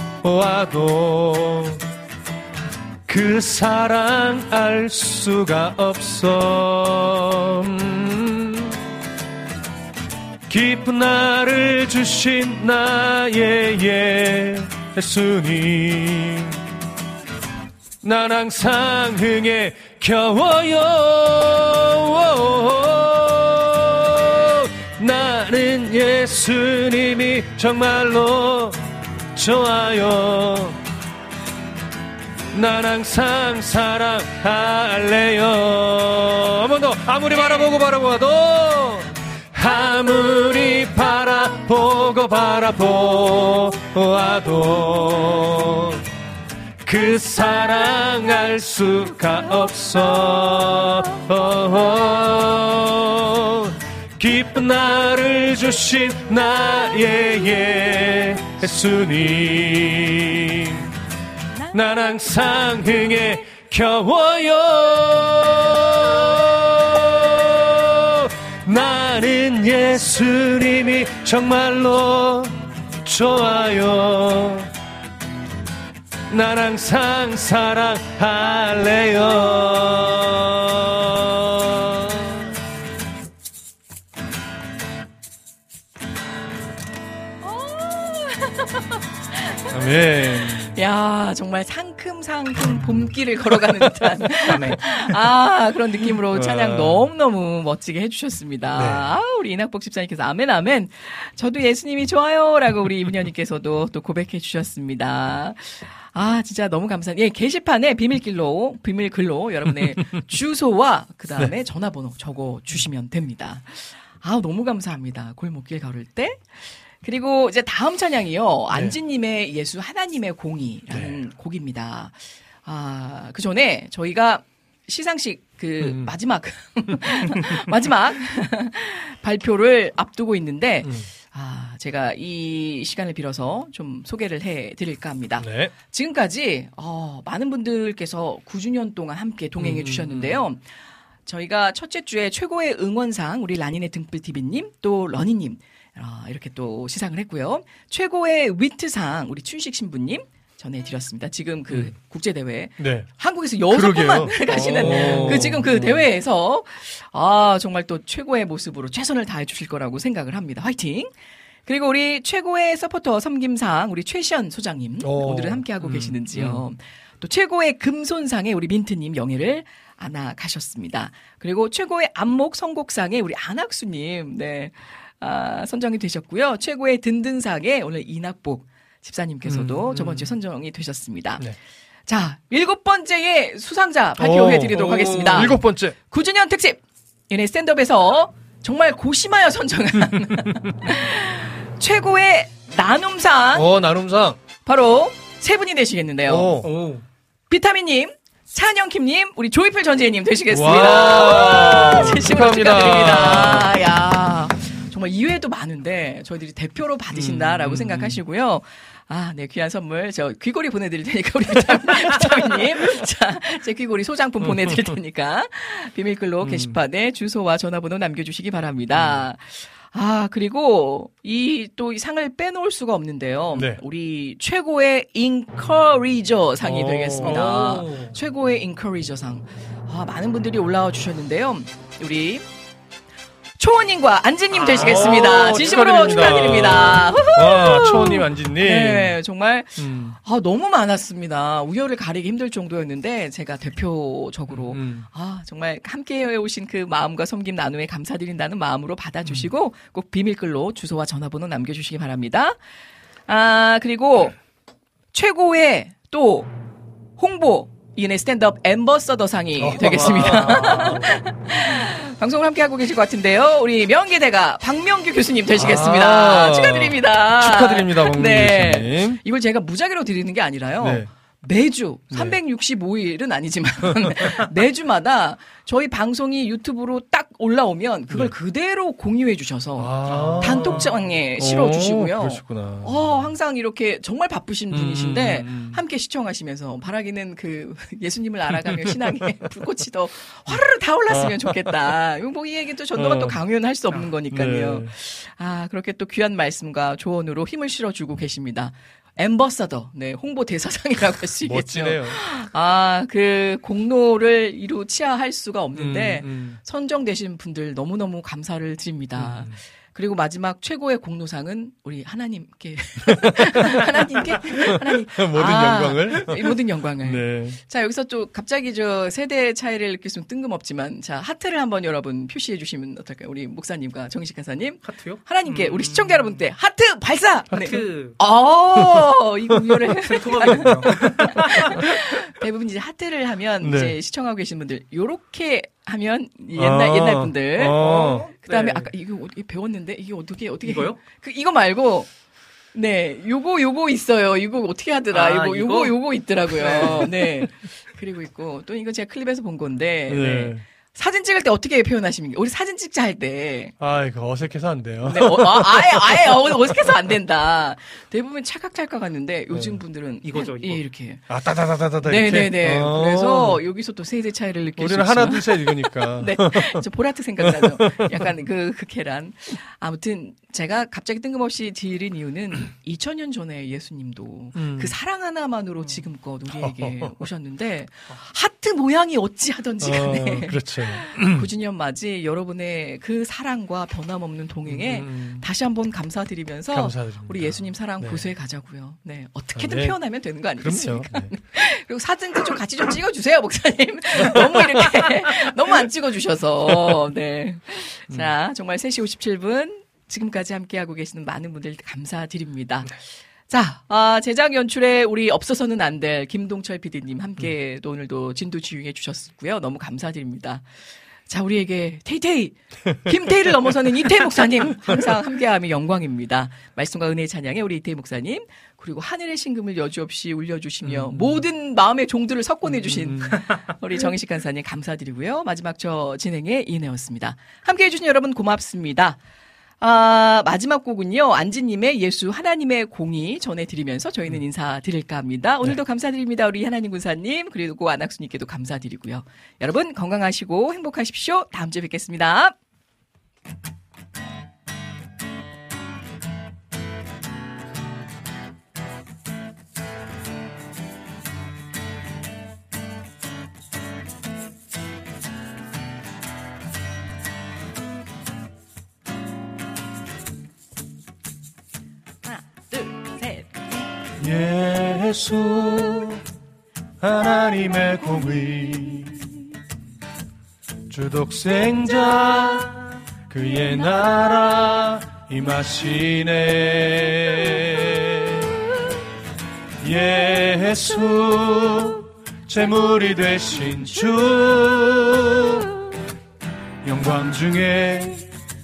그 사랑 알 수가 없어. 음. 기쁜 나를 주신 나의 예수님. 난 항상 흥에 겨워요 예수님이 정말로 좋아요. 난 항상 사랑할래요. 한번 더 아무리 바라보고 바라보아도 아무리 바라보고 바라보아도 그 사랑 알 수가 없어 기쁜 나를 주신 나의 예수님. 난 항상 흥에 겨워요. 나는 예수님이 정말로 좋아요. 난 항상 사랑할래요 아멘. 야, 정말 상큼상큼 봄길을 걸어가는 듯한 네. 아, 그런 느낌으로 찬양 아. 너무 너무 멋지게 해주셨습니다. 네. 아, 우리 이낙복 집사님께서 아멘, 아멘. 저도 예수님이 좋아요. 라고 우리 이민현님께서도 또 고백해 주셨습니다. 아, 진짜 너무 감사합니다. 예, 게시판에 비밀길로, 비밀글로 여러분의 주소와 그 다음에 전화번호 적어 주시면 됩니다. 아, 너무 감사합니다. 골목길 걸을 때. 그리고 이제 다음 찬양이요. 안지님의 예수 하나님의 공이라는 곡입니다. 아, 그 전에 저희가 시상식 그 음. 마지막 마지막 발표를 앞두고 있는데 음. 아, 제가 이 시간을 빌어서 좀 소개를 해 드릴까 합니다. 네. 지금까지 어, 많은 분들께서 9주년 동안 함께 동행해 음, 주셨는데요. 저희가 첫째 주에 최고의 응원상 우리 라니네 등불 TV님 또 러니님 어, 이렇게 또 시상을 했고요. 최고의 위트상 우리 춘식 신부님 전해드렸습니다. 지금 그 음. 국제 대회 네. 한국에서 여섯 번만. 가시는 오. 그 지금 그 대회에서 아 정말 또 최고의 모습으로 최선을 다해 주실 거라고 생각을 합니다. 화이팅! 그리고 우리 최고의 서포터 섬김상 우리 최시연 소장님 오. 오늘은 함께 하고 음, 계시는지요. 또 최고의 금손상에 우리 민트님 영예를 안아 가셨습니다. 그리고 최고의 안목 선곡상에 우리 안학수님 네 아, 선정이 되셨고요. 최고의 든든상에 오늘 이낙복 집사님께서도 음, 저번 음. 주에 선정이 되셨습니다. 네. 자, 일곱 번째의 수상자 발표해 오, 드리도록 오, 하겠습니다. 일곱 번째. 9주년 특집! 연예 스탠드업에서 정말 고심하여 선정한 최고의 나눔상 어, 나눔상. 바로 세 분이 되시겠는데요. 어. 오. 비타민님, 찬영킴님, 우리 조이필 전재님 되시겠습니다. 와. 진심으로. 축하드립니다. 야, 정말 이외에도 많은데 저희들이 대표로 받으신다라고 음, 음, 생각하시고요. 아, 네, 귀한 선물. 저 귀걸이 보내드릴 테니까, 우리 비타민님. 자, 제 귀걸이 소장품 보내드릴 테니까, 비밀글로 음. 게시판에 주소와 전화번호 남겨주시기 바랍니다. 아, 그리고 이 또이 상을 빼놓을 수가 없는데요. 네. 우리 최고의 인커리저 상이 오. 되겠습니다. 오. 최고의 인커리저 상. 아, 많은 분들이 올라와 주셨는데요. 우리 초원님과 안지님 되시겠습니다. 오, 진심으로 축하드립니다. 와, 초원님, 안지님. 네, 정말 음. 아, 너무 많았습니다. 우열을 가리기 힘들 정도였는데 제가 대표적으로 음. 아, 정말 함께 해 오신 그 마음과 섬김 나눔에 감사드린다는 마음으로 받아주시고 음. 꼭 비밀글로 주소와 전화번호 남겨주시기 바랍니다. 아, 그리고 최고의 또 홍보 이은혜 스탠드업 엠버서더상이 어. 되겠습니다. 방송을 함께 하고 계실 것 같은데요. 우리 명기대가 박명규 교수님 되시겠습니다. 아. 축하드립니다. 축하드립니다, 박명규 네. 교수님. 이걸 제가 무작위로 드리는 게 아니라요. 네. 매주 네. 365일은 아니지만 매주마다 저희 방송이 유튜브로 딱 올라오면 그걸 네. 그대로 공유해 주셔서 아. 단톡장에 실어 주시고요. 그러시구나. 어, 항상 이렇게 정말 바쁘신 음, 분이신데 음, 음. 함께 시청하시면서 바라기는 그 예수님을 알아가며 신앙의 불꽃이 더 화르르 타올랐으면 좋겠다. 이거 뭐이 얘기 또 전도가 어. 또 강요는 할 수 없는 거니까요. 네. 아, 그렇게 또 귀한 말씀과 조언으로 힘을 실어 주고 계십니다. ambassador, 네, 홍보 대사상이라고 할 수 있겠죠. 멋지네요. 아, 그 공로를 이루 치하할 수가 없는데 음, 음. 선정되신 분들 너무너무 감사를 드립니다. 음. 그리고 마지막 최고의 공로상은 우리 하나님께 하나님께 하나님 모든 아, 영광을. 이 모든 영광을. 네. 자 여기서 또 갑자기 저 세대 차이를 느낄 수는 뜬금없지만 자 하트를 한번 여러분 표시해 주시면 어떨까요? 우리 목사님과 정식 간사님 하트요? 하나님께 음. 우리 시청자 여러분께 하트 발사. 네. 하트. 어, 이거 우열을 토박이군요. 대부분 이제 하트를 하면 네. 이제 시청하고 계신 분들 요렇게 하면 옛날 아. 옛날 분들 어. 그다음에 네. 아까 이거 어떻게 배웠는데 이게 어떻게 어떻게 이거요? 그 이거 말고 네 요거 요거 있어요 이거 어떻게 하더라 아, 이거 요거 이거? 요거 있더라고요 네 그리고 있고 또 이거 제가 클립에서 본 건데 네. 네. 사진 찍을 때 어떻게 표현하십니까 우리 사진 찍자 할 때 아, 이거 어색해서 안 돼요. 네, 어, 아, 아예 아예 어, 어색해서 안 된다 대부분 찰칵찰칵 하는데 요즘 분들은 이거죠, 예, 이거. 이렇게 아, 따다다다다다. 이렇게? 네네네. 어. 그래서 여기서 또 세대 차이를 느낄 수 우리는 있지만. 하나, 둘, 셋 이거니까. 네. 저 보라트 생각나죠. 약간 그, 그 계란. 아무튼 제가 갑자기 뜬금없이 드린 이유는 2000년 전에 예수님도 음. 그 사랑 하나만으로 지금껏 우리에게 오셨는데 하트 모양이 어찌 하던지 간에 어, 그렇죠. 9주년 맞이 여러분의 그 사랑과 변함없는 동행에 음, 다시 한번 감사드리면서 감사드립니다. 우리 예수님 사랑 네. 고수해 가자고요. 네. 어떻게든 아, 네. 표현하면 되는 거. 아니겠습니까? 네. 그리고 사진도 좀 같이 좀 찍어주세요, 목사님. 너무 이렇게, 너무 안 찍어주셔서. 네. 자, 정말 3시 57분. 지금까지 함께하고 계시는 많은 분들 감사드립니다. 자, 아, 제작 연출에 우리 없어서는 안 될 김동철 PD님 함께 또 오늘도 진도 지휘해 주셨고요. 너무 감사드립니다. 자, 우리에게 테이테이, 김테이를 넘어서는 이태희 목사님 항상 함께함이 영광입니다. 말씀과 은혜의 찬양에 우리 이태희 목사님 그리고 하늘의 신금을 여지없이 울려주시며 모든 마음의 종들을 석권해주신 우리 정희식 간사님 감사드리고요. 마지막 저 진행의 이내였습니다. 함께해 주신 여러분 고맙습니다. 아, 마지막 곡은요, 안지님의 예수 하나님의 공이 전해드리면서 저희는 인사드릴까 합니다. 오늘도 감사드립니다. 우리 하나님 군사님, 그리고 안학수님께도 감사드리고요. 여러분 건강하시고 행복하십시오. 다음 주에 뵙겠습니다. 예수 하나님의 공의. 주 독생자 그의 나라 임하시네. 예수 제물이 되신 주. 영광 중에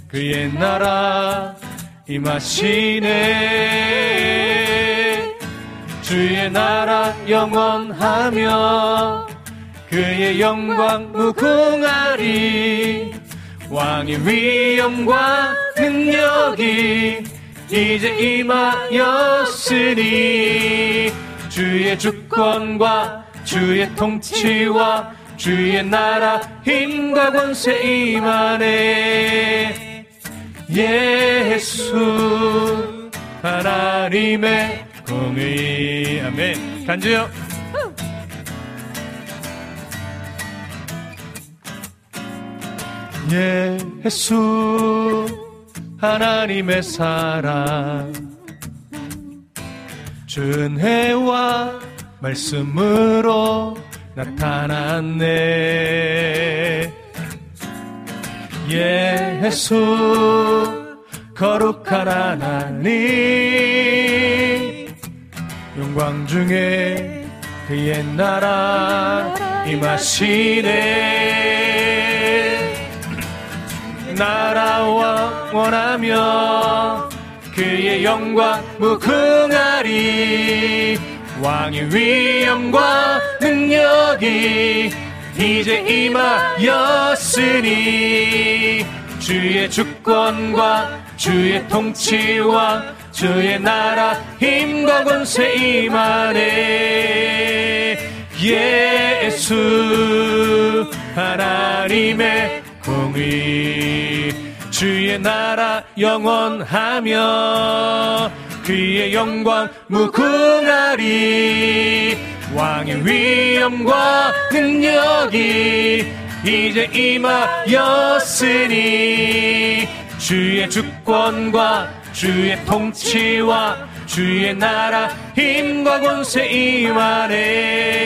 그의 나라 임하시네 주의 나라 영원하며 그의 영광 무궁하리 왕의 위엄과 능력이 이제 임하였으니 주의 주권과 주의 통치와 주의 나라 힘과 권세 임하네 예수 하나님의 공의 아멘. 간주요. 예수 하나님의 사랑. 준혜와 말씀으로 나타났네. 예수 거룩한 하나님 영광 중에 그의 나라 임하시네. 나라와 원하며 그의 영광 무궁하리 왕의 위엄과 능력이 이제 임하였으니 주의 주권과 주의 통치와 주의 나라 힘과 권세 임하네. 예수 하나님의 공의. 주의 나라 영원하며 그의 영광 무궁하리. 왕의 위엄과 능력이 이제 임하였으니 주의 주권과 주의 통치와 주의 나라 힘과 권세 임하네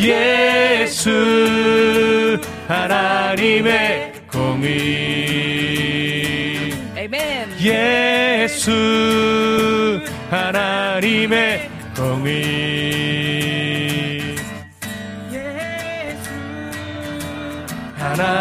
예수 하나님의 공의. 예수 하나님의 공의. 예수 하나